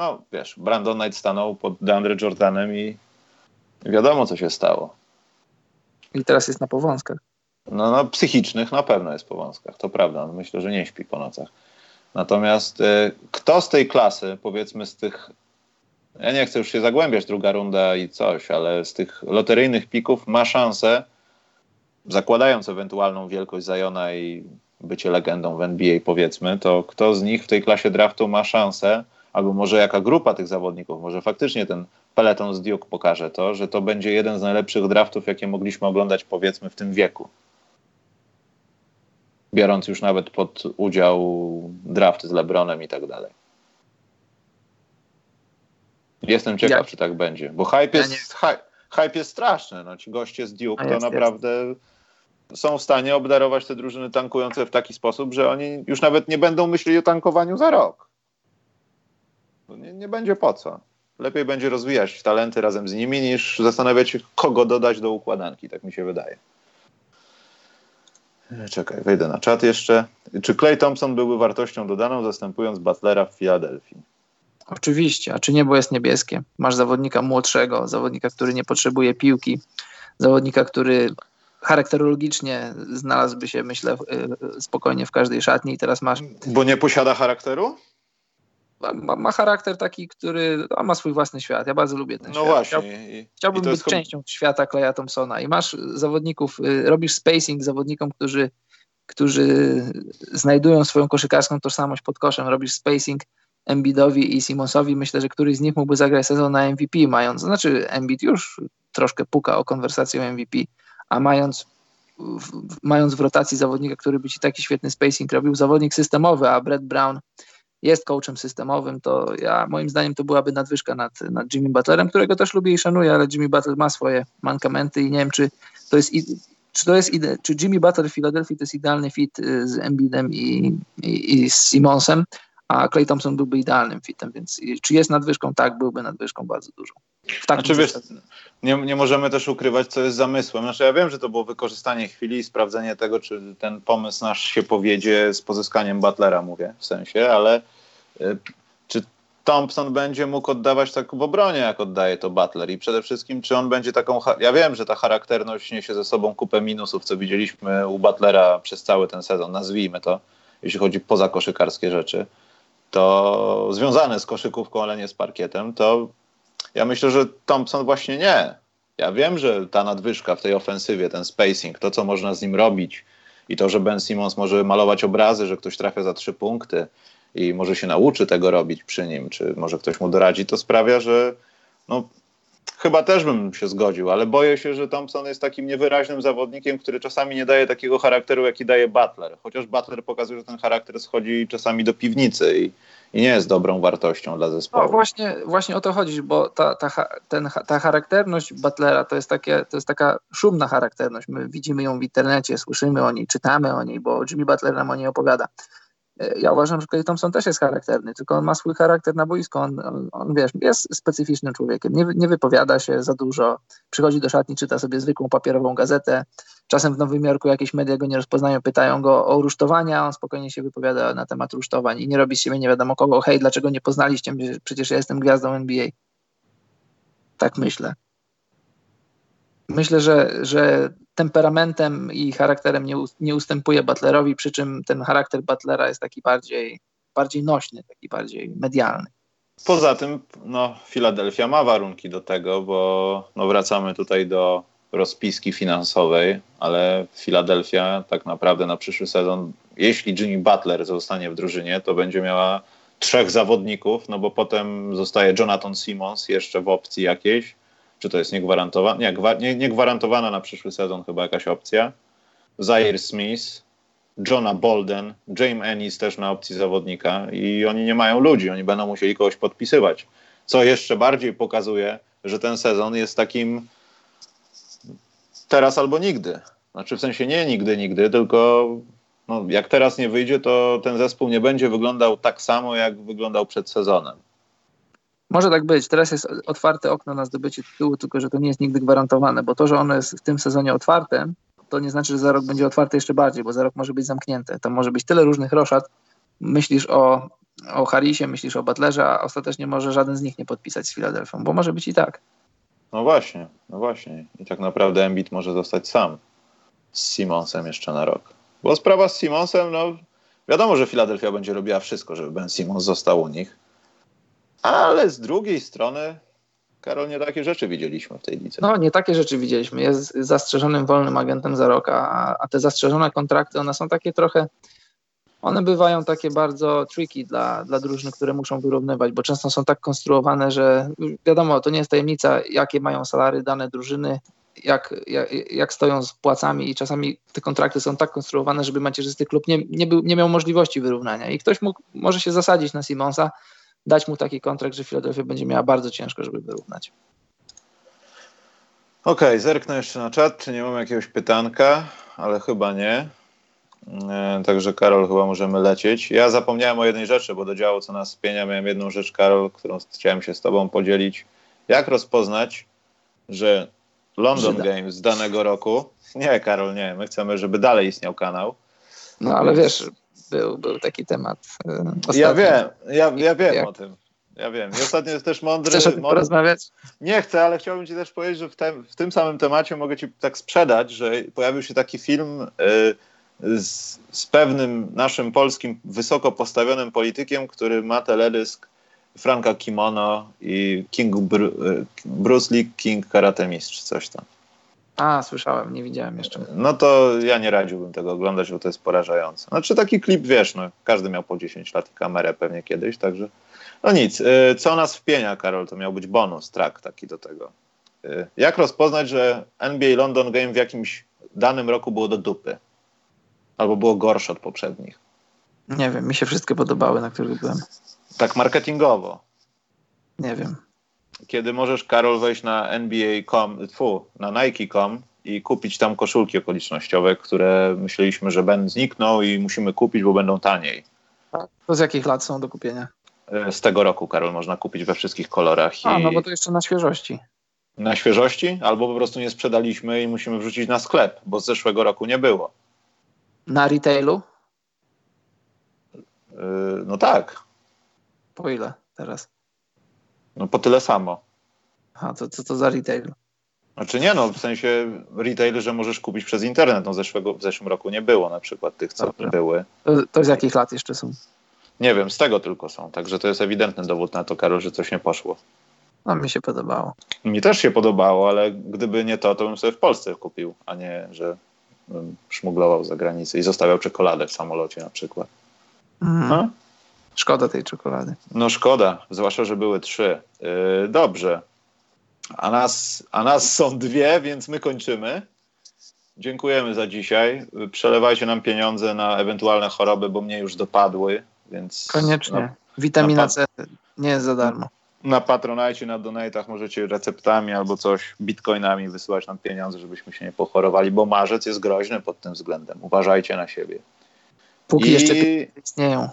no wiesz, Brandon Knight stanął pod DeAndre Jordanem i wiadomo, co się stało. I teraz jest na powązkach. No, no psychicznych na pewno jest po wąskach, to prawda. Myślę, że nie śpi po nocach. Natomiast y, kto z tej klasy, powiedzmy z tych, ja nie chcę już się zagłębiać, druga runda i coś, ale z tych loteryjnych pików ma szansę, zakładając ewentualną wielkość Zajona i bycie legendą w NBA, powiedzmy, to kto z nich w tej klasie draftu ma szansę, albo może jaka grupa tych zawodników, może faktycznie ten peleton z Duke pokaże to, że to będzie jeden z najlepszych draftów, jakie mogliśmy oglądać, powiedzmy, w tym wieku biorąc już nawet pod udział draft z LeBronem i tak dalej. Jestem ciekaw, ja. czy tak będzie, bo hype jest, ja hype, hype jest straszny. No, ci goście z Duke to naprawdę jest. są w stanie obdarować te drużyny tankujące w taki sposób, że oni już nawet nie będą myśleli o tankowaniu za rok. Nie, nie będzie po co. Lepiej będzie rozwijać talenty razem z nimi, niż zastanawiać się, kogo dodać do układanki, tak mi się wydaje. Czekaj, wejdę na czat jeszcze. Czy Clay Thompson byłby wartością dodaną, zastępując Butlera w Filadelfii? Oczywiście, a czy niebo jest niebieskie? Masz zawodnika młodszego, zawodnika, który nie potrzebuje piłki, zawodnika, który charakterologicznie znalazłby się, myślę, spokojnie w każdej szatni i teraz masz... Bo nie posiada charakteru? Ma, ma charakter taki, który ma swój własny świat. Ja bardzo lubię ten no świat. właśnie. Chciał, chciałbym być częścią świata Kleja Thompsona i masz zawodników, y, robisz spacing zawodnikom, którzy, którzy znajdują swoją koszykarską tożsamość pod koszem, robisz spacing Embiidowi i Simonsowi. Myślę, że któryś z nich mógłby zagrać sezon na MVP, mając, znaczy Embiid już troszkę puka o konwersację MVP, a mając w, mając w rotacji zawodnika, który by ci taki świetny spacing robił, zawodnik systemowy, a Brett Brown jest coachem systemowym, to ja moim zdaniem to byłaby nadwyżka nad, nad Jimmy Butlerem, którego też lubię i szanuję, ale Jimmy Butler ma swoje mankamenty i nie wiem, czy to jest czy to jest czy Jimmy Butler w Filadelfii to jest idealny fit y, z Embiidem i, i, i z Simonsem, a Clay Thompson byłby idealnym fitem, więc czy jest nadwyżką? Tak, byłby nadwyżką bardzo dużą. W znaczy, wiesz, nie, nie możemy też ukrywać, co jest zamysłem. Znaczy, ja wiem, że to było wykorzystanie chwili i sprawdzenie tego, czy ten pomysł nasz się powiedzie z pozyskaniem Butlera, mówię w sensie, ale y, czy Thompson będzie mógł oddawać tak w obronie, jak oddaje to Butler i przede wszystkim, czy on będzie taką, ja wiem, że ta charakterność niesie ze sobą kupę minusów, co widzieliśmy u Butlera przez cały ten sezon, nazwijmy to, jeśli chodzi poza koszykarskie rzeczy, to związane z koszykówką, ale nie z parkietem, to ja myślę, że Thompson właśnie nie. Ja wiem, że ta nadwyżka w tej ofensywie, ten spacing, to co można z nim robić i to, że Ben Simmons może malować obrazy, że ktoś trafia za trzy punkty i może się nauczy tego robić przy nim, czy może ktoś mu doradzi, to sprawia, że no, chyba też bym się zgodził, ale boję się, że Thompson jest takim niewyraźnym zawodnikiem, który czasami nie daje takiego charakteru, jaki daje Butler. Chociaż Butler pokazuje, że ten charakter schodzi czasami do piwnicy i, i nie jest dobrą wartością dla zespołu. No właśnie, właśnie o to chodzi, bo ta, ta, ten, ta charakterność Butlera to jest, takie, to jest taka szumna charakterność. My widzimy ją w internecie, słyszymy o niej, czytamy o niej, bo Jimmy Butler nam o niej opowiada. Ja uważam, że Clay Thompson też jest charakterny, tylko on ma swój charakter na boisku. On, on, on wiesz, jest specyficznym człowiekiem. Nie, nie wypowiada się za dużo. Przychodzi do szatni, czyta sobie zwykłą papierową gazetę. Czasem w Nowym Jorku jakieś media go nie rozpoznają, pytają go o rusztowania, on spokojnie się wypowiada na temat rusztowań i nie robi z siebie nie wiadomo kogo. Hej, dlaczego nie poznaliście mnie? Przecież ja jestem gwiazdą NBA. Tak myślę. Myślę, że, że temperamentem i charakterem nie, nie ustępuje Butlerowi, przy czym ten charakter Butlera jest taki bardziej, bardziej nośny, taki bardziej medialny. Poza tym, no, Filadelfia ma warunki do tego, bo no, wracamy tutaj do rozpiski finansowej, ale Filadelfia tak naprawdę na przyszły sezon, jeśli Jimmy Butler zostanie w drużynie, to będzie miała trzech zawodników, no bo potem zostaje Jonathan Simmons jeszcze w opcji jakiejś, czy to jest niegwarantowana? Nie, nie, niegwarantowana na przyszły sezon chyba jakaś opcja. Zaire Smith, Johna Bolden, James Ennis też na opcji zawodnika i oni nie mają ludzi, oni będą musieli kogoś podpisywać. Co jeszcze bardziej pokazuje, że ten sezon jest takim teraz albo nigdy. Znaczy w sensie nie nigdy, nigdy, tylko no, jak teraz nie wyjdzie, to ten zespół nie będzie wyglądał tak samo, jak wyglądał przed sezonem. Może tak być. Teraz jest otwarte okno na zdobycie tytułu, tylko że to nie jest nigdy gwarantowane, bo to, że ono jest w tym sezonie otwarte, to nie znaczy, że za rok będzie otwarte jeszcze bardziej, bo za rok może być zamknięte. To może być tyle różnych roszad. Myślisz o, o Harrisie, myślisz o Butlerze, a ostatecznie może żaden z nich nie podpisać z Filadelfią, bo może być i tak. No właśnie, no właśnie. I tak naprawdę Embiid może zostać sam z Simonsem jeszcze na rok. Bo sprawa z Simonsem, no wiadomo, że Filadelfia będzie robiła wszystko, żeby Ben Simons został u nich ale z drugiej strony, Karol, nie takie rzeczy widzieliśmy w tej lidze. No, nie takie rzeczy widzieliśmy. Jest zastrzeżonym wolnym agentem za rok, a, a te zastrzeżone kontrakty, one są takie trochę, one bywają takie bardzo tricky dla, dla drużyn, które muszą wyrównywać, bo często są tak konstruowane, że wiadomo, to nie jest tajemnica, jakie mają salary dane drużyny, jak, jak, jak, stoją z płacami i czasami te kontrakty są tak konstruowane, żeby macierzysty klub nie, nie, był, nie miał możliwości wyrównania i ktoś mógł, może się zasadzić na Simonsa, dać mu taki kontrakt, że Philadelphia będzie miała bardzo ciężko, żeby wyrównać. Okej, okay, zerknę jeszcze na czat, czy nie mam jakiegoś pytanka, ale chyba nie. E, także Karol, chyba możemy lecieć. Ja zapomniałem o jednej rzeczy, bo do działu co nas spienia miałem jedną rzecz, Karol, którą chciałem się z tobą podzielić. Jak rozpoznać, że London Żyda. Games z danego roku. Nie, Karol, nie. My chcemy, żeby dalej istniał kanał. No ale wiesz, był, był taki temat. Yy, ja wiem, ja, ja wiem Jak? o tym. Ja wiem. I ostatnio jest też mądry. Chcesz o tym porozmawiać? Nie chcę, ale chciałbym Ci też powiedzieć, że w, tem, w tym samym temacie mogę Ci tak sprzedać, że pojawił się taki film y, z, z, pewnym naszym polskim wysoko postawionym politykiem, który ma teledysk Franka Kimono i King Bru y, Bruce Lee, King Karate Mistrz, coś tam. A, słyszałem, nie widziałem jeszcze. No to ja nie radziłbym tego oglądać, bo to jest porażające. Znaczy taki klip, wiesz, no, każdy miał po 10 lat i kamerę pewnie kiedyś, także no nic. Y, co nas wpienia, Karol, to miał być bonus, track taki do tego. Y, jak rozpoznać, że NBA London Game w jakimś danym roku było do dupy? Albo było gorsze od poprzednich? Nie wiem, mi się wszystkie podobały, na których byłem. Tak marketingowo. Nie wiem. Kiedy możesz, Karol, wejść na NBA.com, tfu, na Nike.com i kupić tam koszulki okolicznościowe, które myśleliśmy, że będą znikną i musimy kupić, bo będą taniej. To z jakich lat są do kupienia? E, z tego roku, Karol, można kupić we wszystkich kolorach. A, i... no bo to jeszcze na świeżości. Na świeżości? Albo po prostu nie sprzedaliśmy i musimy wrzucić na sklep, bo z zeszłego roku nie było. Na retailu? Yy, no tak. Po ile teraz? No po tyle samo. A to co to, za retail? Znaczy nie no, w sensie retail, że możesz kupić przez internet. No zeszłego, w zeszłym roku nie było na przykład tych, co Dobra. były. To, to z jakich lat jeszcze są? Nie wiem, z tego tylko są. Także to jest ewidentny dowód na to, Karol, że coś nie poszło. No mi się podobało. Mi też się podobało, ale gdyby nie to, to bym sobie w Polsce kupił, a nie, że szmuglował za granicę i zostawiał czekoladę w samolocie na przykład. Mm. Szkoda tej czekolady. No szkoda, zwłaszcza, że były trzy. Yy, dobrze. A nas, a nas są dwie, więc my kończymy. Dziękujemy za dzisiaj. Przelewajcie nam pieniądze na ewentualne choroby, bo mnie już dopadły, więc... Koniecznie. Na, Witamina na C nie jest za darmo. Na Patronajcie, na Donatach możecie receptami albo coś, bitcoinami wysyłać nam pieniądze, żebyśmy się nie pochorowali, bo marzec jest groźny pod tym względem. Uważajcie na siebie. Póki I... jeszcze istnieją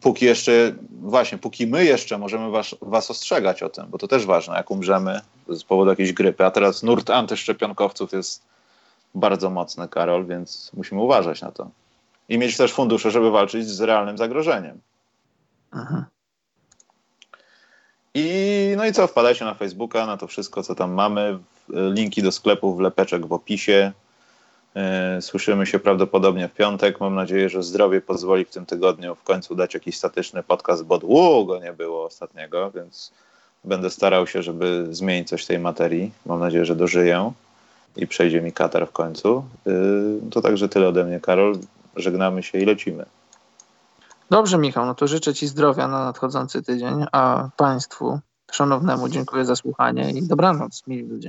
póki jeszcze, właśnie, póki my jeszcze możemy was, was ostrzegać o tym, bo to też ważne, jak umrzemy z powodu jakiejś grypy, a teraz nurt antyszczepionkowców jest bardzo mocny, Karol, więc musimy uważać na to. I mieć też fundusze, żeby walczyć z realnym zagrożeniem. Aha. I no i co, wpadajcie na Facebooka, na to wszystko, co tam mamy. Linki do sklepów, wlepeczek w opisie. E, słyszymy się prawdopodobnie w piątek. Mam nadzieję, że zdrowie pozwoli w tym tygodniu w końcu dać jakiś statyczny podcast, bo długo nie było ostatniego, więc będę starał się, żeby zmienić coś w tej materii. Mam nadzieję, że dożyję i przejdzie mi katar w końcu. E, to także tyle ode mnie, Karol. Żegnamy się i lecimy. Dobrze, Michał, no to życzę Ci zdrowia na nadchodzący tydzień, a Państwu szanownemu dziękuję za słuchanie i dobranoc, mili ludzie.